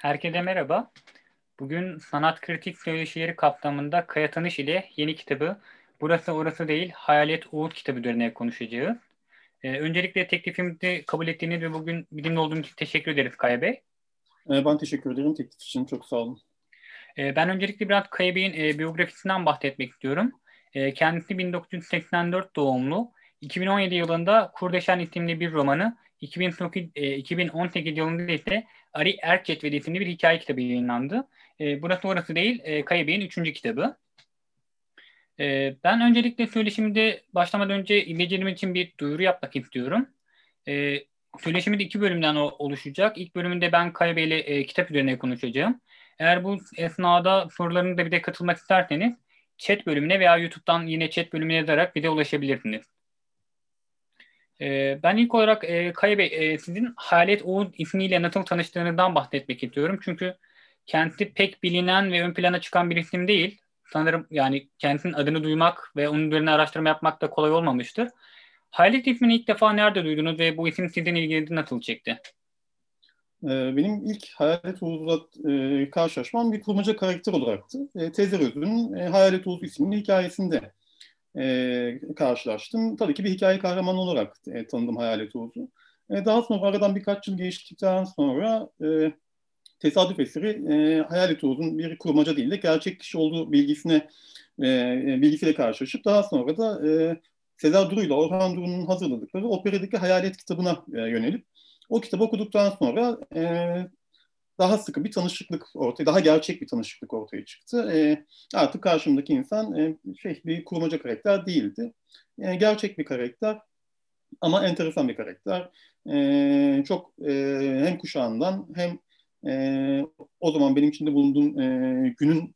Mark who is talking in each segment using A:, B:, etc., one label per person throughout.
A: Herkese merhaba. Bugün sanat kritik söyleşileri kapsamında Kaya Tanış ile yeni kitabı Burası Orası Değil Hayalet Uğur kitabı üzerine konuşacağız. Ee, öncelikle teklifimizi kabul ettiğiniz ve bugün bizimle olduğunuz için teşekkür ederiz Kaya Bey.
B: Ee, ben teşekkür ederim teklif için. Çok sağ olun.
A: Ee, ben öncelikle biraz Kaya Bey'in e, biyografisinden bahsetmek istiyorum. E, kendisi 1984 doğumlu. 2017 yılında Kurdeşen isimli bir romanı, 2018, e, 2018 yılında ise Ari Erçet ve isimli bir hikaye kitabı yayınlandı. E, burası orası değil, e, Kaya Bey'in üçüncü kitabı. E, ben öncelikle söyleşimde başlamadan önce izleyicilerim için bir duyuru yapmak istiyorum. E, söyleşimiz iki bölümden oluşacak. İlk bölümünde ben Kaya Bey ile kitap üzerine konuşacağım. Eğer bu esnada sorularınızda bir de katılmak isterseniz chat bölümüne veya YouTube'dan yine chat bölümüne yazarak bize ulaşabilirsiniz. Ee, ben ilk olarak e, Kaya Bey, e, sizin Hayalet Oğuz ismiyle nasıl tanıştığınızdan bahsetmek istiyorum. Çünkü kendisi pek bilinen ve ön plana çıkan bir isim değil. Sanırım yani kendisinin adını duymak ve onun üzerine araştırma yapmak da kolay olmamıştır. Hayalet ismini ilk defa nerede duydunuz ve bu isim sizin ilginizi nasıl çekti?
B: Ee, benim ilk Hayalet Oğuz'la e, karşılaşmam bir kurmaca karakter olaraktı. E, Tezer Öz'ün e, Hayalet Oğuz isimli hikayesinde e, karşılaştım. Tabii ki bir hikaye kahramanı olarak e, tanıdım Hayalet Oğuz'u. E, daha sonra aradan birkaç yıl geçtikten sonra e, tesadüf eseri e, Hayalet Oğuz'un bir kurmaca değil de gerçek kişi olduğu bilgisine e, bilgisiyle karşılaşıp daha sonra da e, Sezer Duru ile Orhan Duru'nun hazırladıkları operadaki Hayalet kitabına e, yönelip o kitabı okuduktan sonra e, daha sıkı bir tanışıklık ortaya, daha gerçek bir tanışıklık ortaya çıktı. E, artık karşımdaki insan e, şey bir kurmaca karakter değildi. E, gerçek bir karakter ama enteresan bir karakter. E, çok e, hem kuşağından hem e, o zaman benim içinde bulunduğum e, günün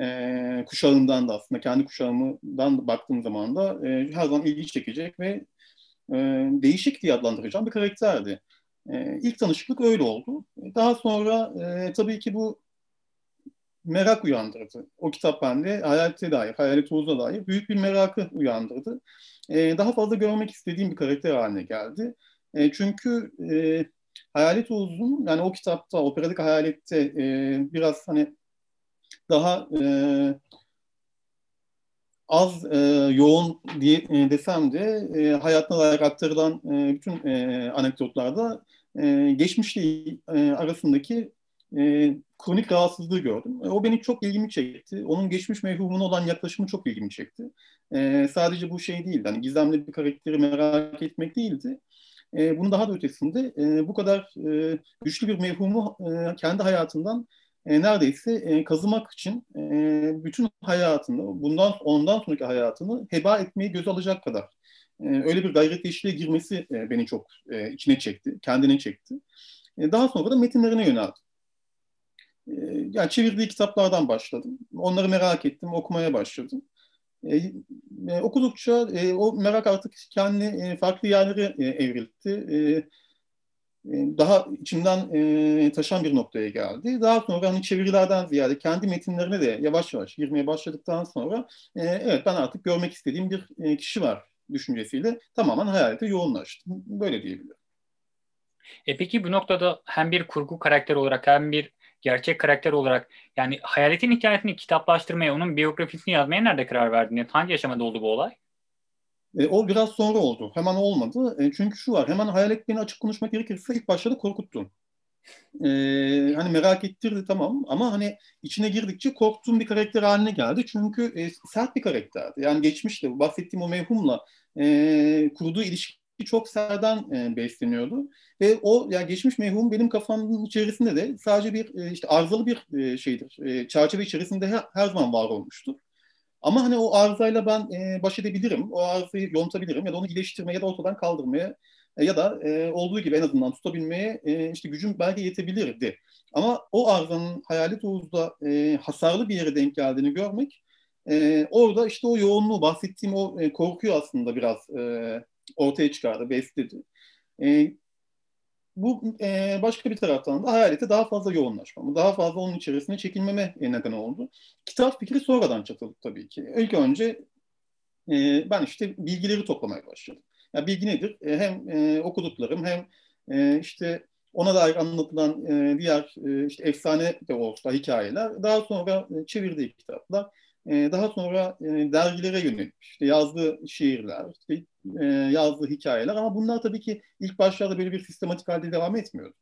B: e, kuşağından da aslında kendi kuşağımdan baktığım zaman da e, her zaman ilgi çekecek ve e, değişik diye adlandıracağım bir karakterdi. E, ilk tanışıklık öyle oldu. Daha sonra e, tabii ki bu merak uyandırdı. O kitap bende hayalete dair, hayalet Oğuz'a dair büyük bir merakı uyandırdı. E, daha fazla görmek istediğim bir karakter haline geldi. E, çünkü e, Hayalet Oğuz'un yani o kitapta, operadik hayalette e, biraz hani daha e, az e, yoğun diye e, desem de e, hayatına dair aktarılan e, bütün e, anekdotlarda e, geçmişle e, arasındaki e, kronik rahatsızlığı gördüm. E, o beni çok ilgimi çekti. Onun geçmiş mevhumuna olan yaklaşımı çok ilgimi çekti. E, sadece bu şey değildi. Hani gizemli bir karakteri merak etmek değildi. E, bunun daha da ötesinde e, bu kadar e, güçlü bir mevhumu e, kendi hayatından e, neredeyse e, kazımak için e, bütün hayatını, bundan ondan sonraki hayatını heba etmeyi göz alacak kadar öyle bir gayret işliğe girmesi e, beni çok e, içine çekti, kendine çekti. E, daha sonra da metinlerine yöneldim. Yani çevirdiği kitaplardan başladım. Onları merak ettim, okumaya başladım. Okudukça o merak artık kendi farklı yerlere evrildi. Daha içimden taşan bir noktaya geldi. Daha sonra hani çevirilerden ziyade kendi metinlerine de yavaş yavaş girmeye başladıktan sonra evet ben artık görmek istediğim bir kişi var düşüncesiyle tamamen hayalete yoğunlaştım. Böyle diyebilirim.
A: E peki bu noktada hem bir kurgu karakter olarak hem bir gerçek karakter olarak yani hayaletin hikayesini kitaplaştırmaya, onun biyografisini yazmaya nerede karar verdiniz? Hangi aşamada oldu bu olay?
B: E, o biraz sonra oldu. Hemen olmadı. E, çünkü şu var. Hemen hayalet beni açık konuşmak gerekirse ilk başta da korkuttu. E, hani merak ettirdi tamam ama hani içine girdikçe korktuğum bir karakter haline geldi. Çünkü e, sert bir karakterdi. Yani geçmişte bahsettiğim o mevhumla e, kurduğu ilişki çok serden e, besleniyordu. Ve o yani geçmiş mevhum benim kafamın içerisinde de sadece bir e, işte arızalı bir e, şeydir. E, çerçeve içerisinde her, her zaman var olmuştur. Ama hani o arızayla ben e, baş edebilirim, o arızayı yontabilirim ya da onu iyileştirmeye ya da ortadan kaldırmaya e, ya da e, olduğu gibi en azından tutabilmeye e, işte gücüm belki yetebilirdi. Ama o arızanın hayalet Oğuz'da e, hasarlı bir yere denk geldiğini görmek e, orada işte o yoğunluğu bahsettiğim o e, korkuyu aslında biraz e, ortaya çıkardı, besledi. E, bu e, başka bir taraftan da hayalete daha fazla yoğunlaşmamı, daha fazla onun içerisine çekilmeme neden oldu. Kitap fikri sonradan çatıldı tabii ki. İlk önce e, ben işte bilgileri toplamaya başladım. Ya bilgi nedir? E, hem e, okuduklarım hem e, işte ona dair anlatılan e, diğer e, işte efsane de olsa hikayeler daha sonra e, çevirdiği kitaplar e, daha sonra e, dergilere yönelik işte yazdığı şiirler, işte, e, yazdığı hikayeler ama bunlar tabii ki ilk başlarda böyle bir sistematik halde devam etmiyordu.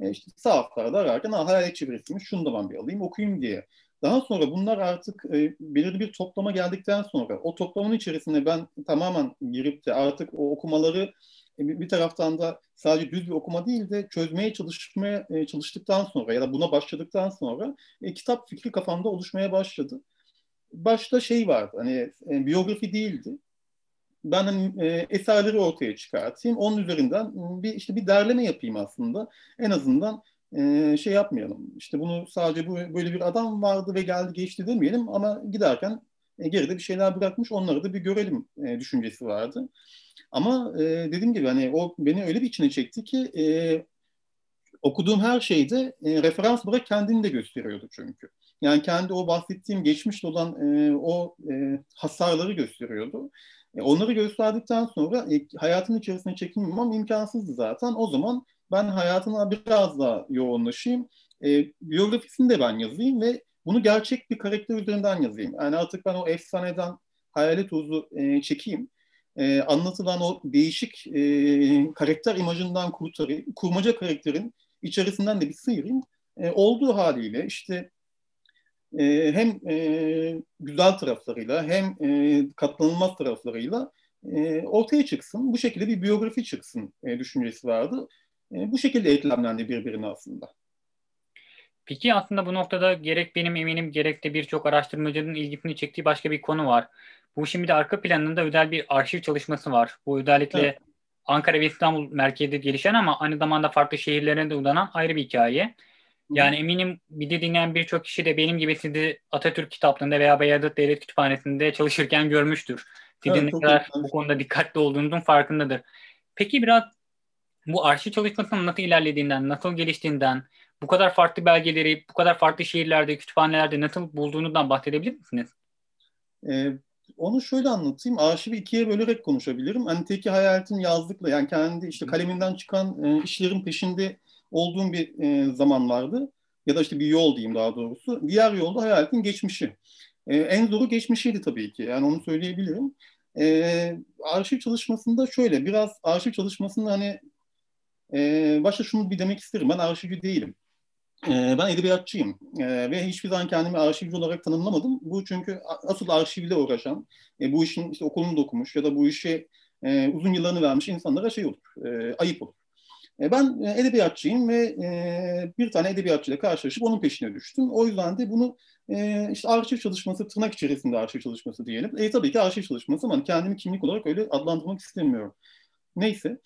B: E, işte sahaflarda ararken ha, hayalet çevirisiymiş şunu da ben bir alayım okuyayım diye. Daha sonra bunlar artık e, belirli bir toplama geldikten sonra o toplamanın içerisinde ben tamamen girip de artık o okumaları e, bir taraftan da sadece düz bir okuma değil de çözmeye çalışmaya e, çalıştıktan sonra ya da buna başladıktan sonra e, kitap fikri kafamda oluşmaya başladı. Başta şey vardı hani e, biyografi değildi. Ben hani, e, eserleri ortaya çıkartayım. Onun üzerinden bir işte bir derleme yapayım aslında. En azından e, şey yapmayalım. İşte bunu sadece bu böyle bir adam vardı ve geldi geçti demeyelim ama giderken e, geride bir şeyler bırakmış onları da bir görelim e, düşüncesi vardı. Ama e, dediğim gibi hani o beni öyle bir içine çekti ki e, okuduğum her şeyde referans bırak kendini de gösteriyordu çünkü. Yani kendi o bahsettiğim geçmişte olan e, o e, hasarları gösteriyordu. E, onları gösterdikten sonra e, hayatın içerisine çekilmem imkansızdı zaten. O zaman ben hayatına biraz daha yoğunlaşayım. E, biyografisini de ben yazayım ve bunu gerçek bir karakter üzerinden yazayım. Yani artık ben o efsaneden hayalet uzu e, çekeyim e, anlatılan o değişik e, karakter imajından kurtarayım, kurmaca karakterin içerisinden de bir sıyırayım. E, olduğu haliyle işte e, hem e, güzel taraflarıyla hem e, katlanılmaz taraflarıyla e, ortaya çıksın. Bu şekilde bir biyografi çıksın e, düşüncesi vardı. E, bu şekilde eklemlendi birbirine aslında.
A: Peki aslında bu noktada gerek benim eminim gerek de birçok araştırmacının ilgisini çektiği başka bir konu var. Bu şimdi arka planında özel bir arşiv çalışması var. Bu özellikle evet. Ankara ve İstanbul merkezde gelişen ama aynı zamanda farklı şehirlerine de uzanan ayrı bir hikaye. Yani eminim bir de dinleyen birçok kişi de benim gibi sizi Atatürk kitaplığında veya Beyazıt Devlet Kütüphanesi'nde çalışırken görmüştür. Sizin evet, ne kadar bu konuda dikkatli olduğunuzun farkındadır. Peki biraz bu arşiv çalışmasının nasıl ilerlediğinden, nasıl geliştiğinden, bu kadar farklı belgeleri, bu kadar farklı şehirlerde, kütüphanelerde nasıl bulduğunuzdan bahsedebilir misiniz?
B: Ee, onu şöyle anlatayım. Arşivi ikiye bölerek konuşabilirim. Hani teki hayaletin yazdıkla yani kendi işte kaleminden çıkan e, işlerin peşinde olduğum bir e, zaman vardı. Ya da işte bir yol diyeyim daha doğrusu. Diğer yolda hayaletin geçmişi. E, en zoru geçmişiydi tabii ki. Yani onu söyleyebilirim. E, arşiv çalışmasında şöyle biraz arşiv çalışmasında hani e, başta şunu bir demek isterim. Ben arşivci değilim. E, ben edebiyatçıyım e, ve hiçbir zaman kendimi arşivci olarak tanımlamadım. Bu çünkü asıl arşivle uğraşan, e, bu işin işte okulunu da okumuş ya da bu işe uzun yıllarını vermiş insanlara şey olur, e, ayıp olur. E, ben e, edebiyatçıyım ve bir tane edebiyatçıyla karşılaşıp onun peşine düştüm. O yüzden de bunu işte arşiv çalışması, tırnak içerisinde arşiv çalışması diyelim. E, tabii ki arşiv çalışması ama kendimi kimlik olarak öyle adlandırmak istemiyorum. Neyse.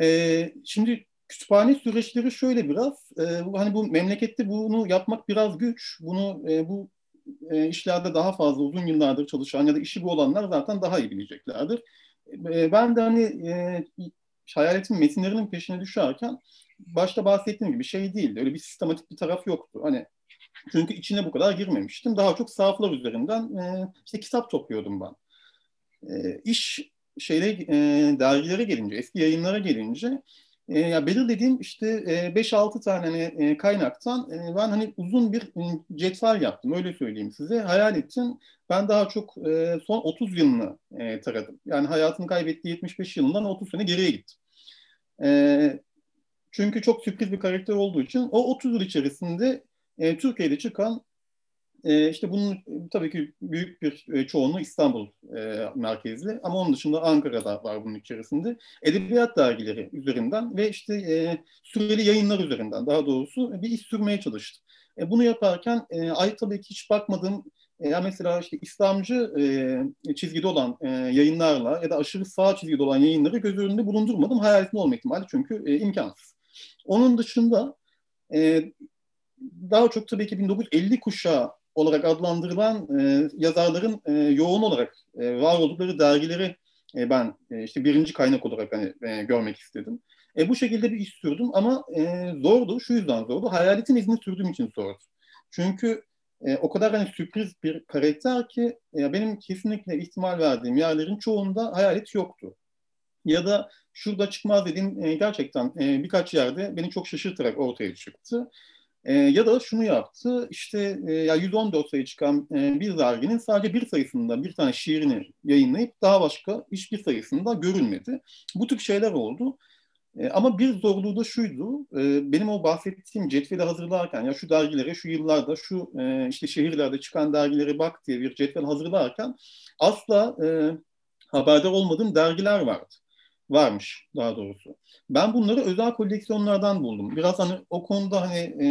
B: E, şimdi kütüphane süreçleri şöyle biraz. E, hani bu memlekette bunu yapmak biraz güç. Bunu e, bu e, işlerde daha fazla uzun yıllardır çalışan ya da işi bu olanlar zaten daha iyi bileceklerdir. E, ben de hani e, hayaletin metinlerinin peşine düşerken başta bahsettiğim gibi şey değildi. Öyle bir sistematik bir taraf yoktu. Hani çünkü içine bu kadar girmemiştim. Daha çok sahaflar üzerinden e, işte kitap topluyordum ben. E, iş şeyle e, dergilere gelince, eski yayınlara gelince e, ya belirlediğim işte e, 5-6 tane hani, e, kaynaktan e, ben hani uzun bir cetvel yaptım öyle söyleyeyim size. Hayal ettim. Ben daha çok e, son 30 yılını e, taradım. Yani hayatını kaybettiği 75 yılından 30 sene geriye gittim. E, çünkü çok sürpriz bir karakter olduğu için o 30 yıl içerisinde e, Türkiye'de çıkan e, işte bunun tabii ki büyük bir e, çoğunluğu İstanbul e, merkezli ama onun dışında Ankara'da var bunun içerisinde. Edebiyat dergileri üzerinden ve işte e, süreli yayınlar üzerinden daha doğrusu bir iş sürmeye çalıştım. E, bunu yaparken e, ay tabii ki hiç bakmadığım e, ya mesela işte İslamcı e, çizgide olan e, yayınlarla ya da aşırı sağ çizgide olan yayınları göz önünde bulundurmadım. Hayaletin olma ihtimali çünkü e, imkansız. Onun dışında e, daha çok tabii ki 1950 kuşağı olarak adlandırılan e, yazarların e, yoğun olarak e, var oldukları dergileri e, ben e, işte birinci kaynak olarak hani e, görmek istedim. E, bu şekilde bir iş sürdüm ama e, zordu. Şu yüzden zordu. Hayaletin izini sürdüğüm için zordu. Çünkü e, o kadar hani sürpriz bir karakter ki e, benim kesinlikle ihtimal verdiğim yerlerin çoğunda hayalet yoktu. ya da şurada çıkmaz dediğim e, gerçekten e, birkaç yerde beni çok şaşırtarak ortaya çıktı. E, ya da şunu yaptı, işte e, ya 114 sayı çıkan e, bir derginin sadece bir sayısında bir tane şiirini yayınlayıp daha başka hiçbir sayısında görülmedi. Bu tür şeyler oldu. E, ama bir zorluğu da şuydu, e, benim o bahsettiğim cetveli hazırlarken, ya şu dergilere şu yıllarda, şu e, işte şehirlerde çıkan dergilere bak diye bir cetvel hazırlarken asla e, haberdar olmadığım dergiler vardı. Varmış daha doğrusu. Ben bunları özel koleksiyonlardan buldum. Biraz hani o konuda hani e,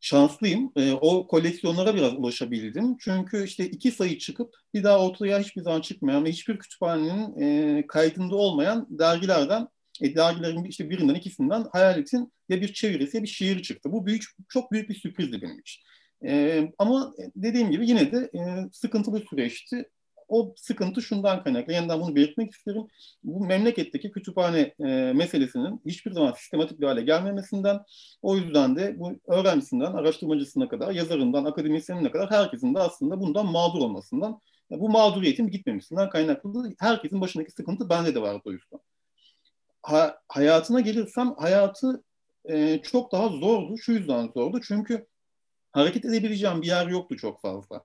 B: şanslıyım. E, o koleksiyonlara biraz ulaşabildim. Çünkü işte iki sayı çıkıp bir daha ortaya hiçbir zaman çıkmayan ve hiçbir kütüphanenin e, kaydında olmayan dergilerden e, dergilerin işte birinden ikisinden Hayalet'in ya bir çevirisi ya bir şiir çıktı. Bu büyük çok büyük bir sürprizdi benim için. E, ama dediğim gibi yine de e, sıkıntılı süreçti o sıkıntı şundan kaynaklı. Yeniden bunu belirtmek isterim. Bu memleketteki kütüphane e, meselesinin hiçbir zaman sistematik bir hale gelmemesinden, o yüzden de bu öğrencisinden, araştırmacısına kadar, yazarından, akademisyenine kadar herkesin de aslında bundan mağdur olmasından, bu mağduriyetin gitmemesinden kaynaklı. Herkesin başındaki sıkıntı bende de vardı o yüzden. Ha, hayatına gelirsem hayatı e, çok daha zordu. Şu yüzden zordu. Çünkü hareket edebileceğim bir yer yoktu çok fazla.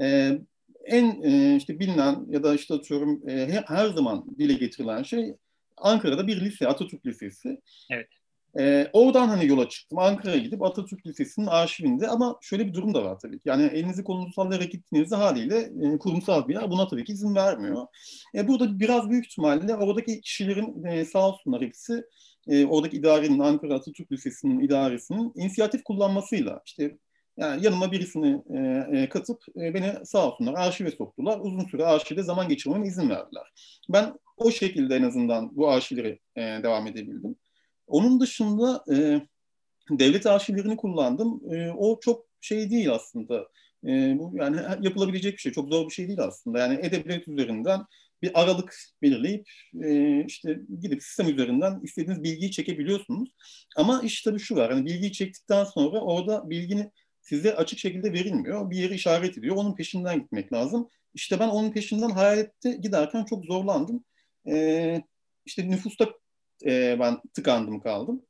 B: E, en e, işte bilinen ya da işte atıyorum e, her zaman dile getirilen şey Ankara'da bir lise, Atatürk Lisesi.
A: Evet.
B: E, oradan hani yola çıktım. Ankara'ya gidip Atatürk Lisesi'nin arşivinde ama şöyle bir durum da var tabii ki. Yani elinizi kolunuzu sallayarak gittiğinizde haliyle e, kurumsal bir yer buna tabii ki izin vermiyor. E, burada biraz büyük ihtimalle oradaki kişilerin e, sağ olsunlar hepsi e, oradaki idarenin Ankara Atatürk Lisesi'nin idaresinin inisiyatif kullanmasıyla işte yani yanıma birisini e, e, katıp e, beni sağ olsunlar arşive soktular. Uzun süre arşivde zaman geçirmeme izin verdiler. Ben o şekilde en azından bu arşivleri e, devam edebildim. Onun dışında e, devlet arşivlerini kullandım. E, o çok şey değil aslında. E, bu yani yapılabilecek bir şey. Çok zor bir şey değil aslında. Yani e-devlet üzerinden bir aralık belirleyip e, işte gidip sistem üzerinden istediğiniz bilgiyi çekebiliyorsunuz. Ama iş tabii şu var. Yani bilgiyi çektikten sonra orada bilgini size açık şekilde verilmiyor. Bir yeri işaret ediyor. Onun peşinden gitmek lazım. İşte ben onun peşinden hayalette giderken çok zorlandım. Ee, işte nüfusta e, ben tıkandım kaldım.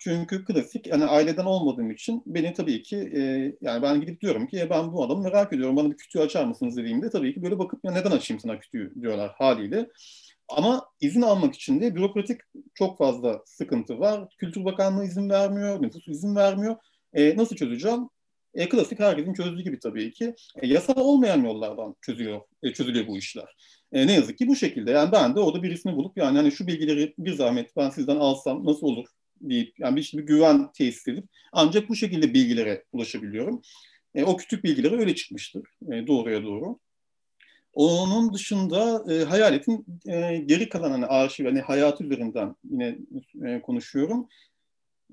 B: Çünkü klasik yani aileden olmadığım için beni tabii ki e, yani ben gidip diyorum ki e, ben bu adamı merak ediyorum bana bir kütüğü açar mısınız dediğimde tabii ki böyle bakıp ya neden açayım sana kütüğü diyorlar haliyle. Ama izin almak için de bürokratik çok fazla sıkıntı var. Kültür Bakanlığı izin vermiyor, nüfus izin vermiyor. E, nasıl çözeceğim? E, klasik herkesin çözdüğü gibi tabii ki. E, yasal olmayan yollardan çözüyor, e, çözülüyor bu işler. E, ne yazık ki bu şekilde. Yani ben de orada birisini bulup yani hani şu bilgileri bir zahmet ben sizden alsam nasıl olur deyip yani bir, bir güven tesis edip ancak bu şekilde bilgilere ulaşabiliyorum. E, o küçük bilgileri öyle çıkmıştır e, doğruya doğru. Onun dışında e, hayaletin e, geri kalan hani arşiv, hani hayat üzerinden yine e, konuşuyorum.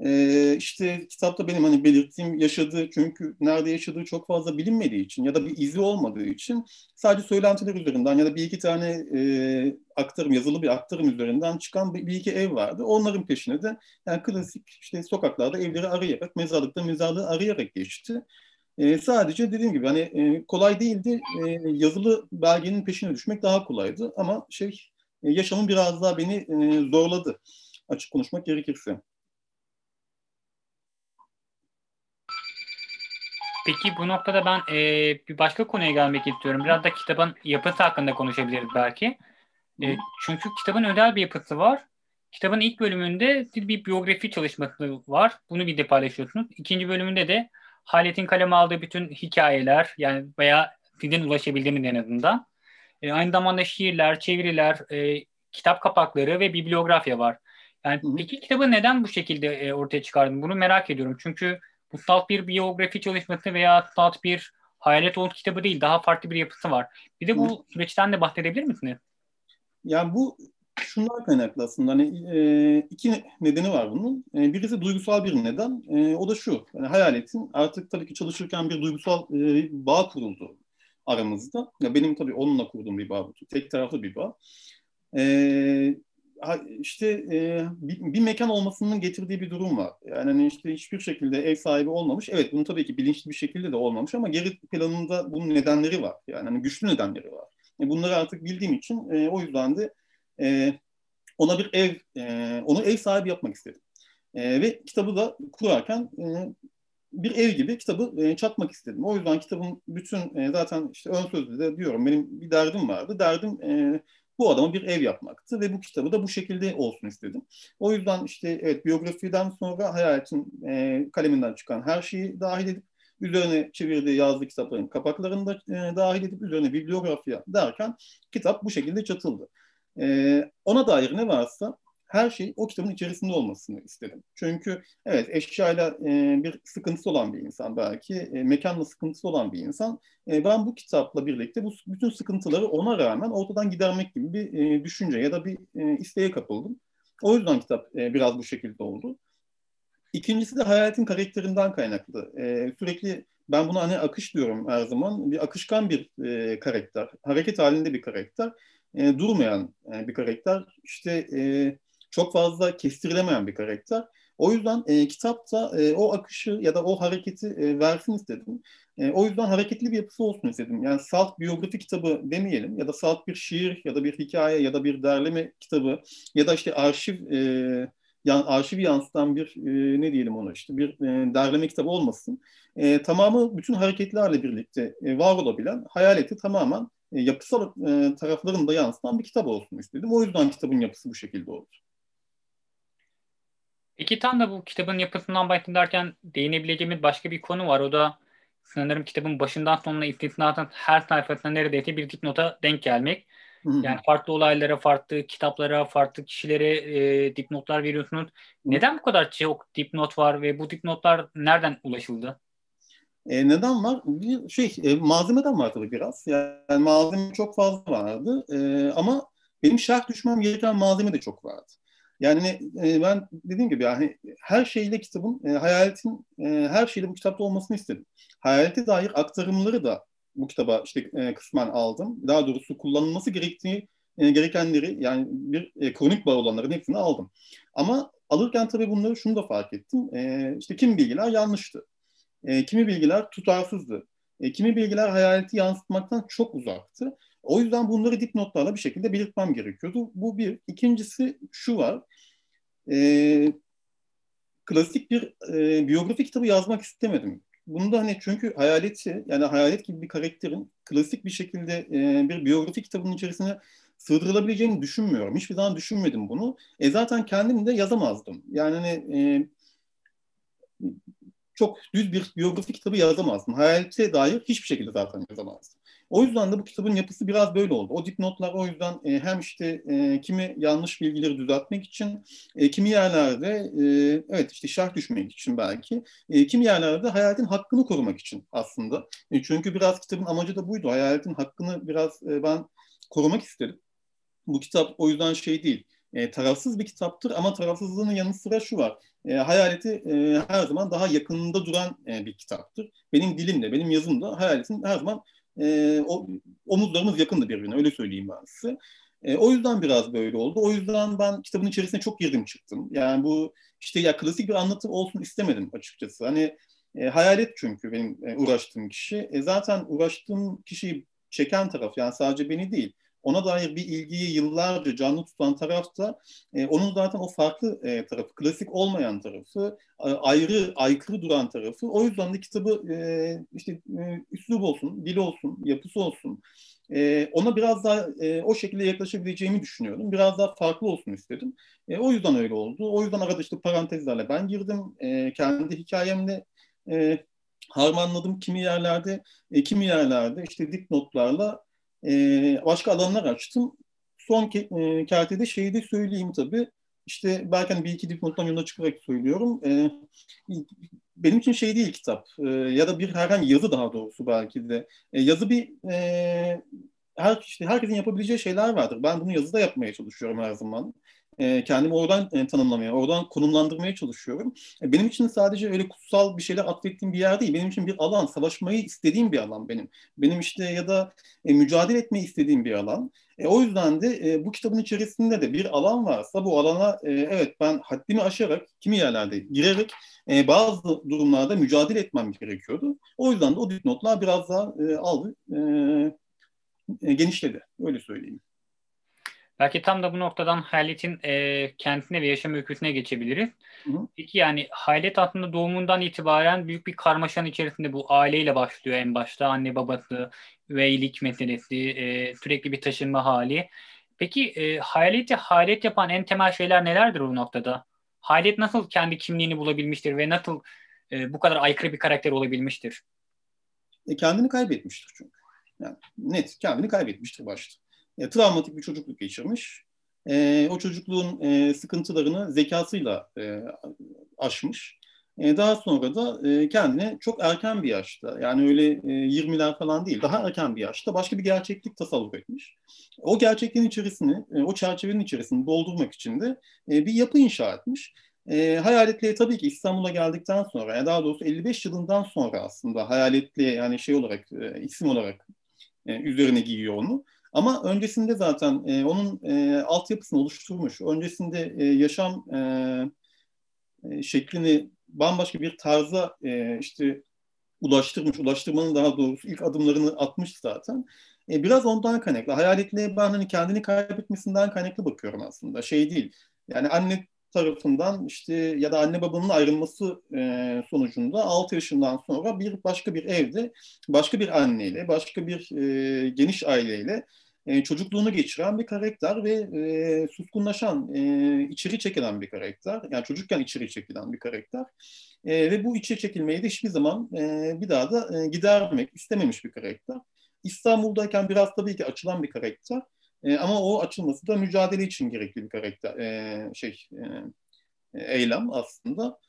B: Ee, işte kitapta benim hani belirttiğim yaşadığı çünkü nerede yaşadığı çok fazla bilinmediği için ya da bir izi olmadığı için sadece söylentiler üzerinden ya da bir iki tane e, aktarım yazılı bir aktarım üzerinden çıkan bir, bir iki ev vardı. Onların peşine de yani klasik işte sokaklarda evleri arayarak mezarlıkta mezarlığı arayarak geçti. E, sadece dediğim gibi hani e, kolay değildi. E, yazılı belgenin peşine düşmek daha kolaydı ama şey e, yaşamın biraz daha beni e, zorladı açık konuşmak gerekirse.
A: Peki bu noktada ben e, bir başka konuya gelmek istiyorum. Biraz da kitabın yapısı hakkında konuşabiliriz belki. E, çünkü kitabın özel bir yapısı var. Kitabın ilk bölümünde bir biyografi çalışması var. Bunu bir de paylaşıyorsunuz. İkinci bölümünde de Halet'in kaleme aldığı bütün hikayeler yani veya sizin ulaşabildiğiniz en azından. E, aynı zamanda şiirler, çeviriler, e, kitap kapakları ve bibliografya var. Yani Hı-hı. peki kitabı neden bu şekilde e, ortaya çıkardın? Bunu merak ediyorum. Çünkü bu salt bir biyografi çalışması veya salt bir hayalet olup kitabı değil. Daha farklı bir yapısı var. Bir de bu süreçten de bahsedebilir misiniz?
B: Yani bu şundan kaynaklı aslında. Hani, e, iki nedeni var bunun. E, birisi duygusal bir neden. E, o da şu. Yani hayaletin artık tabii ki çalışırken bir duygusal e, bağ kuruldu aramızda. Ya benim tabii onunla kurduğum bir bağ bu. Tek taraflı bir bağ. E, işte e, bir, bir mekan olmasının getirdiği bir durum var. Yani hani işte hiçbir şekilde ev sahibi olmamış. Evet bunu tabii ki bilinçli bir şekilde de olmamış ama geri planında bunun nedenleri var. Yani hani güçlü nedenleri var. E, bunları artık bildiğim için e, o yüzden de e, ona bir ev, e, onu ev sahibi yapmak istedim. E, ve kitabı da kurarken e, bir ev gibi kitabı e, çatmak istedim. O yüzden kitabın bütün e, zaten işte ön sözde de diyorum benim bir derdim vardı. Derdim e, bu adama bir ev yapmaktı ve bu kitabı da bu şekilde olsun istedim. O yüzden işte evet biyografiden sonra hayatın e, kaleminden çıkan her şeyi dahil edip üzerine çevirdiği yazdığı kitapların kapaklarını da e, dahil edip üzerine bibliografya derken kitap bu şekilde çatıldı. E, ona dair ne varsa her şey o kitabın içerisinde olmasını istedim. Çünkü evet eşyayla e, bir sıkıntısı olan bir insan belki, e, mekanla sıkıntısı olan bir insan. E, ben bu kitapla birlikte bu bütün sıkıntıları ona rağmen ortadan gidermek gibi bir e, düşünce ya da bir e, isteğe kapıldım. O yüzden kitap e, biraz bu şekilde oldu. İkincisi de hayatın karakterinden kaynaklı. E, sürekli ben buna hani akış diyorum her zaman. Bir akışkan bir e, karakter, hareket halinde bir karakter, e, durmayan e, bir karakter. İşte e, çok fazla kestirilemeyen bir karakter. O yüzden e, kitapta e, o akışı ya da o hareketi e, versin istedim. E, o yüzden hareketli bir yapısı olsun istedim. Yani salt biyografi kitabı demeyelim ya da salt bir şiir ya da bir hikaye ya da bir derleme kitabı ya da işte arşiv e, yan, arşiv yansıtan bir e, ne diyelim ona işte bir e, derleme kitabı olmasın. E, tamamı bütün hareketlerle birlikte e, var olabilen hayaleti tamamen e, yapısal e, taraflarını yansıtan bir kitap olsun istedim. O yüzden kitabın yapısı bu şekilde oldu.
A: Peki tam da bu kitabın yapısından bahsederken değinebileceğimiz başka bir konu var. O da sanırım kitabın başından sonuna istisnatın her sayfasında neredeyse bir dipnota denk gelmek. Yani farklı olaylara, farklı kitaplara, farklı kişilere e, dipnotlar veriyorsunuz. Neden bu kadar çok dipnot var ve bu dipnotlar nereden ulaşıldı?
B: E, neden var? Bir şey e, malzemeden var tabii biraz. Yani malzeme çok fazla vardı. E, ama benim şark düşmem gereken malzeme de çok vardı. Yani e, ben dediğim gibi yani her şeyle kitabın, e, hayaletin e, her şeyle bu kitapta olmasını istedim. Hayalete dair aktarımları da bu kitaba işte e, kısmen aldım. Daha doğrusu kullanılması gerektiği e, gerekenleri yani bir e, kronik bağ olanların hepsini aldım. Ama alırken tabii bunları şunu da fark ettim. E, işte kimi bilgiler yanlıştı. E, kimi bilgiler tutarsızdı. E, kimi bilgiler hayaleti yansıtmaktan çok uzaktı. O yüzden bunları dipnotlarla bir şekilde belirtmem gerekiyordu. Bu bir. İkincisi şu var. E, klasik bir e, biyografi kitabı yazmak istemedim. Bunu da hani çünkü hayaleti yani hayalet gibi bir karakterin klasik bir şekilde e, bir biyografi kitabının içerisine sığdırılabileceğini düşünmüyorum. Hiçbir zaman düşünmedim bunu. E zaten kendim de yazamazdım. Yani hani, e, çok düz bir biyografi kitabı yazamazdım. Hayalete dair hiçbir şekilde zaten yazamazdım. O yüzden de bu kitabın yapısı biraz böyle oldu. O dipnotlar o yüzden e, hem işte e, kimi yanlış bilgileri düzeltmek için, e, kimi yerlerde e, evet işte şarh düşmek için belki, e, kimi yerlerde hayaletin hakkını korumak için aslında. E, çünkü biraz kitabın amacı da buydu. Hayaletin hakkını biraz e, ben korumak istedim. Bu kitap o yüzden şey değil e, tarafsız bir kitaptır ama tarafsızlığının yanı sıra şu var. E, hayaleti e, her zaman daha yakınında duran e, bir kitaptır. Benim dilimde, benim yazımda hayaletin her zaman e, o, omuzlarımız yakındı birbirine öyle söyleyeyim ben size. E, o yüzden biraz böyle oldu. O yüzden ben kitabın içerisine çok girdim çıktım. Yani bu işte ya klasik bir anlatım olsun istemedim açıkçası. Hani e, hayalet çünkü benim e, uğraştığım kişi. E, zaten uğraştığım kişiyi çeken taraf yani sadece beni değil ona dair bir ilgiyi yıllarca canlı tutan taraf da e, onun zaten o farklı e, tarafı, klasik olmayan tarafı, ayrı, aykırı duran tarafı. O yüzden de kitabı e, işte e, üslup olsun, dil olsun, yapısı olsun. E, ona biraz daha e, o şekilde yaklaşabileceğimi düşünüyorum. Biraz daha farklı olsun istedim. E, o yüzden öyle oldu. O yüzden arada işte parantezlerle ben girdim. E, kendi hikayemle e, harmanladım kimi yerlerde, e, kimi yerlerde işte dipnotlarla e, başka alanlar açtım. Son ke, e, kertede şeyi de söyleyeyim tabii. İşte belki hani bir iki dipnottan yola çıkarak söylüyorum. E, benim için şey değil kitap e, ya da bir herhangi yazı daha doğrusu belki de. E, yazı bir e, her işte herkesin yapabileceği şeyler vardır. Ben bunu yazıda yapmaya çalışıyorum her zaman e, kendimi oradan e, tanımlamaya, oradan konumlandırmaya çalışıyorum. E, benim için sadece öyle kutsal bir şeyler atfettiğim bir yer değil. Benim için bir alan, savaşmayı istediğim bir alan benim. Benim işte ya da mücadele etmeyi istediğim bir alan. O yüzden de bu kitabın içerisinde de bir alan varsa bu alana evet ben haddimi aşarak kimi yerlerde girerek bazı durumlarda mücadele etmem gerekiyordu. O yüzden de o dipnotlar biraz daha aldı, genişledi. Öyle söyleyeyim.
A: Belki tam da bu noktadan Halet'in e, kendisine ve yaşam öyküsüne geçebiliriz. Hı hı. Peki yani Halet aslında doğumundan itibaren büyük bir karmaşanın içerisinde bu aileyle başlıyor en başta. Anne babası, üveylik meselesi, e, sürekli bir taşınma hali. Peki e, Halet'i Halet yapan en temel şeyler nelerdir bu noktada? Halet nasıl kendi kimliğini bulabilmiştir ve nasıl e, bu kadar aykırı bir karakter olabilmiştir?
B: E, kendini kaybetmiştir çünkü. Yani net kendini kaybetmiştir başta e, travmatik bir çocukluk geçirmiş. E, o çocukluğun e, sıkıntılarını zekasıyla e, aşmış. E, daha sonra da e, kendine çok erken bir yaşta yani öyle e, 20'ler falan değil daha erken bir yaşta başka bir gerçeklik tasavvur etmiş. O gerçekliğin içerisini, e, o çerçevenin içerisini doldurmak için de e, bir yapı inşa etmiş. E, hayaletliğe tabii ki İstanbul'a geldikten sonra, yani daha doğrusu 55 yılından sonra aslında hayaletliğe yani şey olarak, e, isim olarak e, üzerine giyiyor onu. Ama öncesinde zaten e, onun e, altyapısını oluşturmuş. Öncesinde e, yaşam e, e, şeklini bambaşka bir tarza e, işte ulaştırmış. Ulaştırmanın daha doğrusu ilk adımlarını atmış zaten. E, biraz ondan kaynaklı. Hayaletliğe ben hani kendini kaybetmesinden kaynaklı bakıyorum aslında. Şey değil. Yani anne tarafından işte ya da anne babanın ayrılması e, sonucunda 6 yaşından sonra bir başka bir evde başka bir anneyle, başka bir e, geniş aileyle e, çocukluğunu geçiren bir karakter ve e, suskunlaşan, e, içeri çekilen bir karakter. Yani çocukken içeri çekilen bir karakter. E, ve bu içeri çekilmeyi de hiçbir zaman e, bir daha da e, gidermek istememiş bir karakter. İstanbul'dayken biraz tabii ki açılan bir karakter. E, ama o açılması da mücadele için gerekli bir karakter, e, şey, e, eylem aslında.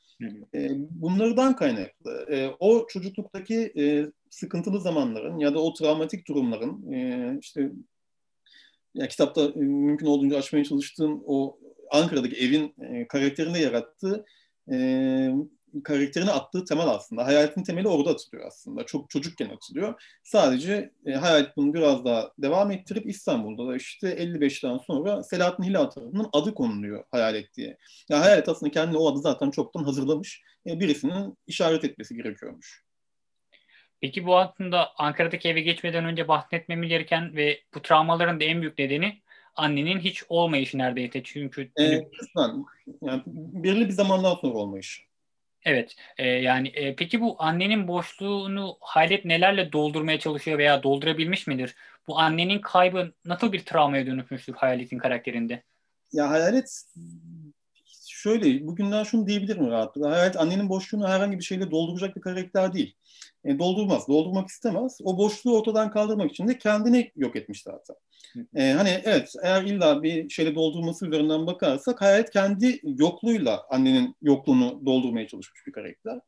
B: E, bunlardan kaynaklı. E, o çocukluktaki e, sıkıntılı zamanların ya da o travmatik durumların e, işte ya kitapta e, mümkün olduğunca açmaya çalıştığım o Ankara'daki evin e, karakterini yarattığı e, karakterini attığı temel aslında. Hayaletin temeli orada atılıyor aslında. Çok çocukken atılıyor. Sadece e, Hayalet bunu biraz daha devam ettirip İstanbul'da da işte 55'ten sonra Selahattin Hilal tarafından adı konuluyor Hayalet diye. Yani Hayalet aslında kendine o adı zaten çoktan hazırlamış. E, birisinin işaret etmesi gerekiyormuş.
A: Peki bu aslında Ankara'daki eve geçmeden önce bahsetmemiz gereken ve bu travmaların da en büyük nedeni annenin hiç olmayışı neredeyse. Çünkü
B: kısmen. Yani belirli bir zamandan sonra olmayış.
A: Evet. E, yani e, peki bu annenin boşluğunu Halet nelerle doldurmaya çalışıyor veya doldurabilmiş midir? Bu annenin kaybı nasıl bir travmaya dönüşmüştür Hayalet'in karakterinde?
B: Ya Hayalet şöyle bugünden şunu diyebilirim rahatlıkla. Hayalet annenin boşluğunu herhangi bir şeyle dolduracak bir karakter değil. E, doldurmaz, doldurmak istemez. O boşluğu ortadan kaldırmak için de kendini yok etmiş zaten. E, hani evet eğer illa bir şeyle doldurması üzerinden bakarsak Hayalet kendi yokluğuyla annenin yokluğunu doldurmaya çalışmış bir karakter.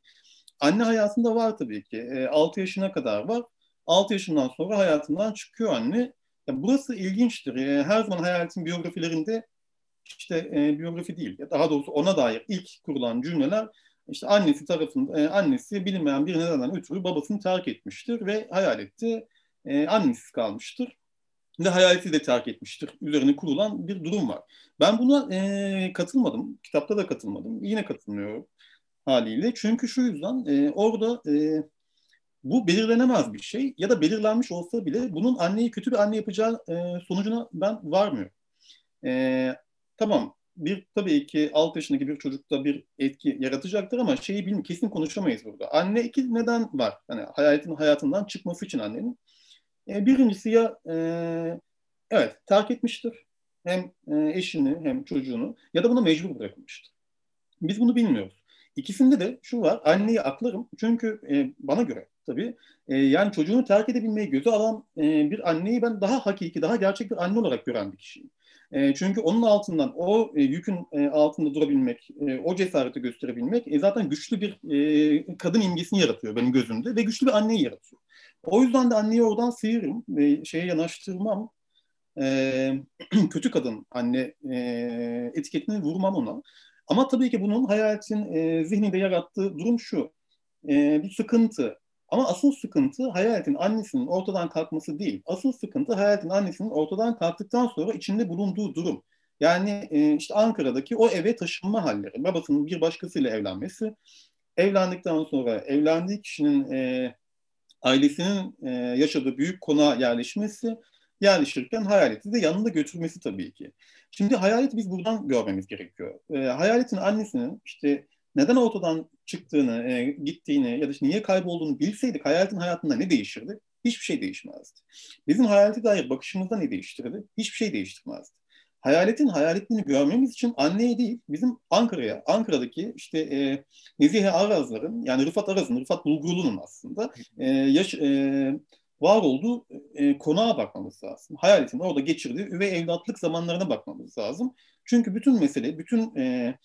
B: Anne hayatında var tabii ki. E, 6 yaşına kadar var. 6 yaşından sonra hayatından çıkıyor anne. Ya burası ilginçtir. E, her zaman Hayalet'in biyografilerinde işte e, biyografi değil, daha doğrusu ona dair ilk kurulan cümleler işte annesi tarafında e, annesi bilinmeyen bir nedenden ötürü babasını terk etmiştir ve hayalette e, annesiz kalmıştır ve hayaleti de terk etmiştir. Üzerine kurulan bir durum var. Ben buna e, katılmadım. Kitapta da katılmadım. Yine katılmıyorum haliyle. Çünkü şu yüzden e, orada e, bu belirlenemez bir şey ya da belirlenmiş olsa bile bunun anneyi kötü bir anne yapacağı e, sonucuna ben varmıyorum. E, tamam bir tabii ki 6 yaşındaki bir çocukta bir etki yaratacaktır ama şeyi bilmiyorum kesin konuşamayız burada. Anne iki neden var. Hani hayatın hayatından çıkması için annenin. E, birincisi ya e, evet terk etmiştir. Hem e, eşini hem çocuğunu ya da buna mecbur bırakılmıştır. Biz bunu bilmiyoruz. İkisinde de şu var, anneyi aklarım. Çünkü e, bana göre tabii e, yani çocuğunu terk edebilmeyi göze alan e, bir anneyi ben daha hakiki, daha gerçek bir anne olarak gören bir kişiyim. E, çünkü onun altından o e, yükün e, altında durabilmek, e, o cesareti gösterebilmek e, zaten güçlü bir e, kadın imgesini yaratıyor benim gözümde ve güçlü bir anneyi yaratıyor. O yüzden de anneyi oradan sıyırırım ve şeye yanaştırmam. E, kötü kadın anne e, etiketini vurmam ona. Ama tabii ki bunun hayaletin e, zihninde yarattığı durum şu. E, bir sıkıntı, ama asıl sıkıntı hayaletin annesinin ortadan kalkması değil. Asıl sıkıntı hayaletin annesinin ortadan kalktıktan sonra içinde bulunduğu durum. Yani e, işte Ankara'daki o eve taşınma halleri. Babasının bir başkasıyla evlenmesi. Evlendikten sonra evlendiği kişinin e, ailesinin e, yaşadığı büyük konağa yerleşmesi. yerleşirken hayaleti de yanında götürmesi tabii ki. Şimdi hayaleti biz buradan görmemiz gerekiyor. E, hayaletin annesinin işte neden ortadan çıktığını, e, gittiğini ya da niye kaybolduğunu bilseydik hayaletin hayatında ne değişirdi? Hiçbir şey değişmezdi. Bizim hayalete dair bakışımızda ne değiştirdi? Hiçbir şey değiştirmezdi. Hayaletin hayaletliğini görmemiz için anneye değil, bizim Ankara'ya, Ankara'daki işte e, Nezihe Arazların, yani Rıfat Araz'ın, Rıfat Bulgurlu'nun aslında e, yaş, e, var olduğu e, konağa bakmamız lazım. Hayaletin orada geçirdiği üvey evlatlık zamanlarına bakmamız lazım. Çünkü bütün mesele, bütün e,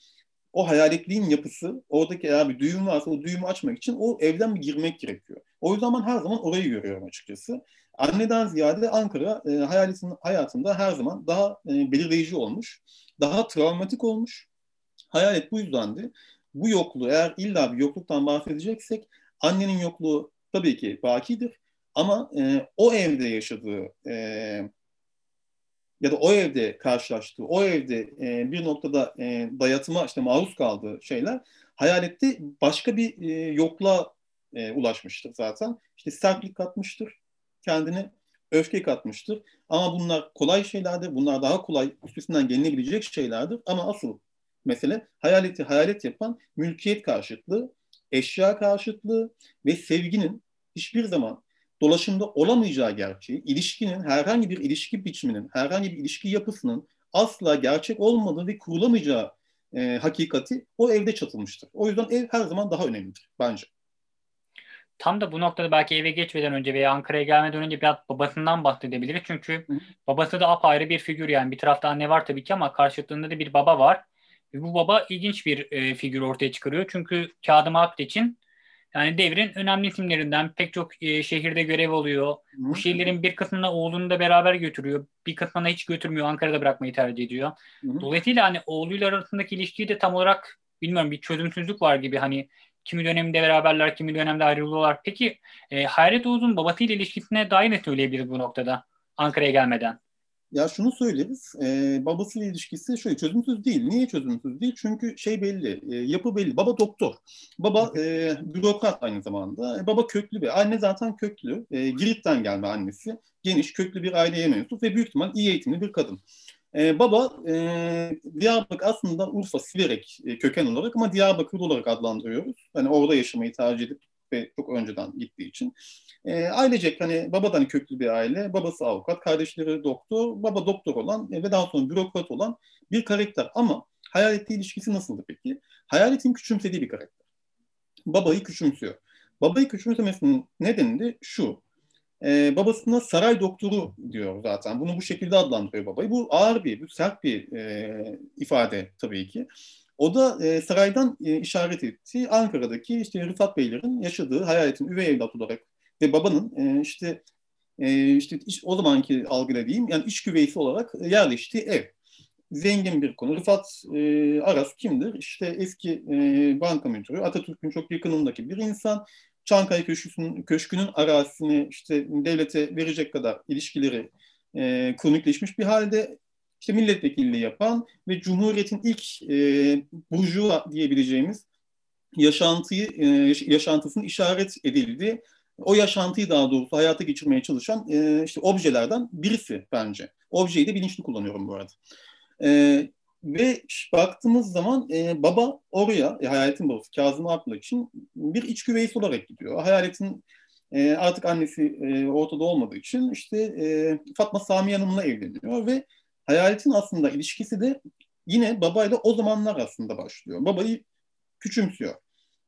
B: o hayaletliğin yapısı, oradaki eğer bir düğüm varsa o düğümü açmak için o evden bir girmek gerekiyor. O yüzden ben her zaman orayı görüyorum açıkçası. Anneden ziyade Ankara e, hayaletin hayatında her zaman daha e, belirleyici olmuş, daha travmatik olmuş. Hayalet bu yüzdendi. Bu yokluğu eğer illa bir yokluktan bahsedeceksek annenin yokluğu tabii ki bakidir. Ama e, o evde yaşadığı e, ya da o evde karşılaştığı, o evde e, bir noktada e, dayatıma işte maruz kaldığı şeyler hayalette başka bir e, yokluğa e, ulaşmıştır zaten. İşte sertlik katmıştır kendine, öfke katmıştır. Ama bunlar kolay şeylerdir. Bunlar daha kolay üstesinden gelinebilecek şeylerdir. Ama asıl mesele hayaleti hayalet yapan mülkiyet karşıtlığı, eşya karşıtlığı ve sevginin hiçbir zaman dolaşımda olamayacağı gerçeği, ilişkinin, herhangi bir ilişki biçiminin, herhangi bir ilişki yapısının asla gerçek olmadığı ve kurulamayacağı e, hakikati o evde çatılmıştır. O yüzden ev her zaman daha önemlidir bence.
A: Tam da bu noktada belki eve geçmeden önce veya Ankara'ya gelmeden önce biraz babasından bahsedebiliriz. Çünkü Hı. babası da apayrı bir figür yani. Bir tarafta anne var tabii ki ama karşılığında da bir baba var. Ve bu baba ilginç bir e, figür ortaya çıkarıyor. Çünkü Kağıdım Akit için yani devrin önemli isimlerinden pek çok e, şehirde görev oluyor. Hı. Bu şehirlerin bir kısmına oğlunu da beraber götürüyor. Bir kısmına hiç götürmüyor. Ankara'da bırakmayı tercih ediyor. Hı. Dolayısıyla hani oğluyla arasındaki ilişkiyi de tam olarak bilmiyorum bir çözümsüzlük var gibi. Hani kimi dönemde beraberler, kimi dönemde ayrılıyorlar. Peki e, Hayret Oğuz'un babasıyla ilişkisine dair ne söyleyebiliriz bu noktada Ankara'ya gelmeden?
B: Ya şunu söyleriz, e, babasıyla ilişkisi şöyle çözümsüz değil. Niye çözümsüz değil? Çünkü şey belli, e, yapı belli. Baba doktor, baba e, bürokrat aynı zamanda. E, baba köklü bir, anne zaten köklü. E, Girit'ten gelme annesi. Geniş, köklü bir aileye mensup ve büyük ihtimal iyi eğitimli bir kadın. E, baba e, Diyarbakır aslında Urfa, Siverek e, köken olarak ama Diyarbakır olarak adlandırıyoruz. Hani orada yaşamayı tercih edip ve çok önceden gittiği için. E, ailecek hani babadan köklü bir aile, babası avukat, kardeşleri doktor, baba doktor olan e, ve daha sonra bürokrat olan bir karakter. Ama hayaletle ilişkisi nasıldı peki? Hayaletin küçümsediği bir karakter. Babayı küçümsüyor. Babayı küçümsemesinin nedeni de şu. Ee, babasına saray doktoru diyor zaten. Bunu bu şekilde adlandırıyor babayı. Bu ağır bir, bu sert bir e, ifade tabii ki. O da e, saraydan e, işaret etti. Ankara'daki işte Rıfat Beylerin yaşadığı hayaletin üvey evlat olarak ve babanın e, işte e, işte iş, o zamanki algıyla diyeyim yani iş güveysi olarak yerleştiği ev. Zengin bir konu. Rıfat e, Aras kimdir? İşte eski e, banka müdürü, Atatürk'ün çok yakınındaki bir insan. Çankaya Köşkü'nün, köşkünün arazisini işte devlete verecek kadar ilişkileri e, kronikleşmiş bir halde işte milletvekilliği yapan ve Cumhuriyet'in ilk e, burjuva diyebileceğimiz yaşantıyı e, yaşantısının işaret edildiği o yaşantıyı daha doğrusu hayata geçirmeye çalışan e, işte objelerden birisi bence. Objeyi de bilinçli kullanıyorum bu arada. E, ve baktığımız zaman e, baba oraya, e, hayaletin babası Kazım Aklı için bir iç güveysi olarak gidiyor. Hayaletin e, artık annesi e, ortada olmadığı için işte e, Fatma Sami Hanım'la evleniyor ve hayaletin aslında ilişkisi de yine babayla o zamanlar aslında başlıyor. Babayı küçümsüyor.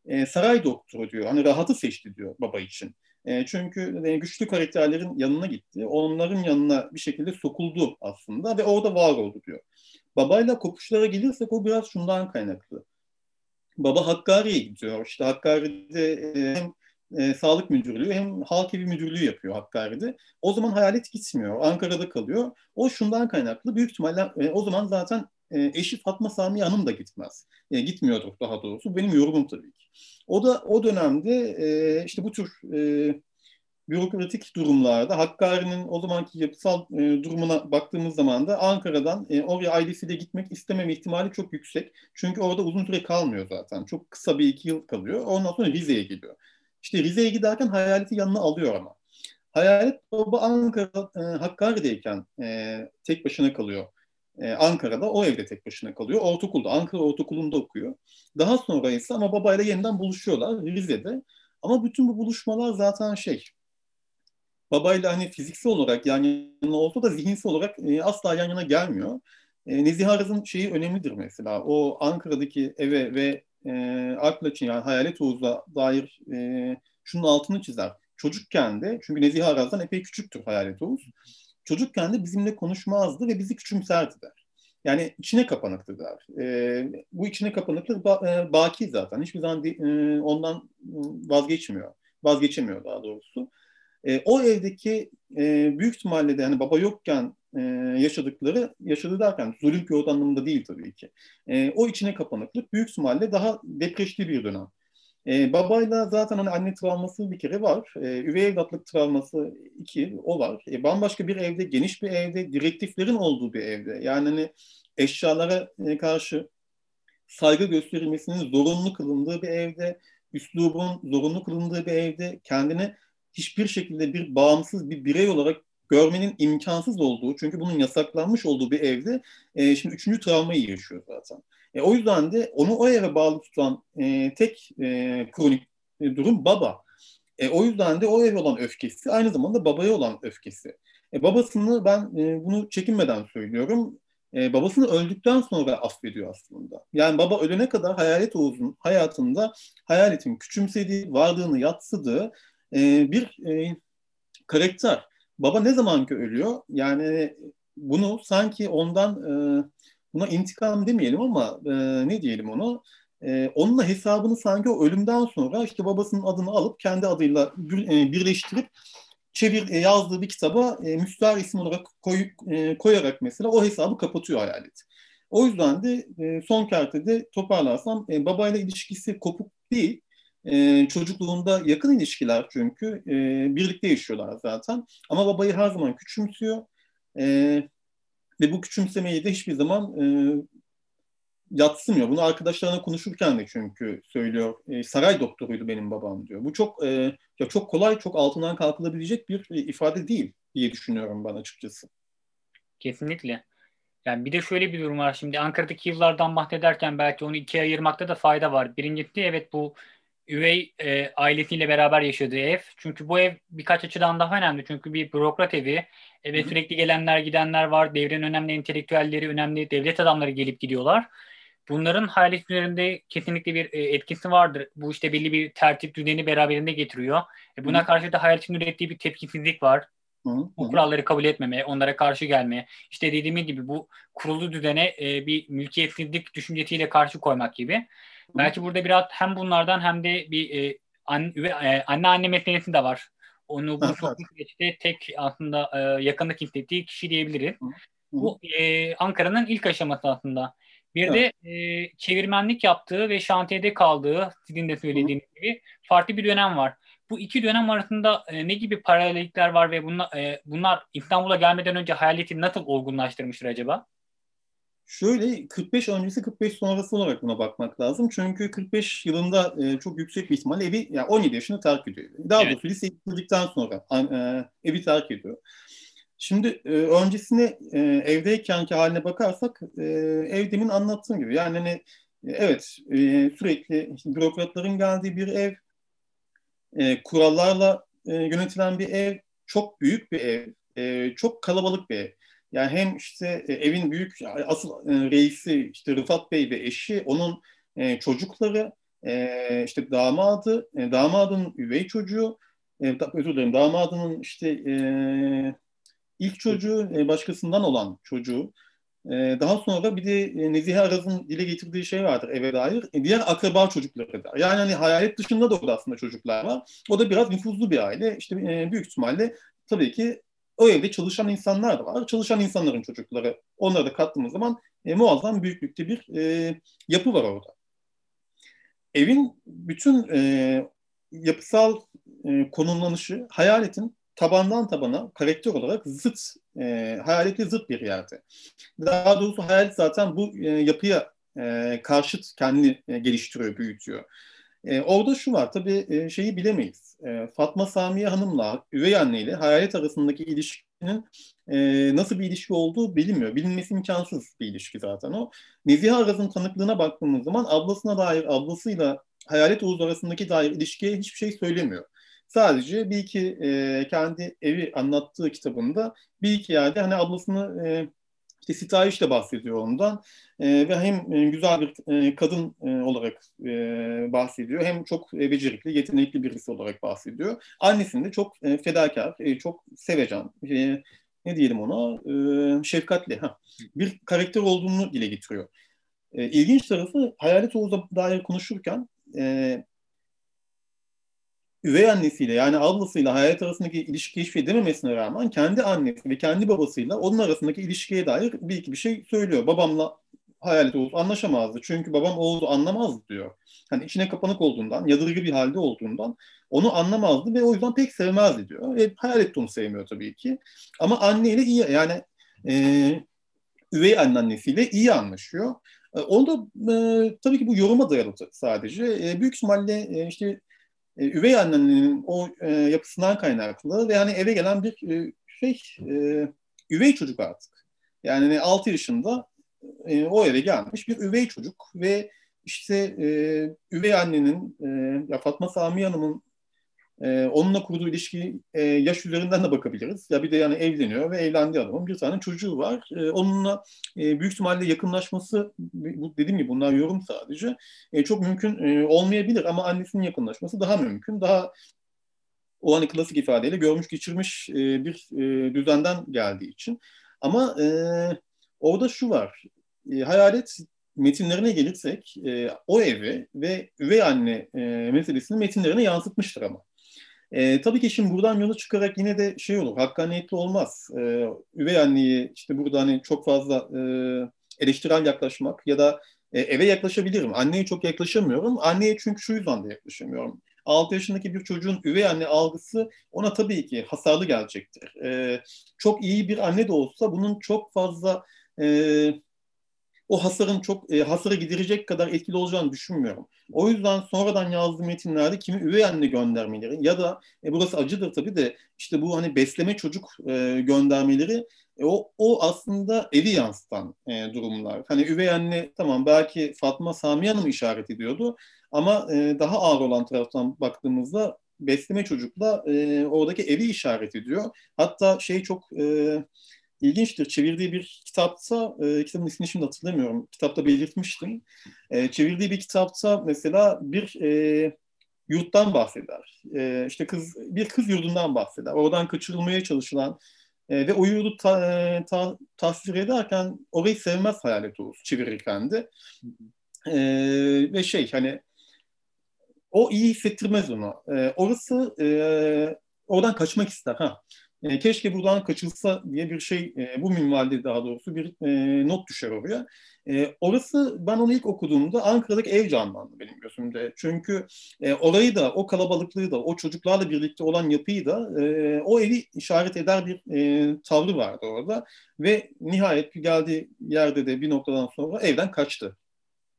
B: E, saray doktoru diyor. Hani rahatı seçti diyor baba için. E, çünkü e, güçlü karakterlerin yanına gitti. Onların yanına bir şekilde sokuldu aslında ve orada var oldu diyor. Babayla kopuşlara gelirsek o biraz şundan kaynaklı. Baba Hakkari'ye gidiyor. İşte Hakkari'de e, hem e, sağlık müdürlüğü hem halk evi müdürlüğü yapıyor Hakkari'de. O zaman hayalet gitmiyor. Ankara'da kalıyor. O şundan kaynaklı. Büyük ihtimalle e, o zaman zaten e, eşi Fatma Sami Hanım da gitmez. E, gitmiyordur daha doğrusu. Benim yorumum tabii ki. O da o dönemde e, işte bu tür e, bürokratik durumlarda Hakkari'nin o zamanki yapısal e, durumuna baktığımız zaman da Ankara'dan e, oraya ailesiyle gitmek istememe ihtimali çok yüksek. Çünkü orada uzun süre kalmıyor zaten. Çok kısa bir iki yıl kalıyor. Ondan sonra Rize'ye geliyor. İşte Rize'ye giderken hayaleti yanına alıyor ama. Hayalet Baba Ankara e, Hakkari'deyken e, tek başına kalıyor. E, Ankara'da o evde tek başına kalıyor. Ortaokulda, Ankara Ortaokulu'nda okuyor. Daha sonra ise ama babayla yeniden buluşuyorlar Rize'de. Ama bütün bu buluşmalar zaten şey, babayla hani fiziksel olarak yan yana olsa da zihinsel olarak e, asla yan yana gelmiyor. E, Nezih Araz'ın şeyi önemlidir mesela. O Ankara'daki eve ve e, Alplaç'ın yani Hayalet Oğuz'a dair e, şunun altını çizer. Çocukken de, çünkü Nezih Araz'dan epey küçüktür Hayalet Oğuz. Çocukken de bizimle konuşmazdı ve bizi küçümserdi der. Yani içine kapanıktı der. E, bu içine kapanıklık ba, e, baki zaten. Hiçbir zaman e, ondan vazgeçmiyor. Vazgeçemiyor daha doğrusu. E, o evdeki e, büyük ihtimalle de yani baba yokken e, yaşadıkları, yaşadığı derken zulüm göğüt anlamında değil tabii ki. E, o içine kapanıklık büyük ihtimalle daha depreşli bir dönem. E, babayla zaten hani anne travması bir kere var. E, üvey evlatlık travması iki, o var. E, bambaşka bir evde, geniş bir evde, direktiflerin olduğu bir evde. Yani hani eşyalara e, karşı saygı gösterilmesinin zorunlu kılındığı bir evde, üslubun zorunlu kılındığı bir evde kendini hiçbir şekilde bir bağımsız bir birey olarak görmenin imkansız olduğu, çünkü bunun yasaklanmış olduğu bir evde e, şimdi üçüncü travmayı yaşıyor zaten. E, o yüzden de onu o eve bağlı tutan e, tek e, kronik e, durum baba. E, o yüzden de o eve olan öfkesi aynı zamanda babaya olan öfkesi. E, babasını ben e, bunu çekinmeden söylüyorum. E, babasını öldükten sonra affediyor aslında. Yani baba ölene kadar Hayalet Oğuz'un hayatında Hayalet'in küçümsediği, varlığını yatsıdığı e, bir e, karakter. Baba ne zaman ki ölüyor? Yani bunu sanki ondan e, buna intikam demeyelim ama e, ne diyelim onu? E, onunla hesabını sanki o ölümden sonra işte babasının adını alıp kendi adıyla e, birleştirip çevir e, yazdığı bir kitaba e, müstahar isim olarak koy, e, koyarak mesela o hesabı kapatıyor hayalet. O yüzden de e, son kertede toparlarsam e, babayla ilişkisi kopuk değil çocukluğunda yakın ilişkiler çünkü e, birlikte yaşıyorlar zaten. Ama babayı her zaman küçümsüyor. E, ve bu küçümsemeyi de hiçbir zaman e, yatsımıyor. Bunu arkadaşlarına konuşurken de çünkü söylüyor. E, saray doktoruydu benim babam diyor. Bu çok e, ya çok kolay, çok altından kalkılabilecek bir ifade değil diye düşünüyorum ben açıkçası.
A: Kesinlikle. Yani bir de şöyle bir durum var. Şimdi Ankara'daki yıllardan bahsederken belki onu ikiye ayırmakta da fayda var. Birincisi evet bu üvey e, ailesiyle beraber yaşadığı ev. Çünkü bu ev birkaç açıdan daha önemli. Çünkü bir bürokrat evi. Eve sürekli gelenler gidenler var. Devrin önemli entelektüelleri, önemli devlet adamları gelip gidiyorlar. Bunların hayalet üzerinde kesinlikle bir e, etkisi vardır. Bu işte belli bir tertip düzeni beraberinde getiriyor. E, buna Hı. karşı da hayaletin ürettiği bir tepkisizlik var. Hı. Bu kuralları kabul etmeme, onlara karşı gelme. İşte dediğim gibi bu kurulu düzene e, bir mülkiyetsizlik düşüncesiyle karşı koymak gibi. Belki burada biraz hem bunlardan hem de bir e, an, e, anne anne meselesi de var. Onu bu sohbet süreçte tek aslında e, yakınlık hissettiği kişi diyebiliriz. Hı. Bu e, Ankara'nın ilk aşaması aslında. Bir evet. de e, çevirmenlik yaptığı ve şantiyede kaldığı sizin de söylediğiniz Hı. gibi farklı bir dönem var. Bu iki dönem arasında e, ne gibi paralellikler var ve bunlar, e, bunlar İstanbul'a gelmeden önce hayaleti nasıl olgunlaştırmıştır acaba?
B: Şöyle 45 öncesi 45 sonrası olarak buna bakmak lazım. Çünkü 45 yılında e, çok yüksek bir ihtimalle evi yani 17 yaşını terk ediyor. Daha evet. doğrusu liseyi bitirdikten sonra e, evi terk ediyor. Şimdi e, öncesine e, evdeyken ki haline bakarsak e, ev demin anlattığım gibi yani hani e, evet e, sürekli işte, bürokratların geldiği bir ev, e, kurallarla e, yönetilen bir ev, çok büyük bir ev, e, çok kalabalık bir ev. Yani hem işte e, evin büyük asıl e, reisi işte Rıfat Bey ve eşi, onun e, çocukları, e, işte damadı, e, damadın üvey çocuğu, e, özür dilerim damadının işte e, ilk çocuğu, e, başkasından olan çocuğu. E, daha sonra bir de e, Nezihe Araz'ın dile getirdiği şey vardır eve dair. E, diğer akraba çocukları da. Yani hani hayalet dışında da orada aslında çocuklar var. O da biraz nüfuzlu bir aile. İşte e, büyük ihtimalle tabii ki o evde çalışan insanlar da var. Çalışan insanların çocukları. Onları da kattığımız zaman e, muazzam büyüklükte bir e, yapı var orada. Evin bütün e, yapısal e, konumlanışı hayaletin tabandan tabana karakter olarak zıt, e, hayaletle zıt bir yerde. Daha doğrusu hayalet zaten bu e, yapıya e, karşıt kendini e, geliştiriyor, büyütüyor. E, orada şu var tabii e, şeyi bilemeyiz. E, Fatma Samiye Hanım'la üvey anne ile hayalet arasındaki ilişkinin e, nasıl bir ilişki olduğu bilinmiyor. Bilinmesi imkansız bir ilişki zaten o. Nezihe Araz'ın tanıklığına baktığımız zaman ablasına dair, ablasıyla Hayalet Oğuz arasındaki dair ilişkiye hiçbir şey söylemiyor. Sadece bir iki e, kendi evi anlattığı kitabında bir iki yerde hani ablasını e, işte sitayiş de bahsediyor ondan e, ve hem e, güzel bir e, kadın e, olarak bahsediyor hem çok becerikli, yetenekli birisi olarak bahsediyor. Annesini de çok fedakar, çok sevecen, ne diyelim ona, şefkatli bir karakter olduğunu dile getiriyor. E, ilginç tarafı Hayalet Oğuz'a dair konuşurken üvey annesiyle yani ablasıyla hayat arasındaki ilişki keşfedememesine rağmen kendi annesi ve kendi babasıyla onun arasındaki ilişkiye dair bir iki bir şey söylüyor. Babamla Hayalet Oğuz anlaşamazdı. Çünkü babam Oğuz'u anlamazdı diyor. Hani içine kapanık olduğundan, yadırgı bir halde olduğundan onu anlamazdı ve o yüzden pek sevmezdi diyor. E, Hayalet onu sevmiyor tabii ki. Ama anneyle iyi yani e, üvey anneannesiyle iyi anlaşıyor. E, onda e, tabii ki bu yoruma dayalı sadece. E, büyük ihtimalle e, işte e, üvey annenin o e, yapısından kaynaklı ve hani eve gelen bir e, şey e, üvey çocuk artık. Yani hani 6 yaşında e, o eve gelmiş bir üvey çocuk ve işte e, üvey annenin e, ya Fatma Sami Hanım'ın e, onunla kurduğu ilişki e, yaş üzerinden de bakabiliriz. Ya bir de yani evleniyor ve evlendiği adamın bir tane çocuğu var. E, onunla e, büyük ihtimalle yakınlaşması, bu dediğim gibi bunlar yorum sadece, e, çok mümkün e, olmayabilir ama annesinin yakınlaşması daha mümkün. Daha o hani klasik ifadeyle görmüş geçirmiş e, bir e, düzenden geldiği için. Ama e, orada şu var, e, hayalet metinlerine gelirsek e, o evi ve üvey anne e, meselesini metinlerine yansıtmıştır ama. E, tabii ki şimdi buradan yola çıkarak yine de şey olur, hakkaniyetli olmaz. E, üvey anneyi işte burada hani çok fazla e, eleştirel yaklaşmak ya da e, eve yaklaşabilirim. Anneye çok yaklaşamıyorum. Anneye çünkü şu yüzden de yaklaşamıyorum. 6 yaşındaki bir çocuğun üvey anne algısı ona tabii ki hasarlı gelecektir. E, çok iyi bir anne de olsa bunun çok fazla e, o hasarın çok e, hasarı giderecek kadar etkili olacağını düşünmüyorum. O yüzden sonradan yazdığım metinlerde kimi üvey anne göndermeleri ya da e, burası acıdır tabii de işte bu hani besleme çocuk e, göndermeleri e, o, o aslında evi yansıtan e, durumlar. Hani üvey anne tamam belki Fatma Sami Hanım işaret ediyordu ama e, daha ağır olan taraftan baktığımızda besleme çocukla e, oradaki evi işaret ediyor. Hatta şey çok e, ilginçtir. Çevirdiği bir kitapta, e, kitabın ismini şimdi hatırlamıyorum, kitapta belirtmiştim. E, çevirdiği bir kitapta mesela bir e, yurttan bahseder. E, işte kız bir kız yurdundan bahseder. Oradan kaçırılmaya çalışılan e, ve o yurdu ta, e, ta, tasvir ederken orayı sevmez hayalet olur çevirirken de. E, ve şey hani o iyi hissettirmez onu. E, orası e, oradan kaçmak ister. Ha. E, keşke buradan kaçılsa diye bir şey, e, bu minvalde daha doğrusu bir e, not düşer oraya. E, orası ben onu ilk okuduğumda Ankara'daki ev canlandı benim gözümde. Çünkü e, orayı da, o kalabalıklığı da, o çocuklarla birlikte olan yapıyı da e, o evi işaret eder bir e, tavrı vardı orada. Ve nihayet geldiği yerde de bir noktadan sonra evden kaçtı.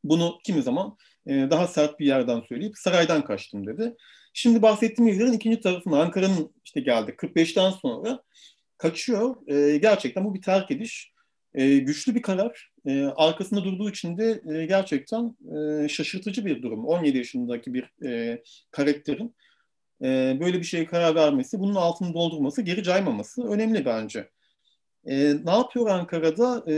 B: Bunu kimi zaman e, daha sert bir yerden söyleyip saraydan kaçtım dedi. Şimdi bahsettiğim yerin ikinci tarafına Ankara'nın işte geldi 45'ten sonra kaçıyor. E, gerçekten bu bir terk ediş. E, güçlü bir karar. E, arkasında durduğu için de e, gerçekten e, şaşırtıcı bir durum. 17 yaşındaki bir e, karakterin e, böyle bir şeye karar vermesi, bunun altını doldurması, geri caymaması önemli bence. E, ne yapıyor Ankara'da? E,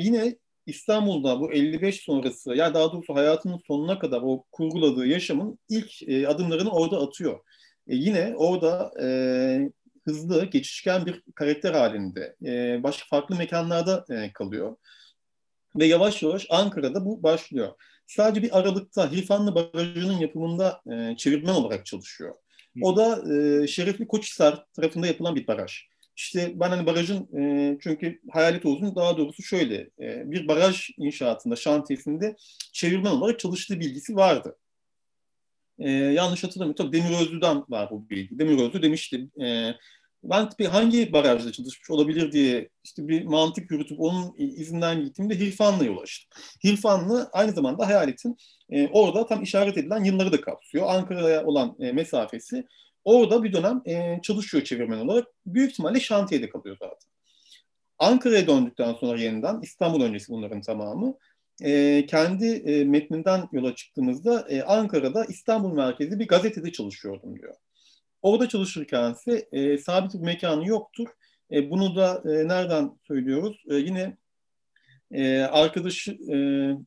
B: yine İstanbul'da bu 55 sonrası ya yani daha doğrusu hayatının sonuna kadar o kurguladığı yaşamın ilk e, adımlarını orada atıyor. E, yine orada e, hızlı, geçişken bir karakter halinde e, başka farklı mekanlarda e, kalıyor. Ve yavaş yavaş Ankara'da bu başlıyor. Sadece bir aralıkta Hilfanlı Barajı'nın yapımında e, çevirmen olarak çalışıyor. O da e, Şerefli Koçhisar tarafında yapılan bir baraj. İşte ben hani barajın e, çünkü Hayalet Oğuz'un daha doğrusu şöyle e, bir baraj inşaatında, şantiyesinde çevirmen olarak çalıştığı bilgisi vardı. E, yanlış hatırlamıyorum. Tabii Demir Özlü'den var bu bilgi. Demir Özlü demişti e, ben hangi barajda çalışmış olabilir diye işte bir mantık yürütüp onun izinden gittiğimde Hirfanlı'ya ulaştım. Hirfanlı aynı zamanda hayaletin e, orada tam işaret edilen yılları da kapsıyor. Ankara'ya olan e, mesafesi. Orada bir dönem e, çalışıyor çevirmen olarak. Büyük ihtimalle şantiyede kalıyor zaten. Ankara'ya döndükten sonra yeniden İstanbul öncesi bunların tamamı. E, kendi e, metninden yola çıktığımızda e, Ankara'da İstanbul merkezi bir gazetede çalışıyordum diyor. Orada çalışırken ise e, sabit bir mekanı yoktur. E, bunu da e, nereden söylüyoruz? E, yine e, arkadaş e,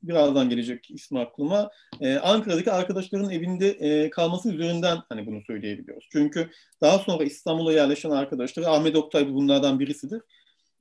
B: birazdan gelecek ismi aklıma. E, Ankara'daki arkadaşların evinde e, kalması üzerinden hani bunu söyleyebiliyoruz. Çünkü daha sonra İstanbul'a yerleşen arkadaşları Ahmet Oktay bunlardan birisidir.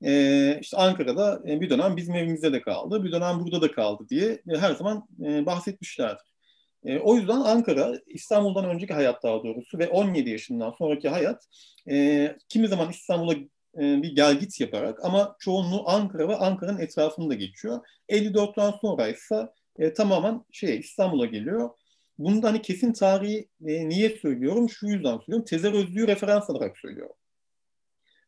B: E, işte Ankara'da e, bir dönem bizim evimizde de kaldı, bir dönem burada da kaldı diye e, her zaman e, bahsetmişlerdir. E, o yüzden Ankara İstanbul'dan önceki hayat daha doğrusu ve 17 yaşından sonraki hayat e, kimi zaman İstanbul'a bir gel git yaparak ama çoğunluğu Ankara ve Ankara'nın etrafında geçiyor. 54'ten sonra ise e, tamamen şey İstanbul'a geliyor. Bunu da hani kesin tarihi e, niye söylüyorum? Şu yüzden söylüyorum. Tezer Özlü'yü referans alarak söylüyorum.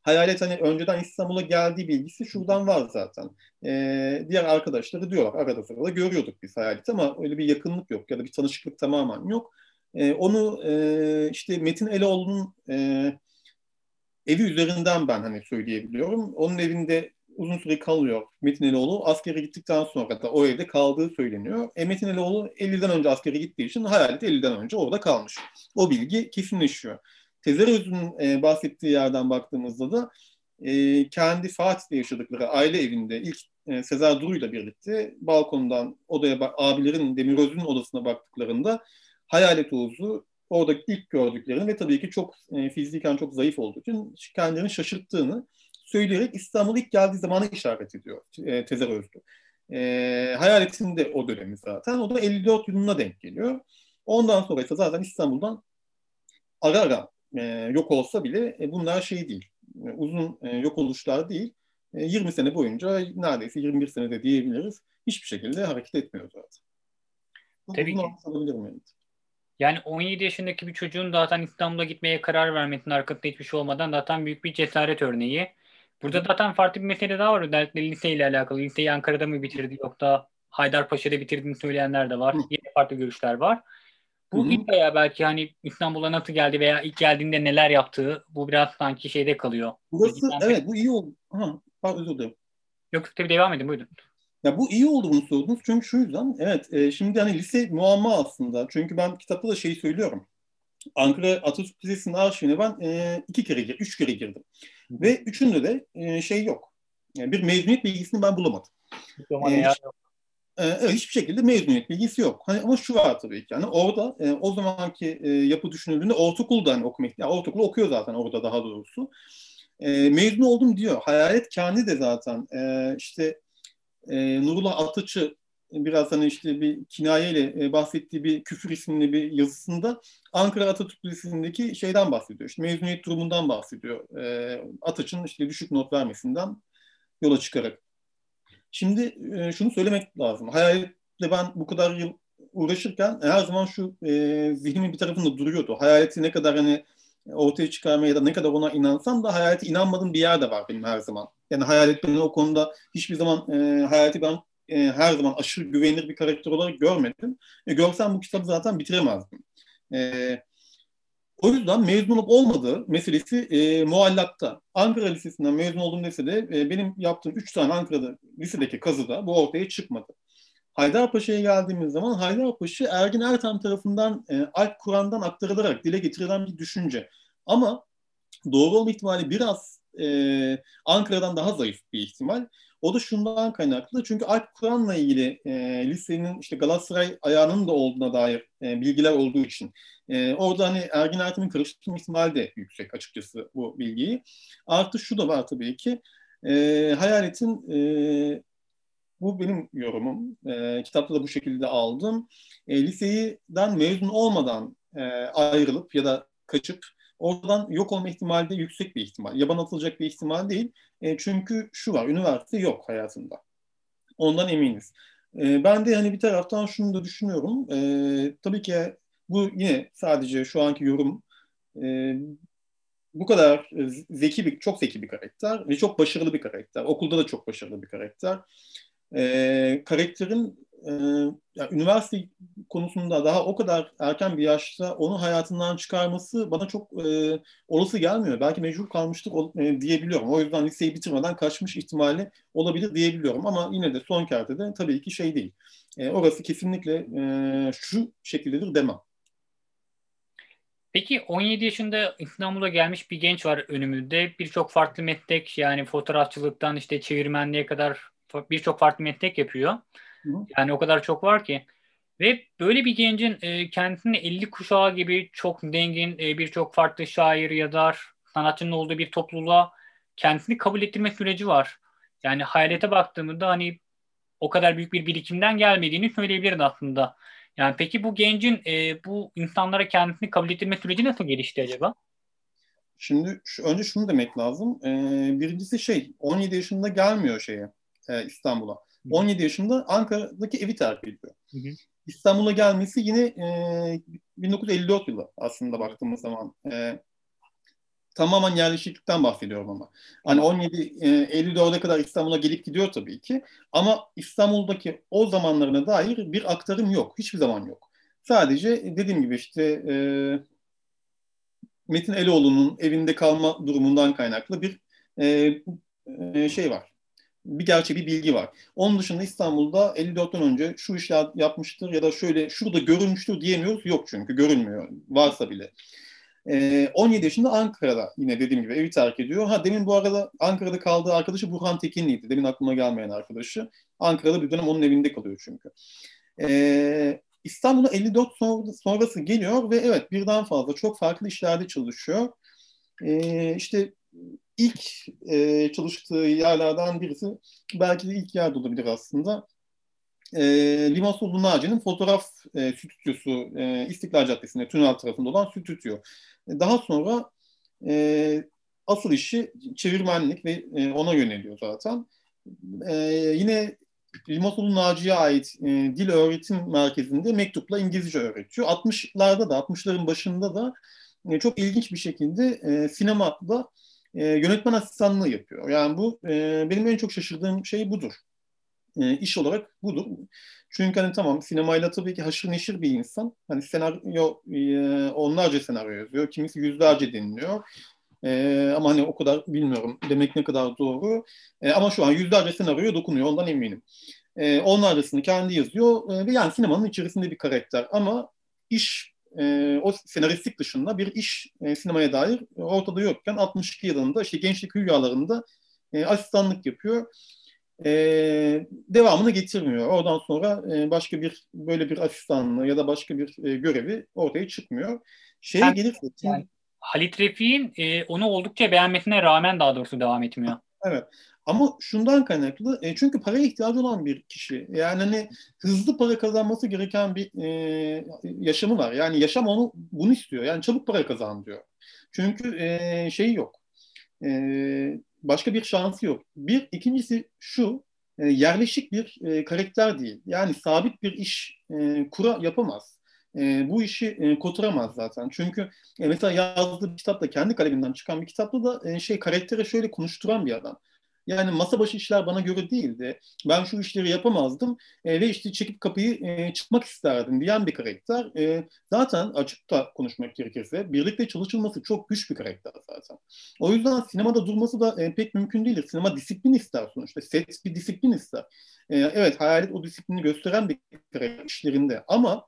B: Hayalet hani önceden İstanbul'a geldiği bilgisi şuradan var zaten. Ee, diğer arkadaşları diyorlar arada sırada görüyorduk biz Hayalet'i ama öyle bir yakınlık yok ya da bir tanışıklık tamamen yok. Ee, onu e, işte Metin Eloğlu'nun e, evi üzerinden ben hani söyleyebiliyorum. Onun evinde uzun süre kalıyor Metin Eloğlu. Askere gittikten sonra da o evde kaldığı söyleniyor. E, Metin Eloğlu 50'den önce askere gittiği için Hayalet 50'den önce orada kalmış. O bilgi kesinleşiyor. Tezeröz'ün e, bahsettiği yerden baktığımızda da e, kendi Fatih'te yaşadıkları aile evinde ilk e, Sezer Duru'yla birlikte balkondan odaya abilerin Demiröz'ün odasına baktıklarında Hayalet Oğuz'u orada ilk gördüklerini ve tabii ki çok e, fiziken çok zayıf olduğu için kendilerini şaşırttığını söyleyerek İstanbul ilk geldiği zamanı işaret ediyor e, Tezer Özlü. E, Hayalet'in de o dönemi zaten. O da 54 yılına denk geliyor. Ondan sonra ise zaten İstanbul'dan ara ara e, yok olsa bile e, bunlar şey değil. E, uzun e, yok oluşlar değil. E, 20 sene boyunca neredeyse 21 senede diyebiliriz. Hiçbir şekilde hareket etmiyor zaten.
A: Tabii ki. Yani. Yani 17 yaşındaki bir çocuğun zaten İstanbul'a gitmeye karar vermesinin arkasında hiçbir şey olmadan zaten büyük bir cesaret örneği. Burada zaten farklı bir mesele daha var. Özellikle liseyle alakalı. Liseyi Ankara'da mı bitirdi yoksa Haydarpaşa'da bitirdiğini söyleyenler de var. Hı. Yine farklı görüşler var. Bu Hı-hı. ilk veya belki hani İstanbul'a nasıl geldi veya ilk geldiğinde neler yaptığı bu biraz sanki şeyde kalıyor.
B: Burası Bilgiden evet bu iyi oldu. Ha, pardon özür dilerim.
A: Yok tabii devam edin buyurun.
B: Ya bu iyi oldu bunu sordunuz çünkü şu yüzden evet e, şimdi hani lise muamma aslında çünkü ben kitapta da şeyi söylüyorum. Ankara Atatürk Lisesi'nin arşivine ben e, iki kere, üç kere girdim. Ve üçünde de e, şey yok. Yani bir mezuniyet bilgisini ben bulamadım.
A: E, yok
B: e, hiçbir şekilde mezuniyet bilgisi yok. Hani ama şu var tabii ki. Yani orada e, o zamanki e, yapı düşünüldüğünde ortaokulda hani okumak, yani ortaokulu okuyor zaten orada daha doğrusu. E, mezun oldum diyor. Hayalet kendi de zaten e, işte e, Nurullah Atıç'ı biraz hani işte bir kinayeyle e, bahsettiği bir küfür isimli bir yazısında Ankara Atatürk Lisesi'ndeki şeyden bahsediyor. İşte mezuniyet durumundan bahsediyor. E, Atıç'ın işte düşük not vermesinden yola çıkarak. Şimdi e, şunu söylemek lazım. Hayaletle ben bu kadar yıl uğraşırken her zaman şu e, zihnimin bir tarafında duruyordu. Hayaleti ne kadar hani ortaya çıkarmaya da ne kadar ona inansam da hayalete inanmadığım bir yer de var benim her zaman. Yani hayalet beni o konuda hiçbir zaman e, hayaleti ben e, her zaman aşırı güvenilir bir karakter olarak görmedim. E, görsem bu kitabı zaten bitiremezdim. E, o yüzden mezun olup olmadığı meselesi e, muallakta. Ankara Lisesi'nden mezun oldum dese de e, benim yaptığım üç tane Ankara'da lisedeki kazıda bu ortaya çıkmadı. Haydarpaşa'ya geldiğimiz zaman Haydarpaşa Ergin Ertem tarafından e, Alp Kur'an'dan aktarılarak dile getirilen bir düşünce. Ama doğru olma ihtimali biraz e, Ankara'dan daha zayıf bir ihtimal. O da şundan kaynaklı. Çünkü Alp Kur'an'la ilgili e, lisenin işte Galatasaray ayağının da olduğuna dair e, bilgiler olduğu için e, orada hani Ergin Ertem'in karıştırma ihtimali de yüksek açıkçası bu bilgiyi. Artı şu da var tabii ki. E, Hayalet'in e, bu benim yorumum. E, kitapta da bu şekilde aldım. E, liseyden mezun olmadan e, ayrılıp ya da kaçıp oradan yok olma ihtimali de yüksek bir ihtimal. Yaban atılacak bir ihtimal değil. E, çünkü şu var, üniversite yok hayatında. Ondan eminiz. E, ben de hani bir taraftan şunu da düşünüyorum. E, tabii ki bu yine sadece şu anki yorum. E, bu kadar zeki bir, çok zeki bir karakter ve çok başarılı bir karakter. Okulda da çok başarılı bir karakter. E, karakterin e, yani üniversite konusunda daha o kadar erken bir yaşta onu hayatından çıkarması bana çok e, olası gelmiyor. Belki mecbur kalmıştık e, diyebiliyorum. O yüzden liseyi bitirmeden kaçmış ihtimali olabilir diyebiliyorum. Ama yine de son kertede tabii ki şey değil. E, orası kesinlikle e, şu şekildedir demem.
A: Peki 17 yaşında İstanbul'a gelmiş bir genç var önümüzde. Birçok farklı meslek yani fotoğrafçılıktan işte çevirmenliğe kadar birçok farklı meslek yapıyor. Yani o kadar çok var ki. Ve böyle bir gencin e, kendisini 50 kuşağı gibi çok zengin e, birçok farklı şair, yazar, sanatçının olduğu bir topluluğa kendisini kabul ettirme süreci var. Yani hayalete baktığımızda hani o kadar büyük bir birikimden gelmediğini söyleyebiliriz aslında. Yani peki bu gencin e, bu insanlara kendisini kabul ettirme süreci nasıl gelişti acaba?
B: Şimdi şu, önce şunu demek lazım. Ee, birincisi şey 17 yaşında gelmiyor şeye e, İstanbul'a. 17 yaşında Ankara'daki evi terk ediyor. İstanbul'a gelmesi yine e, 1954 yılı aslında baktığımız zaman. E, tamamen yerleşiklikten bahsediyorum ama. Hani 17 e, 54'e kadar İstanbul'a gelip gidiyor tabii ki. Ama İstanbul'daki o zamanlarına dair bir aktarım yok. Hiçbir zaman yok. Sadece dediğim gibi işte e, Metin Eloğlu'nun evinde kalma durumundan kaynaklı bir e, e, şey var bir gerçek bir bilgi var. Onun dışında İstanbul'da 54'ten önce şu işler yapmıştır ya da şöyle şurada görülmüştür diyemiyoruz. Yok çünkü görülmüyor varsa bile. Ee, 17 yaşında Ankara'da yine dediğim gibi evi terk ediyor. Ha demin bu arada Ankara'da kaldığı arkadaşı Burhan Tekinli'ydi. Demin aklıma gelmeyen arkadaşı. Ankara'da bir dönem onun evinde kalıyor çünkü. Ee, İstanbul'a 54 sonrası geliyor ve evet birden fazla çok farklı işlerde çalışıyor. Ee, işte ilk e, çalıştığı yerlerden birisi belki de ilk yerde olabilir aslında. E, Limassol Naci'nin fotoğraf e, stüdyosu e, İstiklal Caddesi'nde tünel tarafında olan stüdyo. Daha sonra e, asıl işi çevirmenlik ve e, ona yöneliyor zaten. E, yine Limassol Naci'ye ait e, dil öğretim merkezinde mektupla İngilizce öğretiyor. 60'larda da 60'ların başında da e, çok ilginç bir şekilde e, sinemada e, yönetmen asistanlığı yapıyor. Yani bu e, benim en çok şaşırdığım şey budur. E, iş olarak budur. Çünkü hani tamam sinemayla tabii ki haşır neşir bir insan. Hani senaryo e, onlarca senaryo yazıyor. Kimisi yüzlerce dinliyor. E, ama hani o kadar bilmiyorum demek ne kadar doğru. E, ama şu an yüzlerce senaryoya dokunuyor ondan eminim. E, onlarcasını kendi yazıyor e, yani sinemanın içerisinde bir karakter. Ama iş e, o senaristlik dışında bir iş e, sinemaya dair ortada yokken 62 yılında işte gençlik rüyalarında e, asistanlık yapıyor. E, devamını getirmiyor. Oradan sonra e, başka bir böyle bir asistanlığı ya da başka bir e, görevi ortaya çıkmıyor. Şeye yani, gelirse
A: yani, Halit Refik'in e, onu oldukça beğenmesine rağmen daha doğrusu devam etmiyor.
B: Evet. Ama şundan kaynaklı e, çünkü paraya ihtiyacı olan bir kişi. Yani hani hızlı para kazanması gereken bir e, yaşamı var. Yani yaşam onu bunu istiyor. Yani çabuk para kazan diyor. Çünkü e, şeyi yok. E, başka bir şansı yok. Bir ikincisi şu e, yerleşik bir e, karakter değil. Yani sabit bir iş e, kura yapamaz. E, bu işi e, kotaramaz zaten. Çünkü e, mesela yazdığı bir kitapta kendi kaleminden çıkan bir kitapta da e, şey karaktere şöyle konuşturan bir adam. Yani masa başı işler bana göre değildi. Ben şu işleri yapamazdım e, ve işte çekip kapıyı e, çıkmak isterdim diyen bir karakter. E, zaten açık da konuşmak gerekirse birlikte çalışılması çok güç bir karakter zaten. O yüzden sinemada durması da e, pek mümkün değildir. Sinema disiplin ister sonuçta. Set bir disiplin ister. E, evet hayalet o disiplini gösteren bir karakter işlerinde ama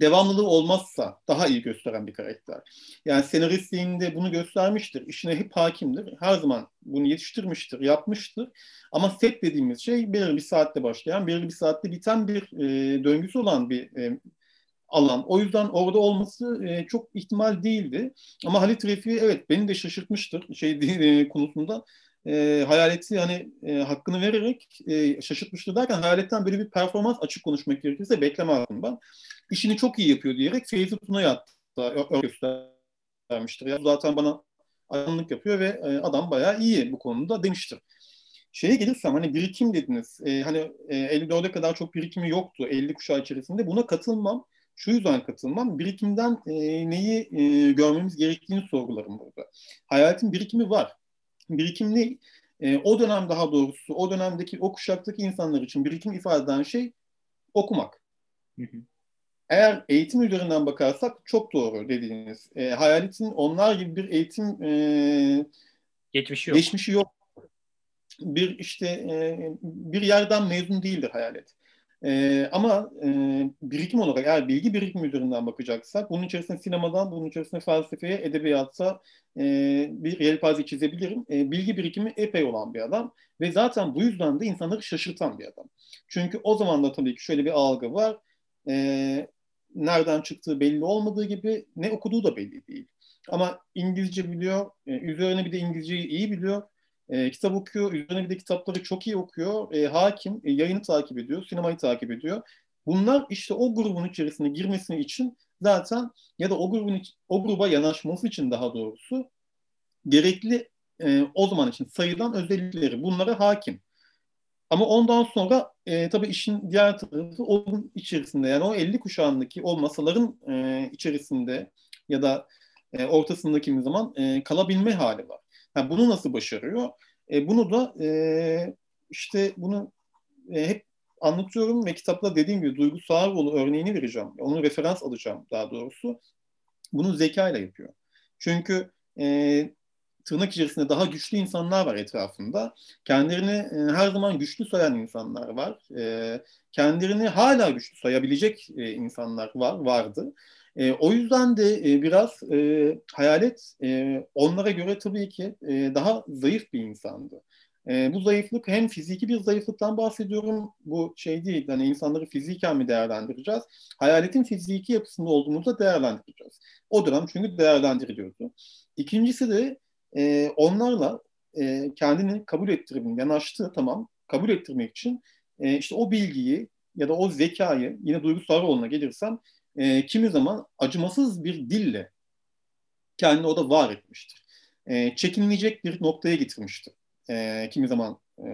B: devamlılığı olmazsa daha iyi gösteren bir karakter. Yani senaristliğinde bunu göstermiştir. İşine hep hakimdir. Her zaman bunu yetiştirmiştir, yapmıştır. Ama set dediğimiz şey belirli bir saatte başlayan, belirli bir saatte biten bir e, döngüsü olan bir e, alan. O yüzden orada olması e, çok ihtimal değildi. Ama Halit Refi evet beni de şaşırtmıştır şey e, konusunda e, hayaleti hani e, hakkını vererek e, şaşırtmıştır derken hayaletten böyle bir performans açık konuşmak gerekirse beklemezdim ben. İşini çok iyi yapıyor diyerek Feyzi Tuna'ya hatta göstermiştir. Ya, zaten bana ajanlık yapıyor ve e, adam bayağı iyi bu konuda demiştir. Şeye gelirsem hani birikim dediniz. E, hani e, 54'e kadar çok birikimi yoktu 50 kuşağı içerisinde. Buna katılmam. şu yüzden katılmam. Birikimden e, neyi e, görmemiz gerektiğini sorgularım burada. Hayaletin birikimi var. Birikim ne? E, o dönem daha doğrusu o dönemdeki o kuşaktaki insanlar için birikim ifade eden şey okumak. Hı hı. Eğer eğitim üzerinden bakarsak çok doğru dediğiniz. E, hayaletin onlar gibi bir eğitim e,
A: geçmişi yok.
B: Geçmişi yok. Bir işte e, bir yerden mezun değildir hayalet. E, ama e, birikim olarak eğer bilgi birikimi üzerinden bakacaksak bunun içerisinde sinemadan, bunun içerisinde felsefeye, edebiyata e, bir yelpaze çizebilirim. E, bilgi birikimi epey olan bir adam ve zaten bu yüzden de insanları şaşırtan bir adam. Çünkü o zaman da tabii ki şöyle bir algı var. E, nereden çıktığı belli olmadığı gibi ne okuduğu da belli değil. Ama İngilizce biliyor, e, üzerine bir de İngilizceyi iyi biliyor. E, kitap okuyor, üzerine bir de kitapları çok iyi okuyor. E, hakim, e, yayını takip ediyor, sinemayı takip ediyor. Bunlar işte o grubun içerisine girmesini için zaten ya da o grubun o gruba yanaşması için daha doğrusu gerekli e, o zaman için sayılan özellikleri bunlara hakim. Ama ondan sonra e, tabii işin diğer tarafı onun içerisinde yani o 50 kuşağındaki o masaların e, içerisinde ya da e, ortasındaki zaman e, kalabilme hali var. Yani bunu nasıl başarıyor? E, bunu da e, işte bunu e, hep anlatıyorum ve kitapta dediğim gibi Duygu Sağaroğlu örneğini vereceğim. Onu referans alacağım daha doğrusu. Bunu zeka ile yapıyor. Çünkü e, tırnak içerisinde daha güçlü insanlar var etrafında. Kendilerini e, her zaman güçlü sayan insanlar var. E, kendilerini hala güçlü sayabilecek e, insanlar var, vardı. E, o yüzden de biraz e, hayalet onlara göre tabii ki daha zayıf bir insandı. Bu zayıflık hem fiziki bir zayıflıktan bahsediyorum. Bu şey değil, hani insanları fiziken mi değerlendireceğiz? Hayaletin fiziki yapısında olduğumuzda değerlendireceğiz. O dönem çünkü değerlendiriliyordu. İkincisi de e, onlarla e, kendini kabul ettirmenin, yanaştığı tamam, kabul ettirmek için e, işte o bilgiyi ya da o zekayı, yine Duygu Sarıoğlu'na gelirsem, e, kimi zaman acımasız bir dille kendini o da var etmiştir. E, çekinmeyecek bir noktaya getirmiştir. E, kimi zaman e,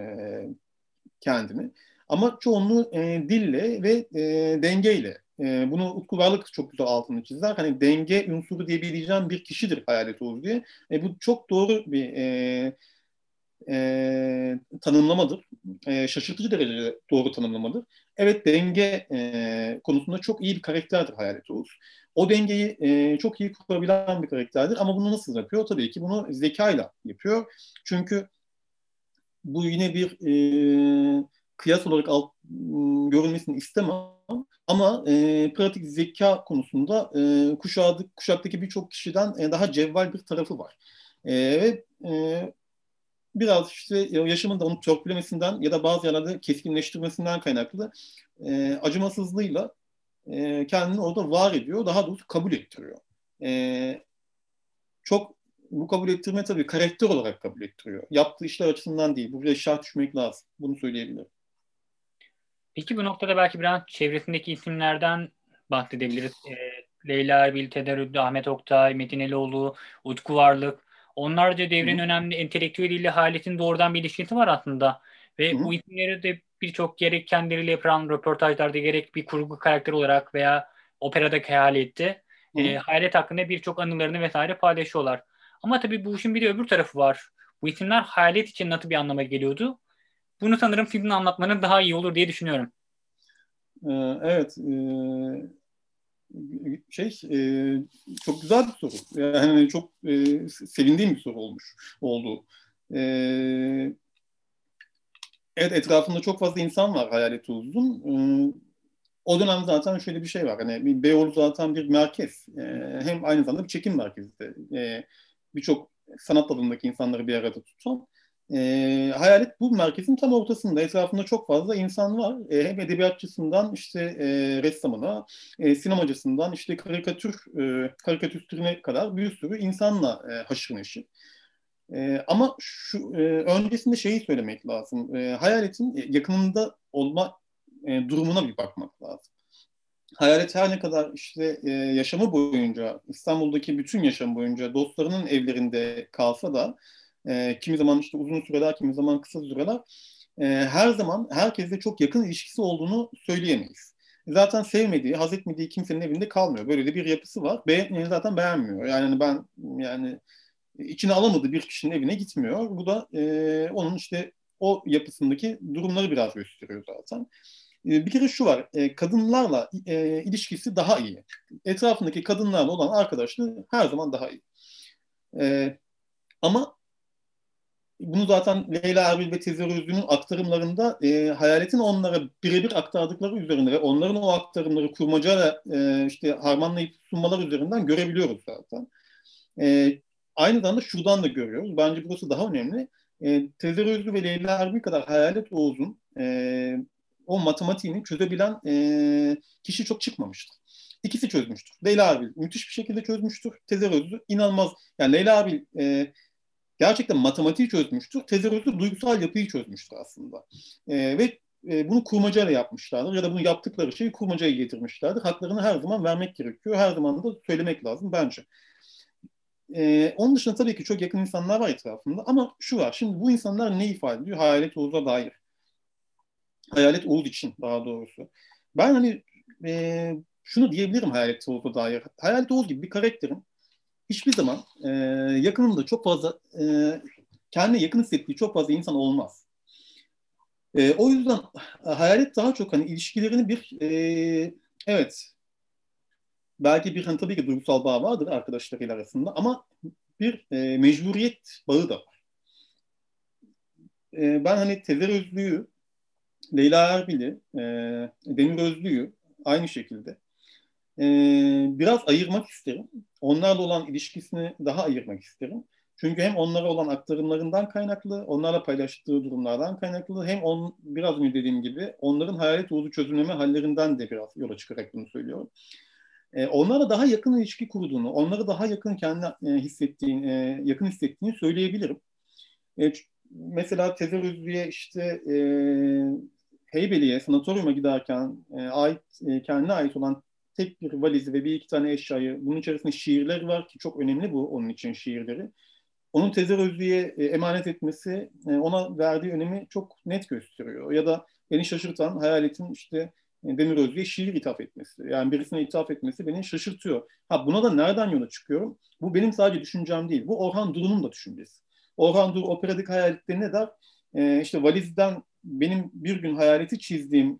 B: kendini. Ama çoğunluğu e, dille ve e, dengeyle. E, bunu Utku Varlık çok güzel altını çizer. Hani denge unsuru diyebileceğim bir kişidir Hayalet Oğuz diye. E, bu çok doğru bir e, e, tanımlamadır. E, şaşırtıcı derecede doğru tanımlamadır. Evet denge e, konusunda çok iyi bir karakterdir Hayalet Oğuz. O dengeyi e, çok iyi kurabilen bir karakterdir ama bunu nasıl yapıyor? Tabii ki bunu zekayla yapıyor. Çünkü bu yine bir e, kıyas olarak alt, görülmesini istemem ama e, pratik zeka konusunda e, kuşağı, kuşaktaki birçok kişiden e, daha cevval bir tarafı var. E, ve e, biraz işte yaşamın da onu törpülemesinden ya da bazı yerlerde keskinleştirmesinden kaynaklı e, acımasızlığıyla e, kendini orada var ediyor. Daha doğrusu kabul ettiriyor. E, çok bu kabul ettirme tabii karakter olarak kabul ettiriyor. Yaptığı işler açısından değil. Buraya şart düşmek lazım. Bunu söyleyebilirim.
A: Peki bu noktada belki biraz çevresindeki isimlerden bahsedebiliriz. E, Leyla Erbil, Tederüddü, Ahmet Oktay, Metin Eloğlu, Utku Varlık. Onlarca devrin Hı. önemli entelektüeliyle Halit'in doğrudan bir ilişkisi var aslında. Ve Hı. bu isimleri de birçok gerek kendileriyle yapılan röportajlarda gerek bir kurgu karakter olarak veya operadaki Halit'te e, Halit hakkında birçok anılarını vesaire paylaşıyorlar. Ama tabii bu işin bir de öbür tarafı var. Bu isimler Halit için nasıl bir anlama geliyordu? Bunu sanırım sizin anlatmanın daha iyi olur diye düşünüyorum.
B: Ee, evet. E, şey e, çok güzel bir soru. Yani çok e, sevindiğim bir soru olmuş oldu. Evet etrafında çok fazla insan var Hayalet Uzun. E, o dönem zaten şöyle bir şey var. Hani Beyoğlu zaten bir merkez. Hem aynı zamanda bir çekim merkezi de. Birçok sanat alanındaki insanları bir arada tutan. E, hayalet bu merkezin tam ortasında. Etrafında çok fazla insan var. E, hem edebiyatçısından işte e, ressamına, e, sinemacısından işte karikatür e, karikatüristine kadar bir sürü insanla e, haşır neşir. E, ama şu e, öncesinde şeyi söylemek lazım. E, hayaletin yakınında olma e, durumuna bir bakmak lazım. Hayalet her ne kadar işte e, yaşamı boyunca İstanbul'daki bütün yaşam boyunca dostlarının evlerinde kalsa da e, kimi zaman işte uzun süreler, kimi zaman kısa süreler e, her zaman herkesle çok yakın ilişkisi olduğunu söyleyemeyiz. zaten sevmediği, haz etmediği kimsenin evinde kalmıyor. Böyle de bir yapısı var. Be zaten beğenmiyor. Yani hani ben yani içine alamadığı bir kişinin evine gitmiyor. Bu da e, onun işte o yapısındaki durumları biraz gösteriyor zaten. E, bir kere şu var, e, kadınlarla e, ilişkisi daha iyi. Etrafındaki kadınlarla olan arkadaşlığı her zaman daha iyi. Ama bunu zaten Leyla Erbil ve Tezer Özlü'nün aktarımlarında e, hayaletin onlara birebir aktardıkları üzerinde ve onların o aktarımları kurmaca e, işte harmanlayıp sunmalar üzerinden görebiliyoruz zaten. E, aynı zamanda şuradan da görüyoruz. Bence burası daha önemli. E, Tezer Özlü ve Leyla Erbil kadar Hayalet Oğuz'un e, o matematiğini çözebilen e, kişi çok çıkmamıştır. İkisi çözmüştür. Leyla Erbil müthiş bir şekilde çözmüştür. Tezer Özlü inanılmaz. Yani Leyla Erbil e, gerçekten matematiği çözmüştür. Tezer Özlü duygusal yapıyı çözmüştür aslında. E, ve e, bunu kurmacayla yapmışlardır ya da bunu yaptıkları şeyi kurmacaya getirmişlerdir. Haklarını her zaman vermek gerekiyor. Her zaman da söylemek lazım bence. Ee, onun dışında tabii ki çok yakın insanlar var etrafında ama şu var. Şimdi bu insanlar ne ifade ediyor? Hayalet Oğuz'a dair. Hayalet Oğuz için daha doğrusu. Ben hani e, şunu diyebilirim Hayalet Oğuz'a dair. Hayalet Oğuz gibi bir karakterin hiçbir zaman e, yakınında çok fazla e, kendine yakın hissettiği çok fazla insan olmaz. E, o yüzden hayalet daha çok hani ilişkilerini bir e, evet belki bir hani tabii ki duygusal bağ vardır arkadaşlarıyla arasında ama bir e, mecburiyet bağı da var. E, ben hani Tezer Özlü'yü, Leyla Erbil'i, e, Demir Özlü'yü aynı şekilde e, biraz ayırmak isterim. Onlarla olan ilişkisini daha ayırmak isterim. Çünkü hem onlara olan aktarımlarından kaynaklı, onlarla paylaştığı durumlardan kaynaklı, hem on, biraz önce dediğim gibi onların hayalet uğuzu çözümleme hallerinden de biraz yola çıkarak bunu söylüyorum e, onlara daha yakın ilişki kurduğunu, onları daha yakın kendi e, hissettiğini, e, yakın hissettiğini söyleyebilirim. E, mesela Tezer Özlü'ye işte e, Heybeli'ye, sanatoryuma giderken e, ait, e, kendine ait olan tek bir valizi ve bir iki tane eşyayı, bunun içerisinde şiirler var ki çok önemli bu onun için şiirleri. Onun Tezer Özlü'ye e, emanet etmesi e, ona verdiği önemi çok net gösteriyor. Ya da beni şaşırtan hayaletin işte Demir Özlü'ye şiir ithaf etmesi. Yani birisine ithaf etmesi beni şaşırtıyor. Ha buna da nereden yola çıkıyorum? Bu benim sadece düşüncem değil. Bu Orhan Duru'nun da düşüncesi. Orhan Duru operadik hayaletleri ne der? Ee, işte valizden benim bir gün hayaleti çizdiğim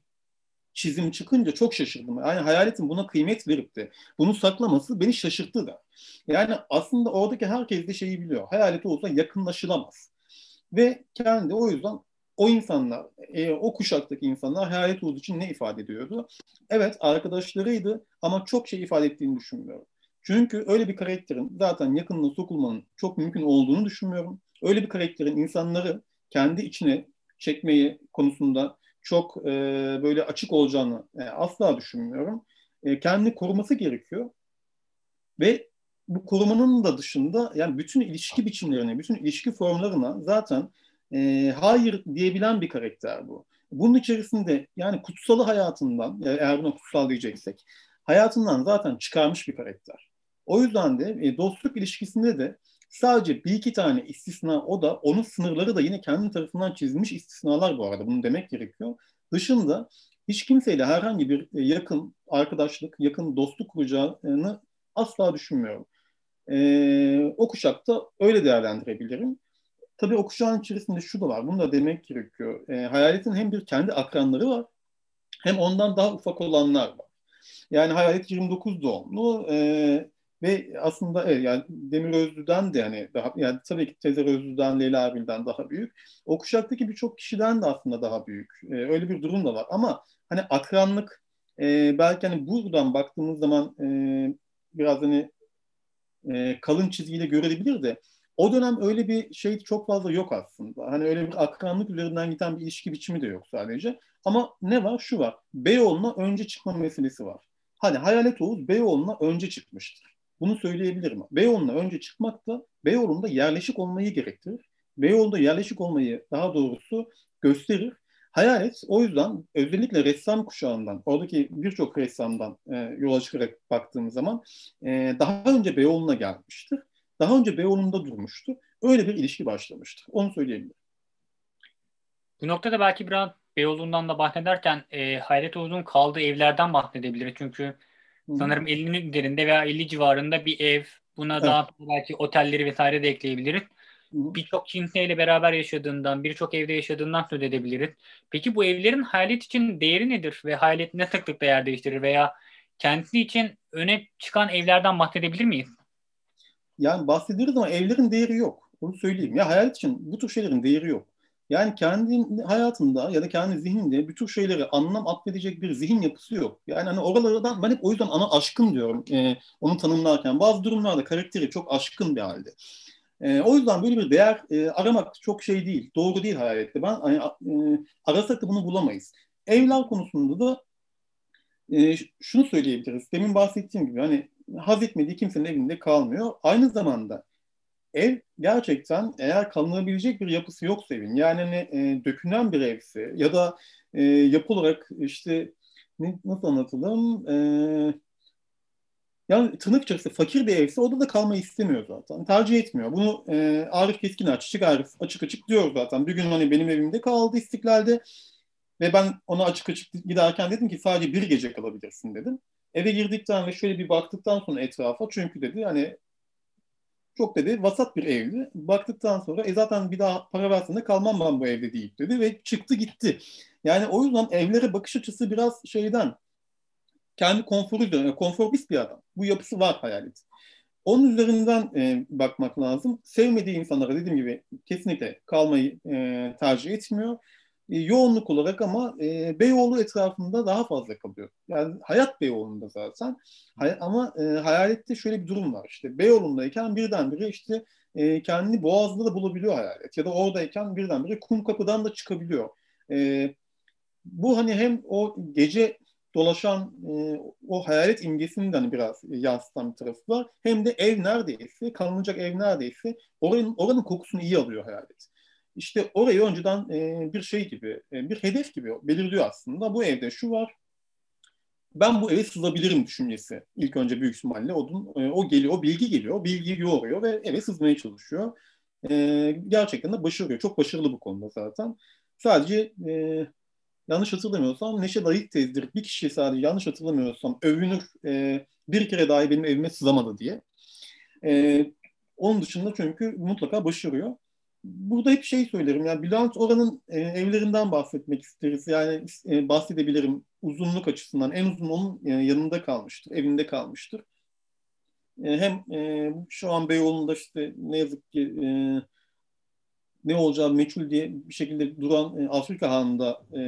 B: çizim çıkınca çok şaşırdım. Yani hayaletin buna kıymet verip de bunu saklaması beni şaşırttı da. Yani aslında oradaki herkes de şeyi biliyor. Hayaleti olsa yakınlaşılamaz. Ve kendi o yüzden o insanlar, e, o kuşaktaki insanlar hayalet olduğu için ne ifade ediyordu? Evet arkadaşlarıydı ama çok şey ifade ettiğini düşünmüyorum. Çünkü öyle bir karakterin zaten yakınına sokulmanın çok mümkün olduğunu düşünmüyorum. Öyle bir karakterin insanları kendi içine çekmeyi konusunda çok e, böyle açık olacağını e, asla düşünmüyorum. E, kendini koruması gerekiyor. Ve bu korumanın da dışında yani bütün ilişki biçimlerine, bütün ilişki formlarına zaten e, hayır diyebilen bir karakter bu. Bunun içerisinde yani kutsalı hayatından, eğer buna kutsal diyeceksek, hayatından zaten çıkarmış bir karakter. O yüzden de e, dostluk ilişkisinde de sadece bir iki tane istisna o da onun sınırları da yine kendi tarafından çizilmiş istisnalar bu arada bunu demek gerekiyor. Dışında hiç kimseyle herhangi bir e, yakın arkadaşlık, yakın dostluk kuracağını asla düşünmüyorum. Ee, o kuşakta öyle değerlendirebilirim. Tabii o kuşağın içerisinde şu da var. Bunu da demek gerekiyor. E, hayaletin hem bir kendi akranları var hem ondan daha ufak olanlar var. Yani Hayalet 29 doğumlu e, ve aslında evet, yani Demir Özlü'den de yani daha yani tabii ki Tezer Özlü'den, Leyla Erbil'den daha büyük. O kuşaktaki birçok kişiden de aslında daha büyük. E, öyle bir durum da var. Ama hani akranlık e, belki hani buradan baktığımız zaman e, biraz hani e, kalın çizgiyle görülebilir de o dönem öyle bir şey çok fazla yok aslında. Hani öyle bir akranlık üzerinden giden bir ilişki biçimi de yok sadece. Ama ne var? Şu var. Beyoğlu'na önce çıkma meselesi var. Hani Hayalet Oğuz Beyoğlu'na önce çıkmıştır. Bunu söyleyebilirim. Beyoğlu'na önce çıkmak da Beyoğlu'nda yerleşik olmayı gerektirir. Beyoğlu'da yerleşik olmayı daha doğrusu gösterir. Hayalet o yüzden özellikle ressam kuşağından, oradaki birçok ressamdan e, yola çıkarak baktığımız zaman e, daha önce Beyoğlu'na gelmiştir daha önce Beyoğlu'nda durmuştu. Öyle bir ilişki başlamıştı. Onu söyleyebilirim.
A: Bu noktada belki biraz Beyoğlu'ndan da bahsederken e, Hayret Oğuz'un kaldığı evlerden bahsedebiliriz. Çünkü Sanırım 50'nin üzerinde veya 50 civarında bir ev. Buna evet. daha belki otelleri vesaire de ekleyebiliriz. Birçok kimseyle beraber yaşadığından, birçok evde yaşadığından söz edebiliriz. Peki bu evlerin hayalet için değeri nedir ve hayalet ne sıklıkla yer değiştirir veya kendisi için öne çıkan evlerden bahsedebilir miyiz?
B: Yani bahsederiz ama evlerin değeri yok. Onu söyleyeyim. Ya hayalet için bu tür şeylerin değeri yok. Yani kendi hayatında ya da kendi zihninde bütün şeyleri anlam atfedecek bir zihin yapısı yok. Yani hani oralardan ben hep o yüzden ana aşkın diyorum e, onu tanımlarken. Bazı durumlarda karakteri çok aşkın bir halde. E, o yüzden böyle bir değer e, aramak çok şey değil. Doğru değil hayalette. Ben hani, e, arasak da bunu bulamayız. Evler konusunda da e, şunu söyleyebiliriz. Demin bahsettiğim gibi hani haz etmediği kimsenin evinde kalmıyor. Aynı zamanda ev gerçekten eğer kalınabilecek bir yapısı yoksa evin yani hani, e, dökünen bir evse ya da e, yapı olarak işte ne, nasıl anlatalım e, yani tırnak fakir bir evse orada da kalmayı istemiyor zaten. Tercih etmiyor. Bunu e, Arif Keskin açık Arif açık açık diyor zaten. Bir gün hani benim evimde kaldı İstiklal'de ve ben ona açık açık giderken dedim ki sadece bir gece kalabilirsin dedim. Eve girdikten ve şöyle bir baktıktan sonra etrafa çünkü dedi hani çok dedi vasat bir evdi. Baktıktan sonra e zaten bir daha para versene kalmam ben bu evde deyip dedi ve çıktı gitti. Yani o yüzden evlere bakış açısı biraz şeyden kendi konforu üzerine, konforist bir adam. Bu yapısı var hayalet. Onun üzerinden e, bakmak lazım. Sevmediği insanlara dediğim gibi kesinlikle kalmayı e, tercih etmiyor. E, yoğunluk olarak ama e, Beyoğlu etrafında daha fazla kalıyor. Yani hayat Beyoğlu'nda zaten. Hay- ama e, hayalette şöyle bir durum var. İşte Beyoğlu'ndayken birdenbire işte e, kendini Boğaz'da da bulabiliyor hayalet. Ya da oradayken birdenbire kum kapıdan da çıkabiliyor. E, bu hani hem o gece dolaşan e, o hayalet imgesini de hani biraz yansıtan bir tarafı var. Hem de ev neredeyse, kalınacak ev neredeyse oranın, oranın kokusunu iyi alıyor hayalet. İşte orayı önceden e, bir şey gibi, e, bir hedef gibi belirliyor aslında. Bu evde şu var, ben bu eve sızabilirim düşüncesi. İlk önce büyük ihtimalle o, e, o geliyor, o bilgi geliyor, o bilgiyi yoğuruyor ve eve sızmaya çalışıyor. E, gerçekten de başarıyor. Çok başarılı bu konuda zaten. Sadece e, yanlış hatırlamıyorsam Neşe Dayık tezdir. Bir kişi sadece yanlış hatırlamıyorsam övünür e, bir kere dahi benim evime sızamadı diye. E, onun dışında çünkü mutlaka başarıyor burada hep şey söylerim. Yani Bülent Oran'ın e, evlerinden bahsetmek isteriz. Yani e, bahsedebilirim uzunluk açısından. En uzun onun e, yanında kalmıştır, evinde kalmıştır. E, hem e, şu an Beyoğlu'nda işte ne yazık ki e, ne olacağı meçhul diye bir şekilde duran e, Afrika Hanı'nda e,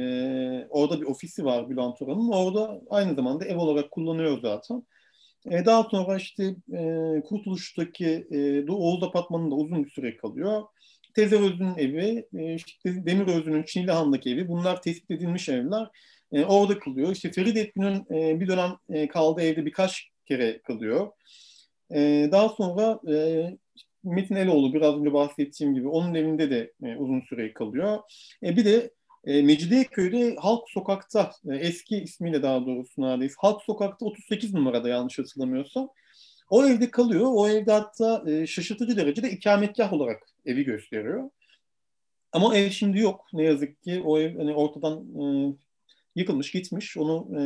B: orada bir ofisi var Bülent Oran'ın. Orada aynı zamanda ev olarak kullanıyor zaten. E, daha sonra işte e, Kurtuluş'taki e, Oğuz Apartmanı'nda uzun bir süre kalıyor. Tezer Öz'ün evi, e, işte Demir Öz'ün Çinli Han'daki evi bunlar tespit edilmiş evler. E, orada kalıyor. İşte Ferit Etkin'in e, bir dönem e, kaldığı evde birkaç kere kalıyor. E, daha sonra e, Metin Eloğlu biraz önce bahsettiğim gibi onun evinde de e, uzun süre kalıyor. E, bir de e, Mecidiyeköy'de Halk Sokak'ta e, eski ismiyle daha doğrusu neredeyse Halk Sokak'ta 38 numarada yanlış hatırlamıyorsam o evde kalıyor. O evde hatta e, şaşırtıcı derecede ikametgah olarak evi gösteriyor. Ama ev şimdi yok. Ne yazık ki o ev hani ortadan e, yıkılmış gitmiş. Onu e,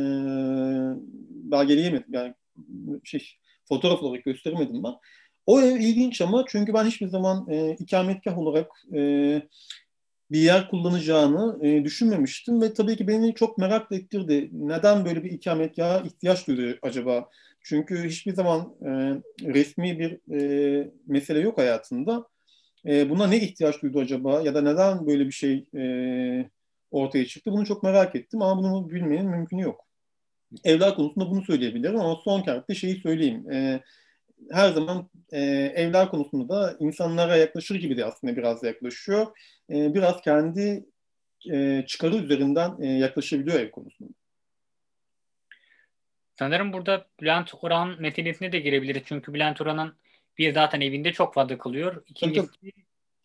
B: belgeleyemedim. Yani şey fotoğraf olarak gösteremedim ben. O ev ilginç ama çünkü ben hiçbir zaman e, ikametgah olarak e, bir yer kullanacağını e, düşünmemiştim ve tabii ki beni çok merak ettirdi. Neden böyle bir ikametgaha ihtiyaç duydu acaba? Çünkü hiçbir zaman e, resmi bir e, mesele yok hayatında. E, buna ne ihtiyaç duydu acaba ya da neden böyle bir şey e, ortaya çıktı? Bunu çok merak ettim ama bunu bilmenin mümkünü yok. Evler konusunda bunu söyleyebilirim ama son kertte şeyi söyleyeyim. E, her zaman e, evler konusunda da insanlara yaklaşır gibi de aslında biraz yaklaşıyor. E, biraz kendi e, çıkarı üzerinden e, yaklaşabiliyor ev konusunda.
A: Sanırım burada Bülent Orhan meselesine de girebiliriz. Çünkü Bülent Orhan'ın bir zaten evinde çok fazla kalıyor. İkincisi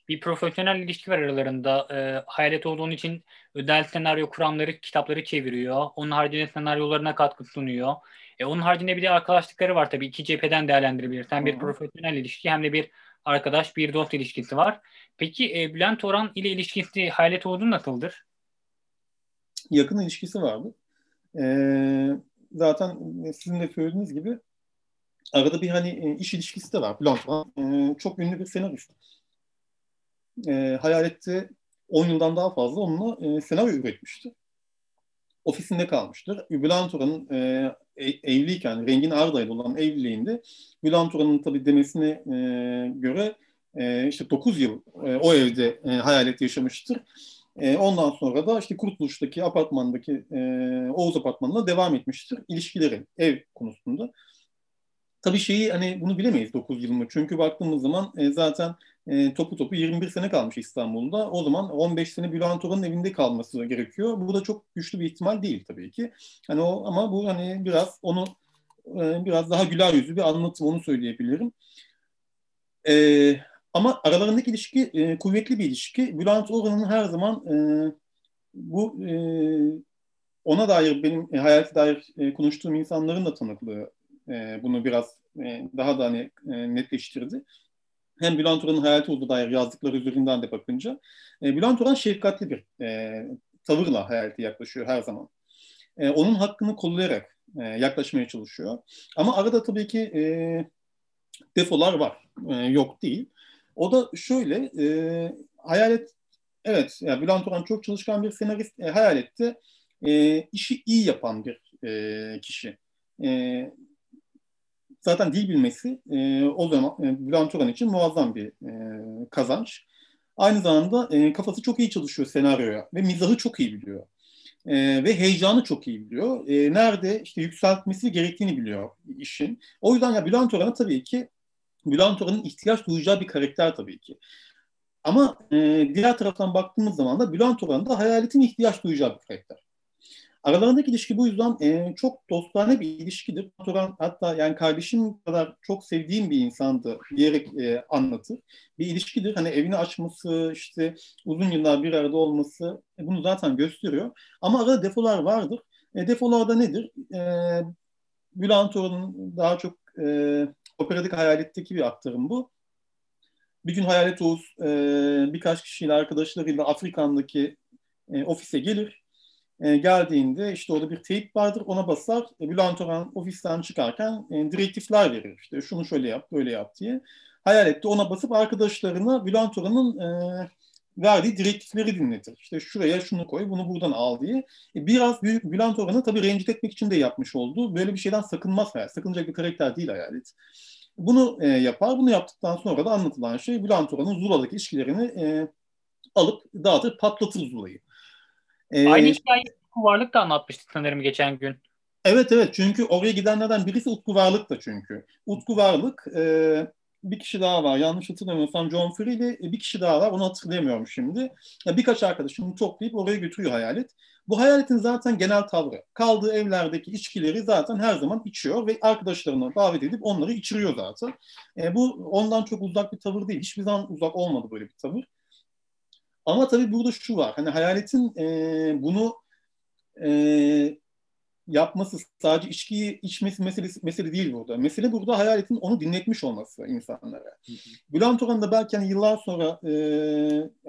A: bir profesyonel ilişki var aralarında. E, hayalet olduğun için özel senaryo kuramları, kitapları çeviriyor. Onun haricinde senaryolarına katkı sunuyor. E, onun haricinde bir de arkadaşlıkları var tabii. iki cepheden değerlendirebilir. Hem bir profesyonel ilişki hem de bir arkadaş, bir dost ilişkisi var. Peki e, Bülent Orhan ile ilişkisi hayalet olduğu nasıldır?
B: yakın ilişkisi vardı. E, zaten sizin de söylediğiniz gibi arada bir hani e, iş ilişkisi de var. Bülent e, çok ünlü bir senarist. E, Hayalet'te 10 yıldan daha fazla onunla e, senaryo üretmişti. Ofisinde kalmıştır. Orhan'ın e, e, evliyken, Rengin Arda'yla olan evliliğinde Orhan'ın tabii demesine e, göre e, işte 9 yıl e, o evde e, hayalet yaşamıştır. E, ondan sonra da işte Kurtuluş'taki apartmandaki e, Oğuz apartmanına devam etmiştir ilişkileri ev konusunda. Tabii şeyi hani bunu bilemeyiz 9 yıl mı? Çünkü baktığımız zaman e, zaten e, topu topu 21 sene kalmış İstanbul'da. O zaman 15 sene Bülent Orhan'ın evinde kalması gerekiyor. Bu da çok güçlü bir ihtimal değil tabii ki. Hani o ama bu hani biraz onu e, biraz daha güler yüzlü bir anlatım onu söyleyebilirim. E, ama aralarındaki ilişki e, kuvvetli bir ilişki. Bülent Orhan'ın her zaman e, bu e, ona dair benim e, hayata dair e, konuştuğum insanların da tanıklığı e, bunu biraz e, daha da hani e, netleştirdi. Hem Bülent Orhan'ın hayatı olduğu dair yazdıkları üzerinden de bakınca. E, Bülent Orhan şefkatli bir e, tavırla hayata yaklaşıyor her zaman. E, onun hakkını kollayarak e, yaklaşmaya çalışıyor. Ama arada tabii ki e, defolar var. E, yok değil. O da şöyle, e, Hayalet, evet yani Bülent Orhan çok çalışkan bir senarist. E, Hayalet'te e, işi iyi yapan bir e, kişi. E, zaten dil bilmesi e, o zaman e, Bülent Orhan için muazzam bir e, kazanç. Aynı zamanda e, kafası çok iyi çalışıyor senaryoya ve mizahı çok iyi biliyor. E, ve heyecanı çok iyi biliyor. E, nerede işte yükseltmesi gerektiğini biliyor işin. O yüzden ya Bülent Orhan'a tabii ki Bülent Orhan'ın ihtiyaç duyacağı bir karakter tabii ki. Ama e, diğer taraftan baktığımız zaman da Bülent Orhan da hayaletin ihtiyaç duyacağı bir karakter. Aralarındaki ilişki bu yüzden e, çok dostane bir ilişkidir. Turan hatta yani kardeşim kadar çok sevdiğim bir insandı diyerek e, anlatır. Bir ilişkidir. Hani evini açması, işte uzun yıllar bir arada olması e, bunu zaten gösteriyor. Ama arada defolar vardır. E, defolar da nedir? E, Bülent Orhan'ın daha çok e, operatik hayaletteki bir aktarım bu. Bir gün Hayalet Oğuz e, birkaç kişiyle arkadaşlarıyla Afrikan'daki e, ofise gelir e, geldiğinde işte orada bir teyp vardır ona basar. E, Bülent Orhan ofisten çıkarken e, direktifler verir. İşte şunu şöyle yap, böyle yap diye. Hayalette ona basıp arkadaşlarına Bülent Orhan'ın e, verdiği direktifleri dinletir. İşte şuraya şunu koy, bunu buradan al diye. E, biraz büyük Bülent Orhan'ı tabii rencide etmek için de yapmış oldu. Böyle bir şeyden sakınmaz hayal. Sakınacak bir karakter değil hayalet. Bunu e, yapar. Bunu yaptıktan sonra da anlatılan şey Bülent Orhan'ın Zula'daki ilişkilerini e, alıp dağıtır, patlatır Zula'yı.
A: Ee, Aynı hikayeyi Varlık da anlatmıştı sanırım geçen gün.
B: Evet evet çünkü oraya gidenlerden birisi Utku Varlık da çünkü. Utku Varlık e, bir kişi daha var yanlış hatırlamıyorsam John Free ile bir kişi daha var onu hatırlayamıyorum şimdi. Ya birkaç arkadaşını toplayıp oraya götürüyor hayalet. Bu hayaletin zaten genel tavrı. Kaldığı evlerdeki içkileri zaten her zaman içiyor ve arkadaşlarına davet edip onları içiriyor zaten. E, bu ondan çok uzak bir tavır değil. Hiçbir zaman uzak olmadı böyle bir tavır. Ama tabii burada şu var. Hani hayaletin e, bunu e, yapması sadece içkiyi içmesi meselesi, mesele değil burada. Mesele burada hayaletin onu dinletmiş olması insanlara. Hı Bülent Orhan da belki hani yıllar sonra e,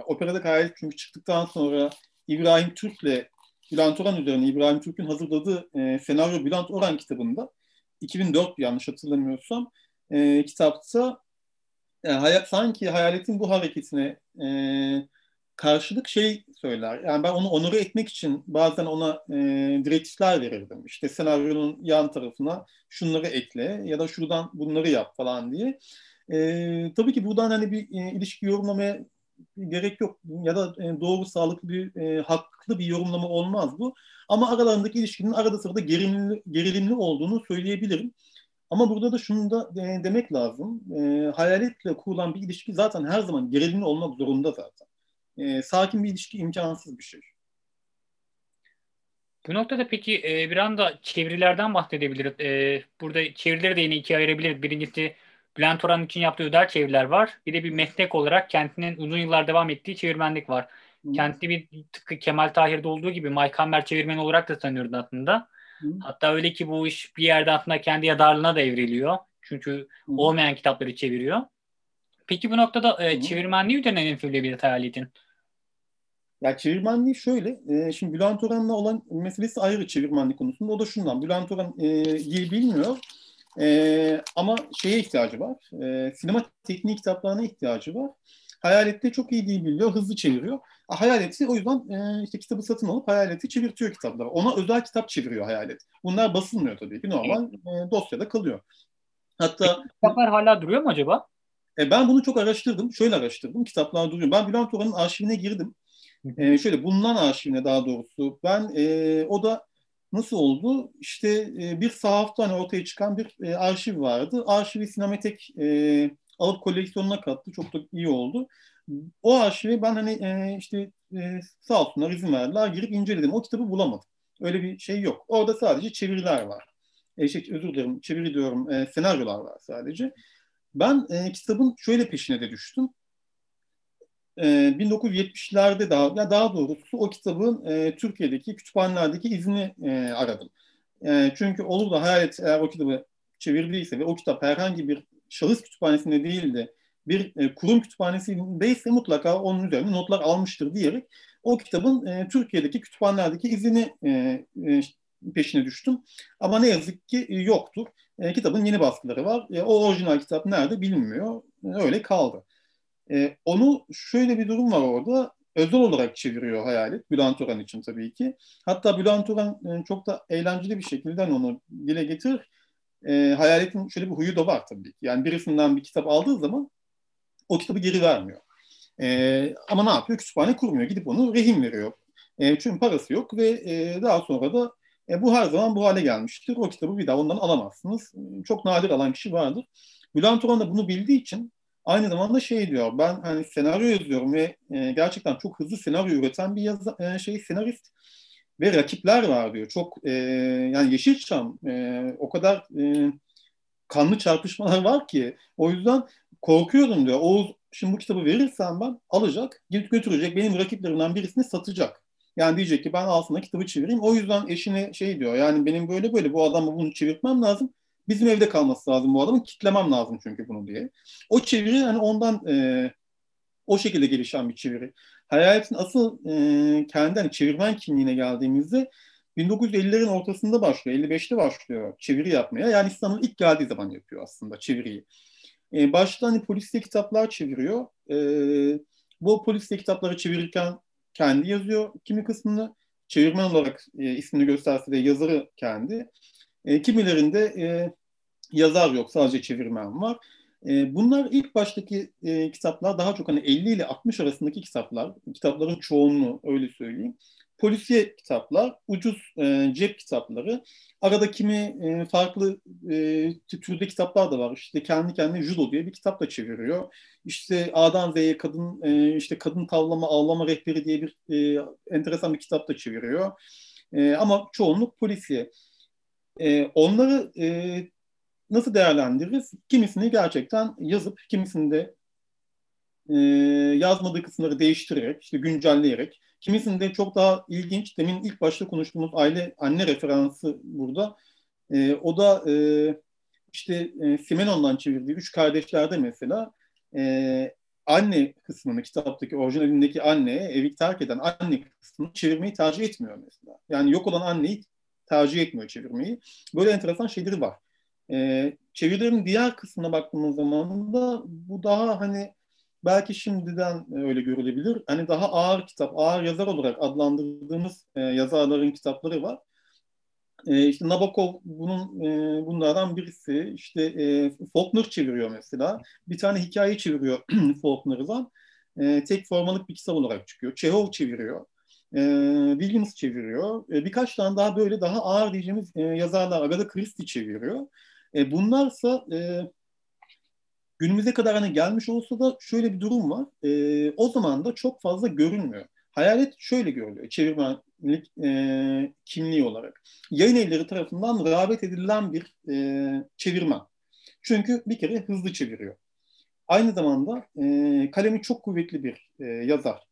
B: operada hayalet çünkü çıktıktan sonra İbrahim Türk'le Bülent Orhan üzerine İbrahim Türk'ün hazırladığı e, senaryo Bülent Orhan kitabında 2004 yanlış hatırlamıyorsam e, kitapta e, hayal, sanki hayaletin bu hareketine e, karşılık şey söyler. Yani ben onu onuru etmek için bazen ona e, direktifler verirdim. İşte senaryonun yan tarafına şunları ekle ya da şuradan bunları yap falan diye. E, tabii ki buradan hani bir e, ilişki yorumlamaya gerek yok ya da e, doğru sağlıklı bir e, haklı bir yorumlama olmaz bu. Ama aralarındaki ilişkinin arada sırada gerilimli, gerilimli olduğunu söyleyebilirim. Ama burada da şunu da e, demek lazım. E, hayaletle kurulan bir ilişki zaten her zaman gerilimli olmak zorunda zaten e, sakin bir ilişki imkansız bir şey.
A: Bu noktada peki e, bir anda çevirilerden bahsedebiliriz. E, burada çevirileri de yine ikiye ayırabiliriz. Birincisi Bülent Orhan için yaptığı özel çeviriler var. Bir de bir meslek olarak kendinin uzun yıllar devam ettiği çevirmenlik var. Hı. Kendisi bir tıpkı Kemal Tahir'de olduğu gibi Mike Hammer çevirmen olarak da tanıyordu aslında. Hı. Hatta öyle ki bu iş bir yerde aslında kendi yazarlığına da evriliyor. Çünkü Hı. olmayan kitapları çeviriyor. Peki bu noktada e, çevirmenliği üzerine ne söyleyebilir Hayalet'in?
B: Ya çevirmenliği şöyle, e, şimdi Bülent Orhan'la olan meselesi ayrı çevirmenlik konusunda. O da şundan, Bülent Orhan e, bilmiyor e, ama şeye ihtiyacı var, e, sinema tekniği kitaplarına ihtiyacı var. Hayalette çok iyi değil biliyor, hızlı çeviriyor. Hayaleti o yüzden e, işte kitabı satın alıp Hayaleti çevirtiyor kitapları. Ona özel kitap çeviriyor Hayalet. Bunlar basılmıyor tabii ki, normal e, dosyada kalıyor.
A: Hatta kitaplar hala duruyor mu acaba?
B: E, ben bunu çok araştırdım. Şöyle araştırdım. Kitaplar duruyor. Ben Bülent Orhan'ın arşivine girdim. E, şöyle bulunan arşivine daha doğrusu. Ben e, o da nasıl oldu? İşte e, bir sahaftan ortaya çıkan bir e, arşiv vardı. Arşivi Sinematek e, alıp koleksiyonuna kattı. Çok da iyi oldu. O arşivi ben hani e, işte e, sağ olsunlar izin verdiler. Girip inceledim. O kitabı bulamadım. Öyle bir şey yok. Orada sadece çeviriler var. E, şey, özür dilerim çeviri diyorum. E, senaryolar var sadece. Ben e, kitabın şöyle peşine de düştüm. E, 1970'lerde daha, ya daha doğrusu o kitabın e, Türkiye'deki kütüphanelerdeki izini e, aradım. E, çünkü olur da Hayalet eğer o kitabı çevirdiyse ve o kitap herhangi bir şahıs kütüphanesinde değil de bir e, kurum kütüphanesindeyse mutlaka onun üzerine notlar almıştır diyerek o kitabın e, Türkiye'deki kütüphanelerdeki izini e, e, peşine düştüm. Ama ne yazık ki yoktur. E, kitabın yeni baskıları var. E, o orijinal kitap nerede bilinmiyor. E, öyle kaldı. E, onu şöyle bir durum var orada. Özel olarak çeviriyor Hayalet. Bülent Orhan için tabii ki. Hatta Bülent Orhan e, çok da eğlenceli bir şekilde onu dile getirir. E, Hayalet'in şöyle bir huyu da var tabii ki. Yani birisinden bir kitap aldığı zaman o kitabı geri vermiyor. E, ama ne yapıyor? Kütüphane kurmuyor. Gidip onu rehin veriyor. E, çünkü parası yok ve e, daha sonra da e, bu her zaman bu hale gelmiştir. O kitabı bir daha ondan alamazsınız. Çok nadir alan kişi vardır. Bülent Orhan da bunu bildiği için aynı zamanda şey diyor. Ben hani senaryo yazıyorum ve e, gerçekten çok hızlı senaryo üreten bir yaza, e, şey senarist ve rakipler var diyor. Çok e, yani Yeşilçam e, o kadar e, kanlı çarpışmalar var ki o yüzden korkuyorum diyor. Oğuz şimdi bu kitabı verirsen ben alacak, gidip götürecek, benim rakiplerimden birisini satacak. Yani diyecek ki ben aslında kitabı çevireyim. O yüzden eşine şey diyor yani benim böyle böyle bu adamı bunu çevirtmem lazım. Bizim evde kalması lazım bu adamın. Kitlemem lazım çünkü bunu diye. O çeviri hani ondan e, o şekilde gelişen bir çeviri. Hayaletin asıl e, kendi hani çevirmen kimliğine geldiğimizde 1950'lerin ortasında başlıyor. 55'te başlıyor çeviri yapmaya. Yani İstanbul ilk geldiği zaman yapıyor aslında çeviriyi. E, başta hani polisiye kitaplar çeviriyor. E, bu polisiye kitapları çevirirken kendi yazıyor kimi kısmını. Çevirmen olarak e, ismini gösterse de yazarı kendi. E, kimilerinde e, yazar yok sadece çevirmen var. E, bunlar ilk baştaki e, kitaplar daha çok hani 50 ile 60 arasındaki kitaplar. Kitapların çoğunluğu öyle söyleyeyim polisiye kitaplar, ucuz e, cep kitapları. Arada kimi farklı türde kitaplar da var. İşte kendi kendine judo diye bir kitap da çeviriyor. İşte A'dan Z'ye kadın işte kadın tavlama ağlama rehberi diye bir enteresan bir kitap da çeviriyor. Ama çoğunluk polisiye. Onları nasıl değerlendiririz? Kimisini gerçekten yazıp kimisini de e, yazmadığı kısımları değiştirerek, işte güncelleyerek Kimisinde çok daha ilginç, demin ilk başta konuştuğumuz aile anne referansı burada. E, o da e, işte e, Simenon'dan çevirdiği Üç Kardeşler'de mesela e, anne kısmını kitaptaki orijinalindeki anneye evi terk eden anne kısmını çevirmeyi tercih etmiyor mesela. Yani yok olan anneyi tercih etmiyor çevirmeyi. Böyle enteresan şeyleri var. E, çevirilerin diğer kısmına baktığımız zaman da bu daha hani belki şimdiden öyle görülebilir. Hani daha ağır kitap, ağır yazar olarak adlandırdığımız e, yazarların kitapları var. E, işte Nabokov bunun e, bunlardan birisi. İşte e, Faulkner çeviriyor mesela. Bir tane hikaye çeviriyor Faulkner'dan. E, tek formalık bir kitap olarak çıkıyor. Çehov çeviriyor. E, Williams çeviriyor. E, birkaç tane daha böyle daha ağır diyeceğimiz e, yazarlar. Agatha Christie çeviriyor. E, bunlarsa e, günümüze kadar hani gelmiş olsa da şöyle bir durum var. E, o zaman da çok fazla görünmüyor. Hayalet şöyle görülüyor çevirmenlik e, kimliği olarak. Yayın evleri tarafından rağbet edilen bir e, çevirmen. Çünkü bir kere hızlı çeviriyor. Aynı zamanda e, kalemi çok kuvvetli bir e, yazar.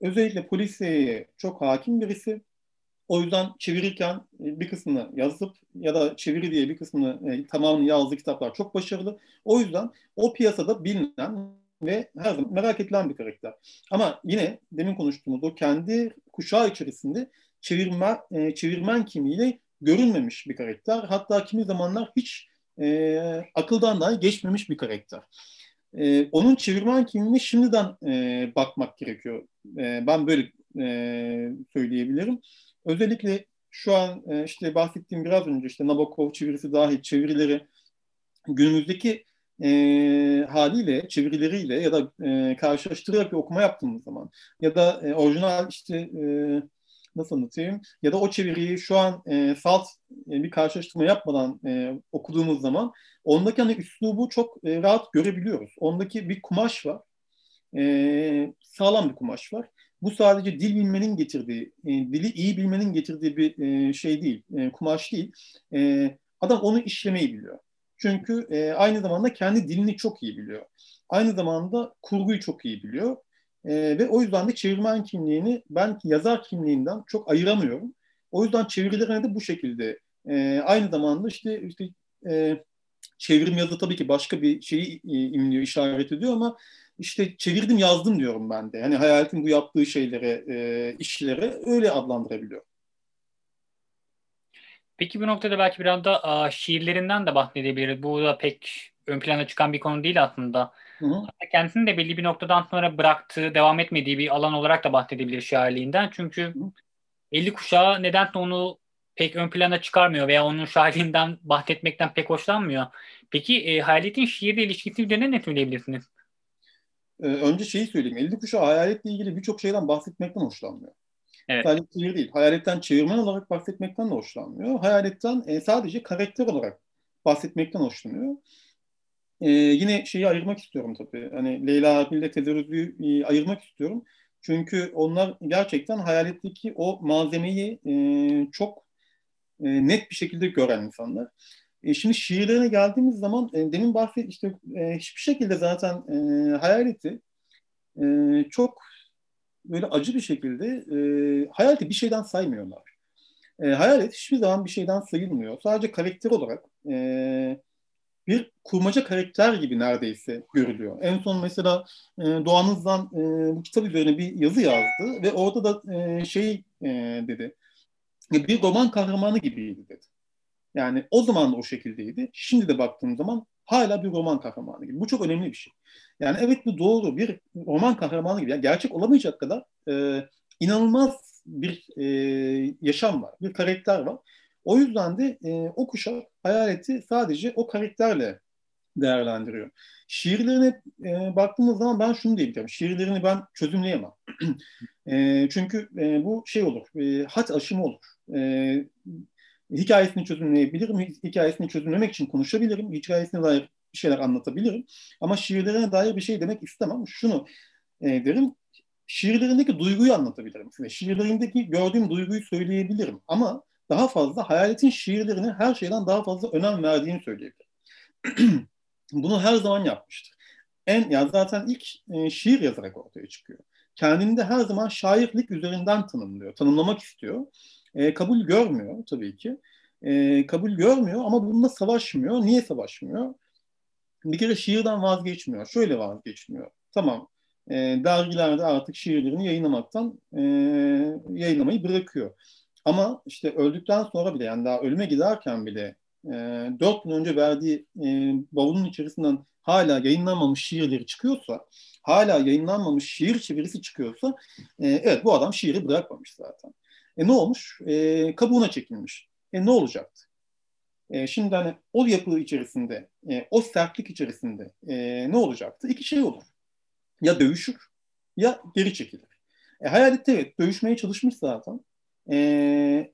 B: Özellikle polisiyeye çok hakim birisi. O yüzden çevirirken e, bir kısmını yazıp ya da çeviri diye bir kısmını e, tamamını yazdığı kitaplar çok başarılı. O yüzden o piyasada bilinen ve her zaman merak edilen bir karakter. Ama yine demin konuştuğumuz o kendi kuşağı içerisinde çevirmen, e, çevirmen kimliğiyle görünmemiş bir karakter. Hatta kimi zamanlar hiç e, akıldan dahi geçmemiş bir karakter. E, onun çevirmen kimliğine şimdiden e, bakmak gerekiyor. E, ben böyle e, söyleyebilirim. Özellikle şu an e, işte bahsettiğim biraz önce işte Nabokov çevirisi dahil çevirileri günümüzdeki e, haliyle, çevirileriyle ya da e, karşılaştırarak bir okuma yaptığımız zaman ya da e, orijinal işte e, nasıl anlatayım ya da o çeviriyi şu an e, salt e, bir karşılaştırma yapmadan e, okuduğumuz zaman ondaki hani üslubu çok e, rahat görebiliyoruz. Ondaki bir kumaş var. E, sağlam bir kumaş var. Bu sadece dil bilmenin getirdiği, e, dili iyi bilmenin getirdiği bir e, şey değil, e, kumaş değil. E, adam onu işlemeyi biliyor. Çünkü e, aynı zamanda kendi dilini çok iyi biliyor. Aynı zamanda kurguyu çok iyi biliyor. E, ve o yüzden de çevirmen kimliğini ben yazar kimliğinden çok ayıramıyorum. O yüzden çevirilerine de bu şekilde. E, aynı zamanda işte, işte e, çevrim yazı tabii ki başka bir şeyi e, imliyor, işaret ediyor ama işte çevirdim yazdım diyorum ben de. Yani hayaletin bu yaptığı şeylere, e, işlere öyle adlandırabiliyor.
A: Peki bu noktada belki biraz da a, şiirlerinden de bahsedebiliriz. Bu da pek ön plana çıkan bir konu değil aslında. Hı hı. Hatta kendisini de belli bir noktadan sonra bıraktığı, devam etmediği bir alan olarak da bahsedebilir şairliğinden. Çünkü hı. 50 kuşağı nedense onu pek ön plana çıkarmıyor veya onun şairliğinden bahsetmekten pek hoşlanmıyor. Peki e, Hayalet'in şiirle ilişkisi üzerine ne söyleyebilirsiniz?
B: Ee, önce şeyi söyleyeyim. 50 kuşağı hayaletle ilgili birçok şeyden bahsetmekten hoşlanmıyor. Evet. Sadece şiir değil. Hayaletten çevirmen olarak bahsetmekten de hoşlanmıyor. Hayaletten e, sadece karakter olarak bahsetmekten hoşlanıyor. E, yine şeyi ayırmak istiyorum tabii. Hani Leyla Erbil ile Tezerüzü'yü e, ayırmak istiyorum. Çünkü onlar gerçekten hayaletteki o malzemeyi e, çok e, net bir şekilde gören insanlar. E, şimdi şiirlerine geldiğimiz zaman e, demin bahset işte e, hiçbir şekilde zaten e, hayaleti e, çok böyle acı bir şekilde e, hayaleti bir şeyden saymıyorlar. E, hayalet hiçbir zaman bir şeyden sayılmıyor. Sadece karakter olarak e, bir kurmaca karakter gibi neredeyse görülüyor. En son mesela e, Doğanız'dan e, bu kitap üzerine bir yazı yazdı ve orada da e, şey e, dedi. Bir roman kahramanı gibiydi dedi. Yani o zaman da o şekildeydi. Şimdi de baktığım zaman hala bir roman kahramanı gibi. Bu çok önemli bir şey. Yani evet bu doğru bir roman kahramanı gibi. Yani gerçek olamayacak kadar e, inanılmaz bir e, yaşam var, bir karakter var. O yüzden de e, o kuşak hayaleti sadece o karakterle değerlendiriyor. Şiirlerine e, baktığımız zaman ben şunu diyebilirim. Şiirlerini ben çözümleyemem. e, çünkü e, bu şey olur, e, hat aşımı olur. E, hikayesini çözümleyebilirim. Hikayesini çözümlemek için konuşabilirim. Hikayesine dair bir şeyler anlatabilirim. Ama şiirlerine dair bir şey demek istemem. Şunu e, derim. Şiirlerindeki duyguyu anlatabilirim size. Şiirlerindeki gördüğüm duyguyu söyleyebilirim. Ama daha fazla hayaletin şiirlerine her şeyden daha fazla önem verdiğini söyleyebilirim. Bunu her zaman yapmıştır. En ya zaten ilk e, şiir yazarak ortaya çıkıyor. Kendini de her zaman şairlik üzerinden tanımlıyor, tanımlamak istiyor. E, kabul görmüyor tabii ki. E, kabul görmüyor ama bununla savaşmıyor. Niye savaşmıyor? Bir kere şiirden vazgeçmiyor. Şöyle vazgeçmiyor. Tamam e, dergilerde artık şiirlerini yayınlamaktan e, yayınlamayı bırakıyor. Ama işte öldükten sonra bile yani daha ölüme giderken bile e, 4 gün önce verdiği e, bavulun içerisinden hala yayınlanmamış şiirleri çıkıyorsa, hala yayınlanmamış şiir çevirisi çıkıyorsa e, evet bu adam şiiri bırakmamış zaten. E ne olmuş? E, kabuğuna çekilmiş. E ne olacaktı? E, şimdi hani o yapı içerisinde, e, o sertlik içerisinde e, ne olacaktı? İki şey olur. Ya dövüşür ya geri çekilir. E, Hayalet evet dövüşmeye çalışmış zaten. E,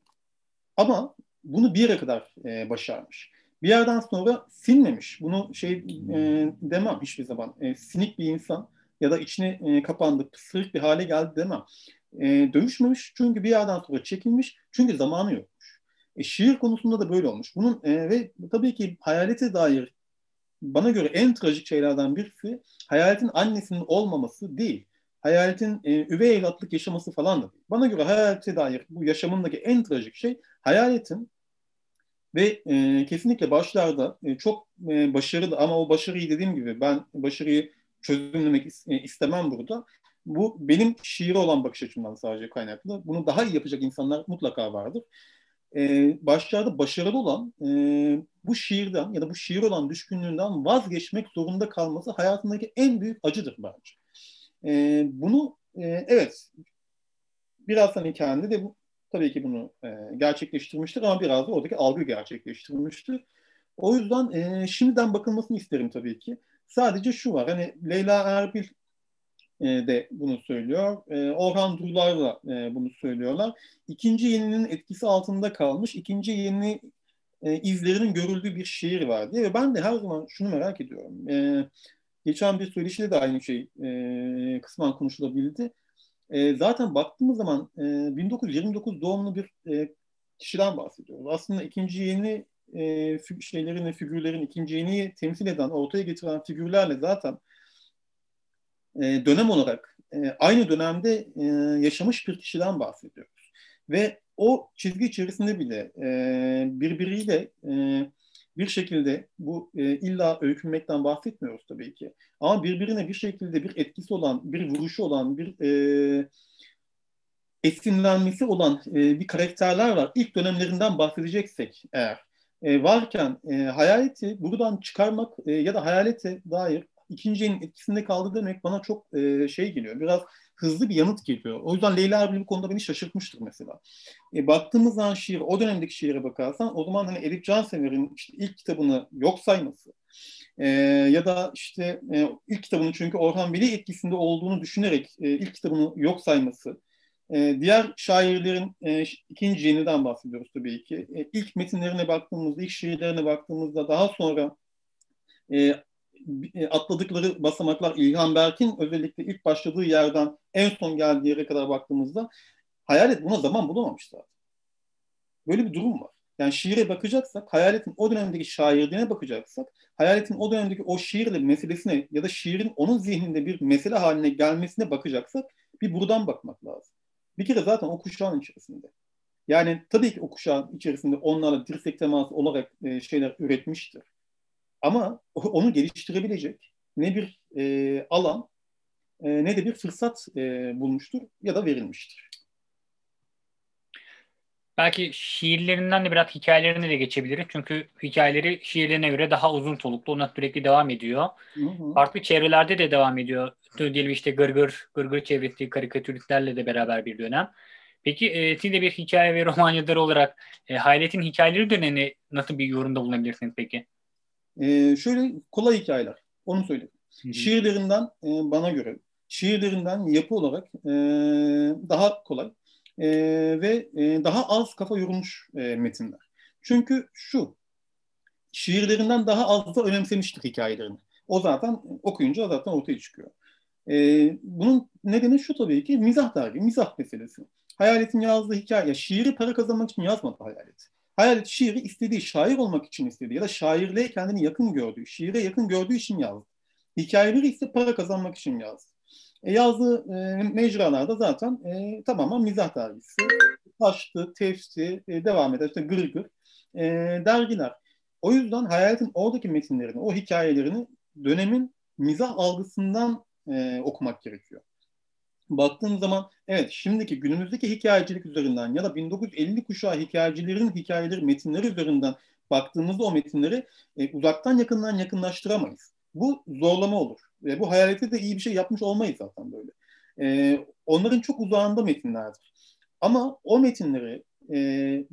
B: ama bunu bir yere kadar e, başarmış. Bir yerden sonra sinmemiş. Bunu şey e, demem hiçbir zaman. E, sinik bir insan ya da içine e, kapandı, pısırık bir hale geldi demem. E, dövüşmemiş çünkü bir yerden sonra çekilmiş. Çünkü zamanı yokmuş. E, şiir konusunda da böyle olmuş. Bunun e, ve tabii ki hayalete dair bana göre en trajik şeylerden birisi hayaletin annesinin olmaması değil. Hayaletin e, üvey evlatlık yaşaması falan da değil. Bana göre hayalete dair bu yaşamındaki en trajik şey hayaletin ve e, kesinlikle başlarda e, çok e, başarılı ama o başarıyı dediğim gibi ben başarıyı çözümlemek istemem burada. Bu benim şiire olan bakış açımdan sadece kaynaklı. Bunu daha iyi yapacak insanlar mutlaka vardır. Ee, başlarda başarılı olan e, bu şiirden ya da bu şiir olan düşkünlüğünden vazgeçmek zorunda kalması hayatındaki en büyük acıdır bence. Ee, bunu e, evet biraz hani kendi de bu, tabii ki bunu e, gerçekleştirmiştir ama biraz da oradaki algı gerçekleştirmiştir. O yüzden e, şimdiden bakılmasını isterim tabii ki. Sadece şu var hani Leyla Erbil de bunu söylüyor. E, Orhan Durlar da e, bunu söylüyorlar. İkinci yeninin etkisi altında kalmış, ikinci yeni e, izlerinin görüldüğü bir şiir var diye. Ve ben de her zaman şunu merak ediyorum. E, geçen bir söyleşide de aynı şey e, kısmen konuşulabildi. E, zaten baktığımız zaman e, 1929 doğumlu bir e, kişiden bahsediyoruz. Aslında ikinci yeni e, şeylerin, figürlerin ikinci yeni temsil eden, ortaya getiren figürlerle zaten e, dönem olarak e, aynı dönemde e, yaşamış bir kişiden bahsediyoruz. Ve o çizgi içerisinde bile e, birbiriyle e, bir şekilde bu e, illa öykünmekten bahsetmiyoruz tabii ki. Ama birbirine bir şekilde bir etkisi olan, bir vuruşu olan, bir e, esinlenmesi olan e, bir karakterler var. İlk dönemlerinden bahsedeceksek eğer e, varken e, hayaleti buradan çıkarmak e, ya da hayalete dair ikincinin etkisinde kaldı demek bana çok e, şey geliyor. Biraz hızlı bir yanıt geliyor. O yüzden Leyla Erbil bu konuda beni şaşırtmıştır mesela. E, baktığımız zaman şiir, o dönemdeki şiire bakarsan o zaman hani Elif Cansever'in işte ilk kitabını yok sayması e, ya da işte e, ilk kitabını çünkü Orhan Veli etkisinde olduğunu düşünerek e, ilk kitabını yok sayması e, diğer şairlerin e, ikinci yeniden bahsediyoruz tabii ki. E, ilk metinlerine baktığımızda, ilk şiirlerine baktığımızda daha sonra e, atladıkları basamaklar İlhan Berk'in özellikle ilk başladığı yerden en son geldiği yere kadar baktığımızda Hayalet buna zaman bulamamış. Böyle bir durum var. Yani şiire bakacaksak, Hayalet'in o dönemdeki şairliğine bakacaksak, Hayalet'in o dönemdeki o şiirle meselesine ya da şiirin onun zihninde bir mesele haline gelmesine bakacaksak bir buradan bakmak lazım. Bir kere zaten o kuşağın içerisinde. Yani tabii ki o kuşağın içerisinde onlarla dirsek teması olarak e, şeyler üretmiştir. Ama onu geliştirebilecek ne bir e, alan e, ne de bir fırsat e, bulmuştur ya da verilmiştir.
A: Belki şiirlerinden de biraz hikayelerine de geçebiliriz. Çünkü hikayeleri şiirlerine göre daha uzun soluklu. Ona sürekli devam ediyor. Hı hı. Farklı çevrelerde de devam ediyor. Diyelim işte Gırgır, Gırgır çevresi karikatüristlerle de beraber bir dönem. Peki e, siz de bir hikaye ve roman yazarı olarak e, Hayret'in hikayeleri dönemini nasıl bir yorumda bulunabilirsiniz peki?
B: E, şöyle kolay hikayeler. Onu söyleyeyim. Hı-hı. Şiirlerinden e, bana göre şiirlerinden yapı olarak e, daha kolay e, ve e, daha az kafa yorulmuş e, metinler. Çünkü şu şiirlerinden daha az da önemsemiştir hikayelerini. O zaten okuyunca zaten ortaya çıkıyor. E, bunun nedeni şu tabii ki mizah dergi, mizah meselesi. Hayaletin yazdığı hikaye, şiiri para kazanmak için yazmadı Hayalet. Hayalet şiiri istediği, şair olmak için istediği ya da şairliğe kendini yakın gördüğü, şiire yakın gördüğü için yazdı. Hikayeleri ise para kazanmak için yazdı. E, yazdığı e, mecralarda zaten e, tamamen mizah dergisi. Taştı, tefsi, e, devam eder. İşte gır gır e, dergiler. O yüzden Hayalet'in oradaki metinlerini, o hikayelerini dönemin mizah algısından e, okumak gerekiyor baktığın zaman evet şimdiki günümüzdeki hikayecilik üzerinden ya da 1950 kuşağı hikayecilerin hikayeleri, metinleri üzerinden baktığımızda o metinleri e, uzaktan yakından yakınlaştıramayız. Bu zorlama olur. Ve bu hayalete de iyi bir şey yapmış olmayız zaten böyle. E, onların çok uzağında metinlerdir. Ama o metinleri e,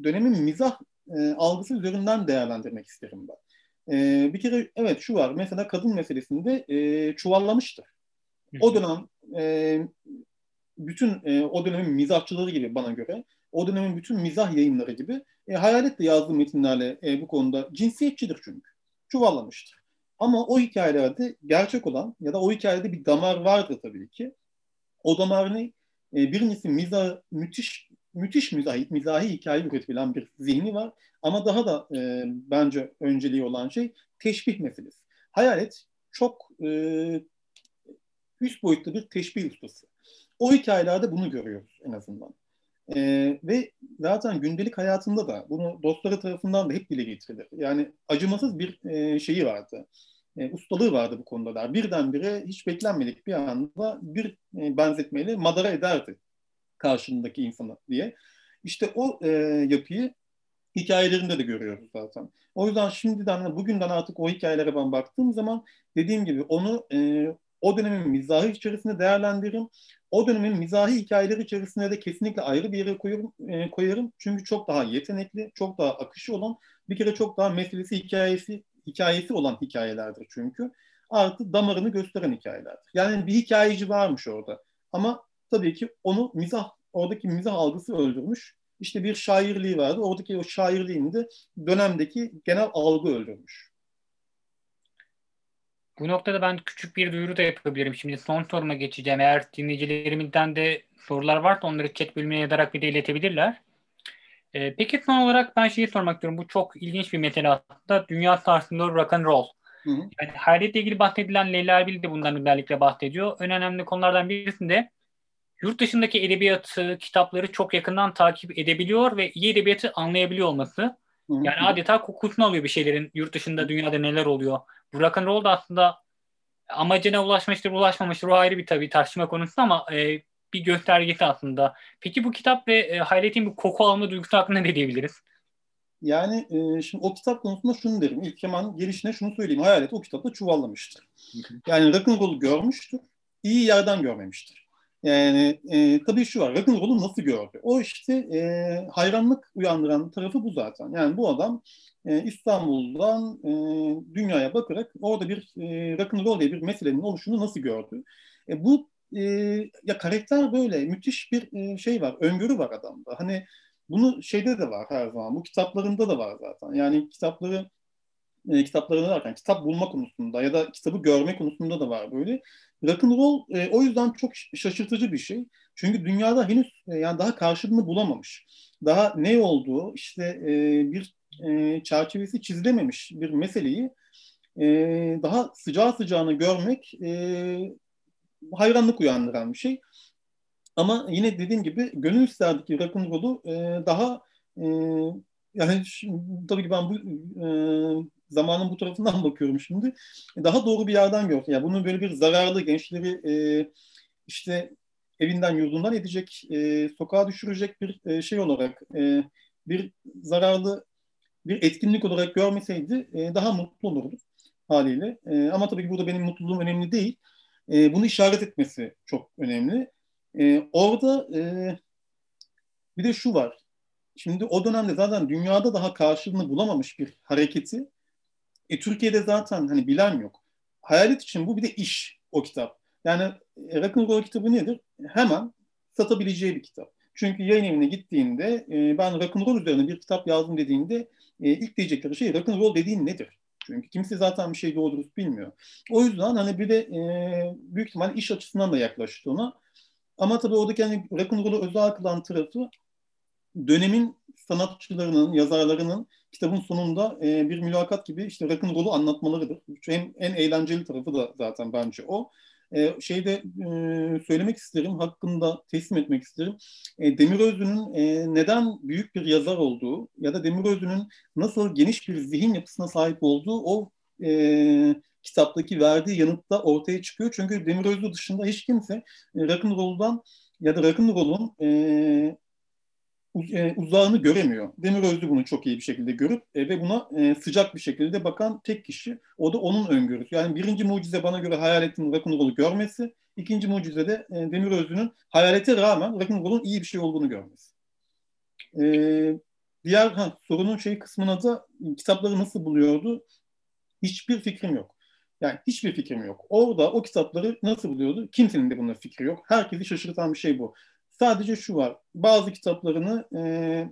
B: dönemin mizah e, algısı üzerinden değerlendirmek isterim ben. E, bir kere evet şu var. Mesela kadın meselesinde e, çuvallamıştır. O dönem e, bütün e, o dönemin mizahçıları gibi bana göre, o dönemin bütün mizah yayınları gibi e, Hayalet de yazdığı metinlerle e, bu konuda cinsiyetçidir çünkü. Çuvallamıştır. Ama o hikayelerde gerçek olan ya da o hikayede bir damar vardır tabii ki. O damar ne? E, birincisi mizah, müthiş müthiş mizahi, mizahi hikaye üretebilen bir zihni var. Ama daha da e, bence önceliği olan şey teşbih meselesi. Hayalet çok e, üst boyutlu bir teşbih ustası. O hikayelerde bunu görüyoruz en azından. Ee, ve zaten gündelik hayatında da bunu dostları tarafından da hep dile getirilir. Yani acımasız bir e, şeyi vardı. e, ustalığı vardı bu konuda. Birdenbire hiç beklenmedik bir anda bir e, benzetmeyle madara ederdi karşındaki insanı diye. İşte o e, yapıyı hikayelerinde de görüyoruz zaten. O yüzden şimdiden, bugünden artık o hikayelere ben baktığım zaman dediğim gibi onu e, o dönemin mizahı içerisinde değerlendiririm. O dönemin mizahi hikayeleri içerisinde de kesinlikle ayrı bir yere koyarım, e, koyarım. Çünkü çok daha yetenekli, çok daha akışı olan, bir kere çok daha meselesi hikayesi hikayesi olan hikayelerdir çünkü. Artı damarını gösteren hikayelerdir. Yani bir hikayeci varmış orada. Ama tabii ki onu mizah, oradaki mizah algısı öldürmüş. İşte bir şairliği vardı. Oradaki o şairliğini de dönemdeki genel algı öldürmüş.
A: Bu noktada ben küçük bir duyuru da yapabilirim. Şimdi son soruma geçeceğim. Eğer dinleyicilerimizden de sorular varsa onları chat bölümüne yazarak bir de iletebilirler. Ee, peki son olarak ben şeyi sormak istiyorum. Bu çok ilginç bir mesele aslında. Dünya sarsıntılı rock and roll. Hı hı. Yani hayaletle ilgili bahsedilen Leyla Erbil de bundan özellikle bahsediyor. En önemli konulardan birisinde yurt dışındaki edebiyatı, kitapları çok yakından takip edebiliyor ve iyi edebiyatı anlayabiliyor olması. Yani adeta kokusunu alıyor bir şeylerin yurt dışında dünyada neler oluyor. Bu rock and roll da aslında amacına ulaşmıştır, ulaşmamıştır. O ayrı bir tabii tartışma konusu ama e, bir göstergesi aslında. Peki bu kitap ve e, Hayret'in bu koku alma duygusu hakkında ne diyebiliriz?
B: Yani e, şimdi o kitap konusunda şunu derim. İlk hemen girişine şunu söyleyeyim. Hayalet o kitapta çuvallamıştır. Yani rock'n'roll'u görmüştür. iyi yerden görmemiştir. Yani e, tabii şu var, rock'n'roll'u nasıl gördü? O işte e, hayranlık uyandıran tarafı bu zaten. Yani bu adam e, İstanbul'dan e, dünyaya bakarak orada bir e, rock'n'roll diye bir meselenin oluşunu nasıl gördü? E, bu e, ya karakter böyle müthiş bir e, şey var, öngörü var adamda. Hani bunu şeyde de var her zaman, bu kitaplarında da var zaten. Yani kitapları e, kitaplarını derken kitap bulma konusunda ya da kitabı görme konusunda da var böyle. Rock'n'roll e, o yüzden çok şaşırtıcı bir şey. Çünkü dünyada henüz e, yani daha karşılığını bulamamış. Daha ne olduğu işte e, bir e, çerçevesi çizilememiş bir meseleyi e, daha sıcağı sıcağına görmek e, hayranlık uyandıran bir şey. Ama yine dediğim gibi gönül isterdi ki rock'n'roll'u e, daha e, yani şimdi, tabii ki ben bu e, zamanın bu tarafından bakıyorum şimdi. Daha doğru bir yerden gördüm. Yani bunun böyle bir zararlı gençleri e, işte evinden yurdundan edecek, e, sokağa düşürecek bir e, şey olarak, e, bir zararlı bir etkinlik olarak görmeseydi e, daha mutlu olurdu haliyle. E, ama tabii ki burada benim mutluluğum önemli değil. E, bunu işaret etmesi çok önemli. E, orada e, bir de şu var. Şimdi o dönemde zaten dünyada daha karşılığını bulamamış bir hareketi e, Türkiye'de zaten hani bilen yok. Hayalet için bu bir de iş o kitap. Yani e, Rock'n'Roll kitabı nedir? Hemen satabileceği bir kitap. Çünkü yayın evine gittiğinde e, ben rock'n'roll üzerine bir kitap yazdım dediğinde e, ilk diyecekleri şey rock'n'roll dediğin nedir? Çünkü kimse zaten bir şey doğru dürüst bilmiyor. O yüzden hani bir de e, büyük ihtimalle iş açısından da yaklaştı ona. Ama tabii oradaki hani rock'n'roll'u özel kılan tarafı dönemin sanatçılarının, yazarlarının kitabın sonunda e, bir mülakat gibi işte rock'n'roll'u anlatmalarıdır. En, en eğlenceli tarafı da zaten bence o. E, şeyde e, söylemek isterim, hakkında teslim etmek isterim. E, Demirözü'nün e, neden büyük bir yazar olduğu ya da Demirözü'nün nasıl geniş bir zihin yapısına sahip olduğu o e, kitaptaki verdiği yanıtta ortaya çıkıyor. Çünkü Demirözü dışında hiç kimse e, rock'n'roll'dan ya da rock'n'roll'un e, e, uzağını göremiyor. Demir Özlü bunu çok iyi bir şekilde görüp e, ve buna e, sıcak bir şekilde bakan tek kişi. O da onun öngörüsü. Yani birinci mucize bana göre hayaletin rock'n'roll'u görmesi. ikinci mucize de e, Demir Özlü'nün hayalete rağmen rock'n'roll'un iyi bir şey olduğunu görmesi. E, diğer ha, sorunun şey kısmına da kitapları nasıl buluyordu? Hiçbir fikrim yok. Yani hiçbir fikrim yok. Orada o kitapları nasıl buluyordu? Kimsenin de bunda fikri yok. Herkesi şaşırtan bir şey bu. Sadece şu var. Bazı kitaplarını e,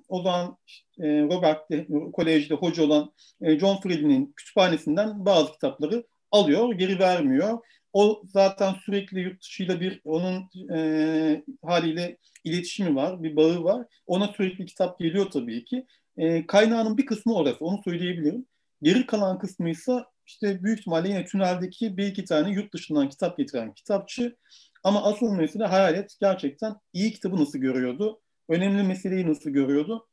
B: o zaman e, Robert de, Kolej'de hoca olan e, John Friedman'in kütüphanesinden bazı kitapları alıyor, geri vermiyor. O zaten sürekli yurt dışıyla bir onun e, haliyle iletişimi var, bir bağı var. Ona sürekli kitap geliyor tabii ki. E, kaynağının bir kısmı orası, onu söyleyebilirim. Geri kalan kısmı ise işte büyük ihtimalle yine tüneldeki bir iki tane yurt dışından kitap getiren kitapçı. Ama asıl mesele hayalet gerçekten iyi kitabı nasıl görüyordu? Önemli meseleyi nasıl görüyordu?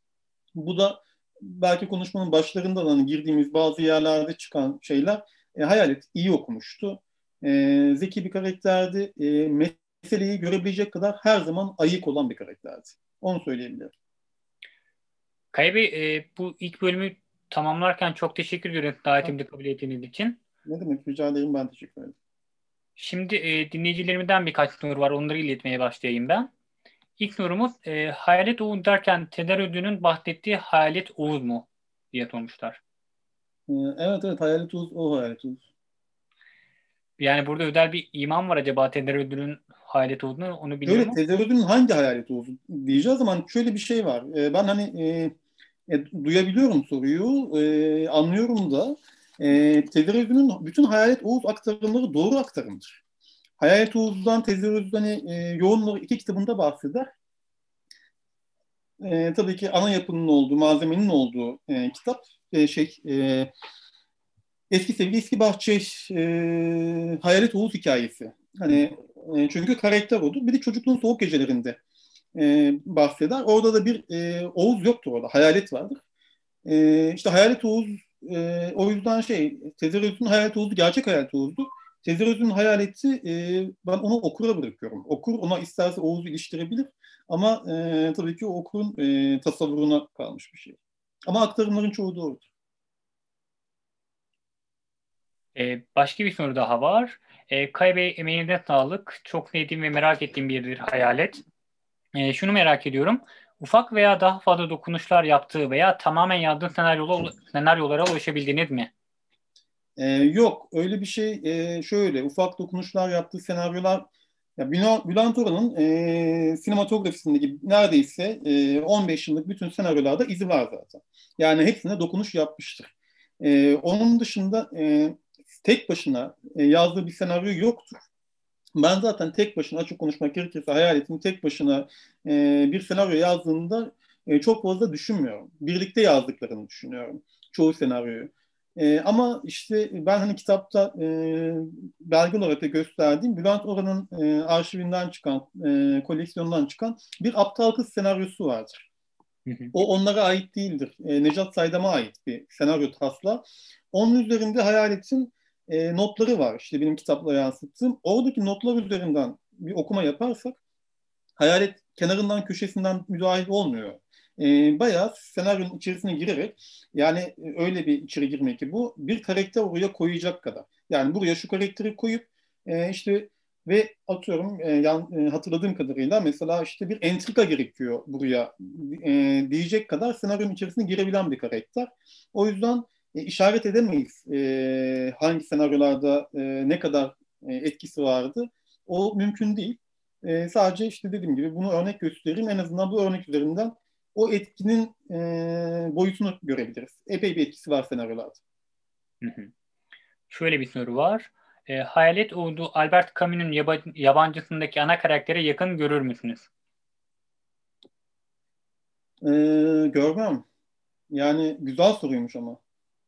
B: Bu da belki konuşmanın başlarında da hani girdiğimiz bazı yerlerde çıkan şeyler E, Hayalet iyi okumuştu. E, zeki bir karakterdi. E, meseleyi görebilecek kadar her zaman ayık olan bir karakterdi. Onu söyleyebilirim.
A: Kaya Bey, e, bu ilk bölümü tamamlarken çok teşekkür ediyorum davetimde kabul ettiğiniz için.
B: Ne demek rica ederim ben teşekkür ederim.
A: Şimdi e, dinleyicilerimden birkaç nur var onları iletmeye başlayayım ben. İlk nurumuz e, Hayalet Oğuz derken Teder Ödü'nün bahsettiği Hayalet Oğuz mu diye sormuşlar.
B: Ee, evet evet Hayalet Oğuz o Hayalet Oğuz.
A: Yani burada özel bir iman var acaba Teder Ödü'nün Hayalet Oğuz'unu onu biliyor
B: Evet Teder Ödü'nün hangi Hayalet Oğuz'u diyeceğiz ama şöyle bir şey var. Ee, ben hani e, e, duyabiliyorum soruyu, e, anlıyorum da e, Teder Ödü'nün bütün Hayalet Oğuz aktarımları doğru aktarımdır. Hayalet Oğuz'dan Tezir Öz'den hani, e, yoğun iki kitabında bahseder. E, tabii ki ana yapının olduğu, malzemenin olduğu e, kitap e, şey e, Eski Sevgi Eski Bahçe e, Hayalet Oğuz hikayesi. Hani e, çünkü karakter odur. Bir de çocukluğun soğuk gecelerinde e, bahseder. Orada da bir e, Oğuz yoktur orada. Hayalet vardır. E, işte Hayalet Oğuz e, o yüzden şey Tezir Öz'ün Hayalet Oğuz'u gerçek Hayalet Oğuz'dur. Sezer Öz'ün hayaleti e, ben onu okura bırakıyorum. Okur ona isterse Oğuz'u iliştirebilir ama e, tabii ki okurun e, tasavvuruna kalmış bir şey. Ama aktarımların çoğu doğrudur.
A: Ee, başka bir soru daha var. Ee, Kay Bey emeğine sağlık. Çok sevdiğim ve merak ettiğim bir hayalet. Ee, şunu merak ediyorum. Ufak veya daha fazla dokunuşlar yaptığı veya tamamen yazdığı senaryolara, senaryolara ulaşabildiniz mi?
B: E, yok öyle bir şey e, şöyle ufak dokunuşlar yaptığı senaryolar ya Bülent Orhan'ın e, sinematografisindeki neredeyse e, 15 yıllık bütün senaryolarda izi var zaten. Yani hepsine dokunuş yapmıştır. E, onun dışında e, tek başına e, yazdığı bir senaryo yoktur. Ben zaten tek başına açık konuşmak gerekirse hayaletin tek başına e, bir senaryo yazdığında e, çok fazla düşünmüyorum. Birlikte yazdıklarını düşünüyorum çoğu senaryoyu. E, ama işte ben hani kitapta e, belge olarak da gösterdiğim Bülent Orhan'ın e, arşivinden çıkan, e, koleksiyondan çıkan bir aptal kız senaryosu vardır. O onlara ait değildir. E, Necat Saydam'a ait bir senaryo tasla. Onun üzerinde Hayalet'in e, notları var. İşte benim kitapla yansıttığım. Oradaki notlar üzerinden bir okuma yaparsak Hayalet kenarından köşesinden müdahil olmuyor e, bayağı senaryonun içerisine girerek yani e, öyle bir içeri girmek ki bu bir karakter oraya koyacak kadar. Yani buraya şu karakteri koyup e, işte ve atıyorum e, yan, e, hatırladığım kadarıyla mesela işte bir entrika gerekiyor buraya e, diyecek kadar senaryonun içerisine girebilen bir karakter. O yüzden e, işaret edemeyiz e, hangi senaryolarda e, ne kadar e, etkisi vardı. O mümkün değil. E, sadece işte dediğim gibi bunu örnek göstereyim. En azından bu örnek üzerinden o etkinin e, boyutunu görebiliriz. Epey bir etkisi var senaryolarda.
A: Şöyle bir soru var. E, Hayalet Uğdu Albert Camus'un yaba, yabancısındaki ana karaktere yakın görür müsünüz?
B: E, görmem. Yani güzel soruymuş ama.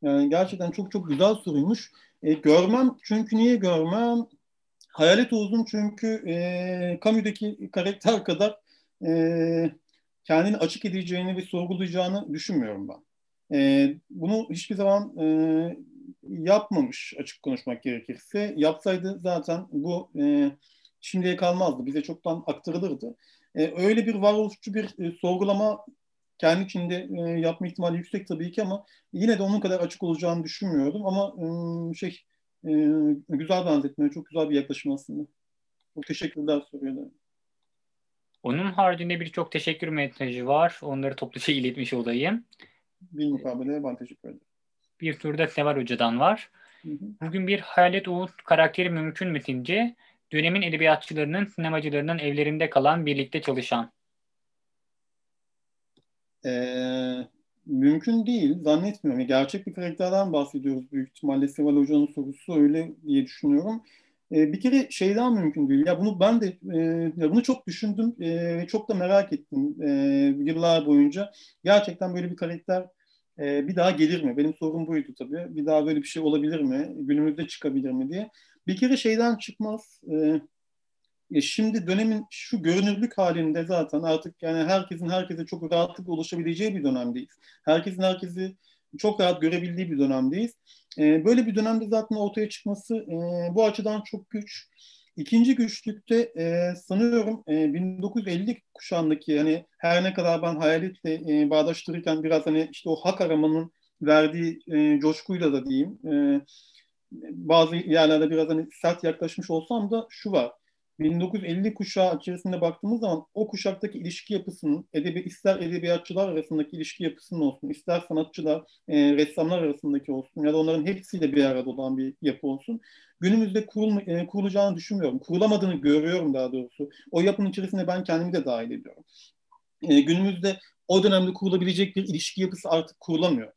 B: Yani gerçekten çok çok güzel soruymuş. E, görmem çünkü niye görmem? Hayalet Oğuz'un çünkü e, Camus'daki karakter kadar e, kendini açık edeceğini ve sorgulayacağını düşünmüyorum ben. E, bunu hiçbir zaman e, yapmamış açık konuşmak gerekirse. Yapsaydı zaten bu e, şimdiye kalmazdı. Bize çoktan aktarılırdı. E, öyle bir varoluşçu bir e, sorgulama kendi içinde e, yapma ihtimali yüksek tabii ki ama yine de onun kadar açık olacağını düşünmüyordum. Ama e, şey e, güzel benzetme, çok güzel bir yaklaşım aslında. Çok teşekkürler soruya
A: onun haricinde birçok teşekkür mesajı var. Onları topluca iletmiş olayım.
B: Bir mukabele ben teşekkür ederim.
A: Bir turda Sevar Hoca'dan var. Hı hı. Bugün bir Hayalet Oğuz karakteri mümkün mü sizce? Dönemin edebiyatçılarının, sinemacılarının evlerinde kalan, birlikte çalışan.
B: Ee, mümkün değil. Zannetmiyorum. Gerçek bir karakterden bahsediyoruz büyük ihtimalle. Seval Hoca'nın sorusu öyle diye düşünüyorum. E, bir kere şeyden mümkün değil. Ya bunu ben de e, ya bunu çok düşündüm ve e, çok da merak ettim e, yıllar boyunca. Gerçekten böyle bir karakter e, bir daha gelir mi? Benim sorum buydu tabii. Bir daha böyle bir şey olabilir mi? Günümüzde çıkabilir mi diye. Bir kere şeyden çıkmaz. E, e, şimdi dönemin şu görünürlük halinde zaten artık yani herkesin herkese çok rahatlıkla ulaşabileceği bir dönemdeyiz. Herkesin herkesi çok rahat görebildiği bir dönemdeyiz. E, böyle bir dönemde zaten ortaya çıkması e, bu açıdan çok güç. İkinci güçlükte e, sanıyorum e, 1950 kuşağındaki yani her ne kadar ben hayaletle e, bağdaştırırken biraz hani işte o hak aramanın verdiği e, coşkuyla da diyeyim e, bazı yerlerde biraz hani sert yaklaşmış olsam da şu var. 1950 kuşağı içerisinde baktığımız zaman o kuşaktaki ilişki yapısının edebi, ister edebiyatçılar arasındaki ilişki yapısının olsun, ister sanatçılar, e, ressamlar arasındaki olsun ya da onların hepsiyle bir arada olan bir yapı olsun. Günümüzde kurul, e, kurulacağını düşünmüyorum. Kurulamadığını görüyorum daha doğrusu. O yapının içerisinde ben kendimi de dahil ediyorum. E, günümüzde o dönemde kurulabilecek bir ilişki yapısı artık kurulamıyor.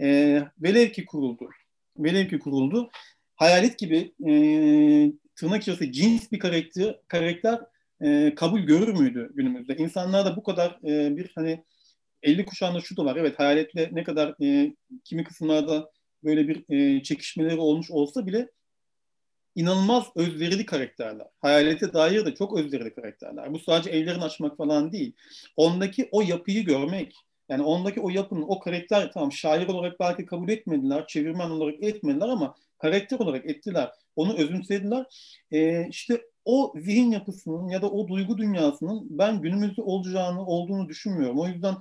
B: E, velev ki kuruldu. Velev ki kuruldu. Hayalet gibi e, tırnak içerisinde cins bir karakter, karakter e, kabul görür müydü günümüzde? İnsanlar da bu kadar e, bir hani 50 kuşağında şu da var. Evet hayaletle ne kadar e, kimi kısımlarda böyle bir e, çekişmeleri olmuş olsa bile inanılmaz özverili karakterler. Hayalete dair de çok özverili karakterler. Bu sadece ellerini açmak falan değil. Ondaki o yapıyı görmek, yani ondaki o yapının, o karakter tamam şair olarak belki kabul etmediler, çevirmen olarak etmediler ama karakter olarak ettiler. Onu özümsediler. E, işte o zihin yapısının ya da o duygu dünyasının ben günümüzde olacağını, olduğunu düşünmüyorum. O yüzden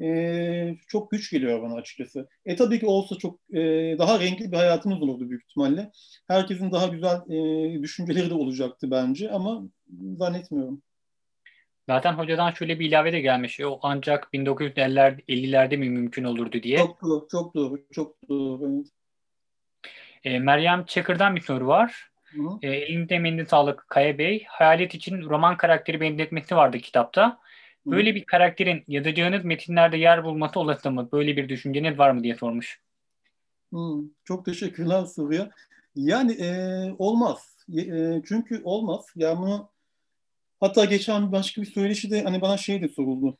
B: e, çok güç geliyor bana açıkçası. E tabii ki olsa çok e, daha renkli bir hayatımız olurdu büyük ihtimalle. Herkesin daha güzel e, düşünceleri de olacaktı bence ama zannetmiyorum.
A: Zaten hocadan şöyle bir ilave de gelmiş. O ancak 1950'lerde 50'lerde mi mümkün olurdu diye.
B: Çok doğru, çok doğru, çok doğru. Evet.
A: E, Meryem Çakır'dan bir soru var. Hı. E, elinde mendil sağlık Kaya Bey. Hayalet için roman karakteri benzetmesi vardı kitapta. Böyle hı. bir karakterin yazacağınız metinlerde yer bulması olası mı? Böyle bir düşünceniz var mı diye sormuş.
B: Hı, çok teşekkürler soruya. Yani e, olmaz. E, çünkü olmaz. Yani bunu hatta geçen başka bir söyleşi de hani bana şey de soruldu.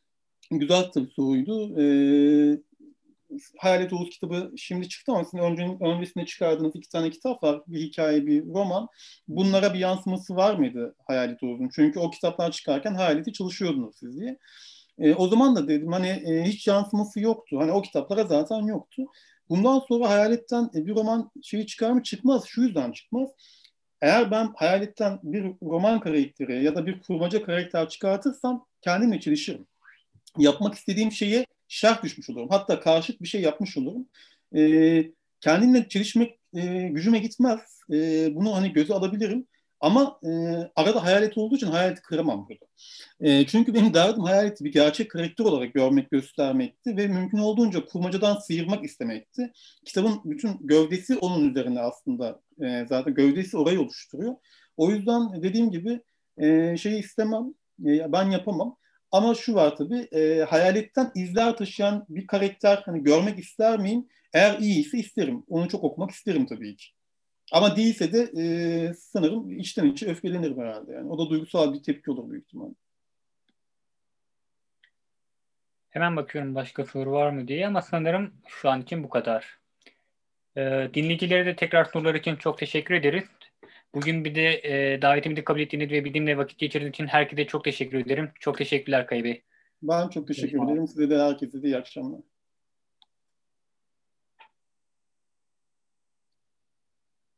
B: Güzel tabii soruydu. E, Hayalet Oğuz kitabı şimdi çıktı ama sizin önce, öncesinde çıkardığınız iki tane kitap var. Bir hikaye, bir roman. Bunlara bir yansıması var mıydı Hayalet Oğuz'un? Çünkü o kitaplar çıkarken Hayalet'i çalışıyordunuz siz diye. E, o zaman da dedim hani e, hiç yansıması yoktu. Hani o kitaplara zaten yoktu. Bundan sonra Hayalet'ten e, bir roman şeyi çıkar mı? Çıkmaz. Şu yüzden çıkmaz. Eğer ben Hayalet'ten bir roman karakteri ya da bir kurmaca karakter çıkartırsam kendimle çelişirim. Yapmak istediğim şeyi şerh düşmüş olurum. Hatta karşıt bir şey yapmış olurum. E, kendimle çelişmek e, gücüme gitmez. E, bunu hani göze alabilirim. Ama e, arada hayalet olduğu için hayaleti kıramam burada. E, çünkü benim derdim hayaleti bir gerçek karakter olarak görmek, göstermekti ve mümkün olduğunca kurmacadan sıyırmak istemekti. Kitabın bütün gövdesi onun üzerine aslında e, zaten gövdesi orayı oluşturuyor. O yüzden dediğim gibi e, şeyi istemem, e, ben yapamam. Ama şu var tabii, e, hayaletten izler taşıyan bir karakter hani görmek ister miyim? Eğer iyiyse isterim. Onu çok okumak isterim tabii ki. Ama değilse de e, sanırım içten içe öfkelenirim herhalde. Yani o da duygusal bir tepki olur büyük ihtimalle.
A: Hemen bakıyorum başka soru var mı diye ama sanırım şu an için bu kadar. Ee, dinleyicilere de tekrar sorular için çok teşekkür ederiz. Bugün bir de e, davetimi de kabul ettiğiniz ve bizimle vakit geçirdiğiniz için herkese çok teşekkür ederim. Çok teşekkürler Kaya Bey.
B: Ben çok teşekkür ederim. Size de herkese de iyi akşamlar.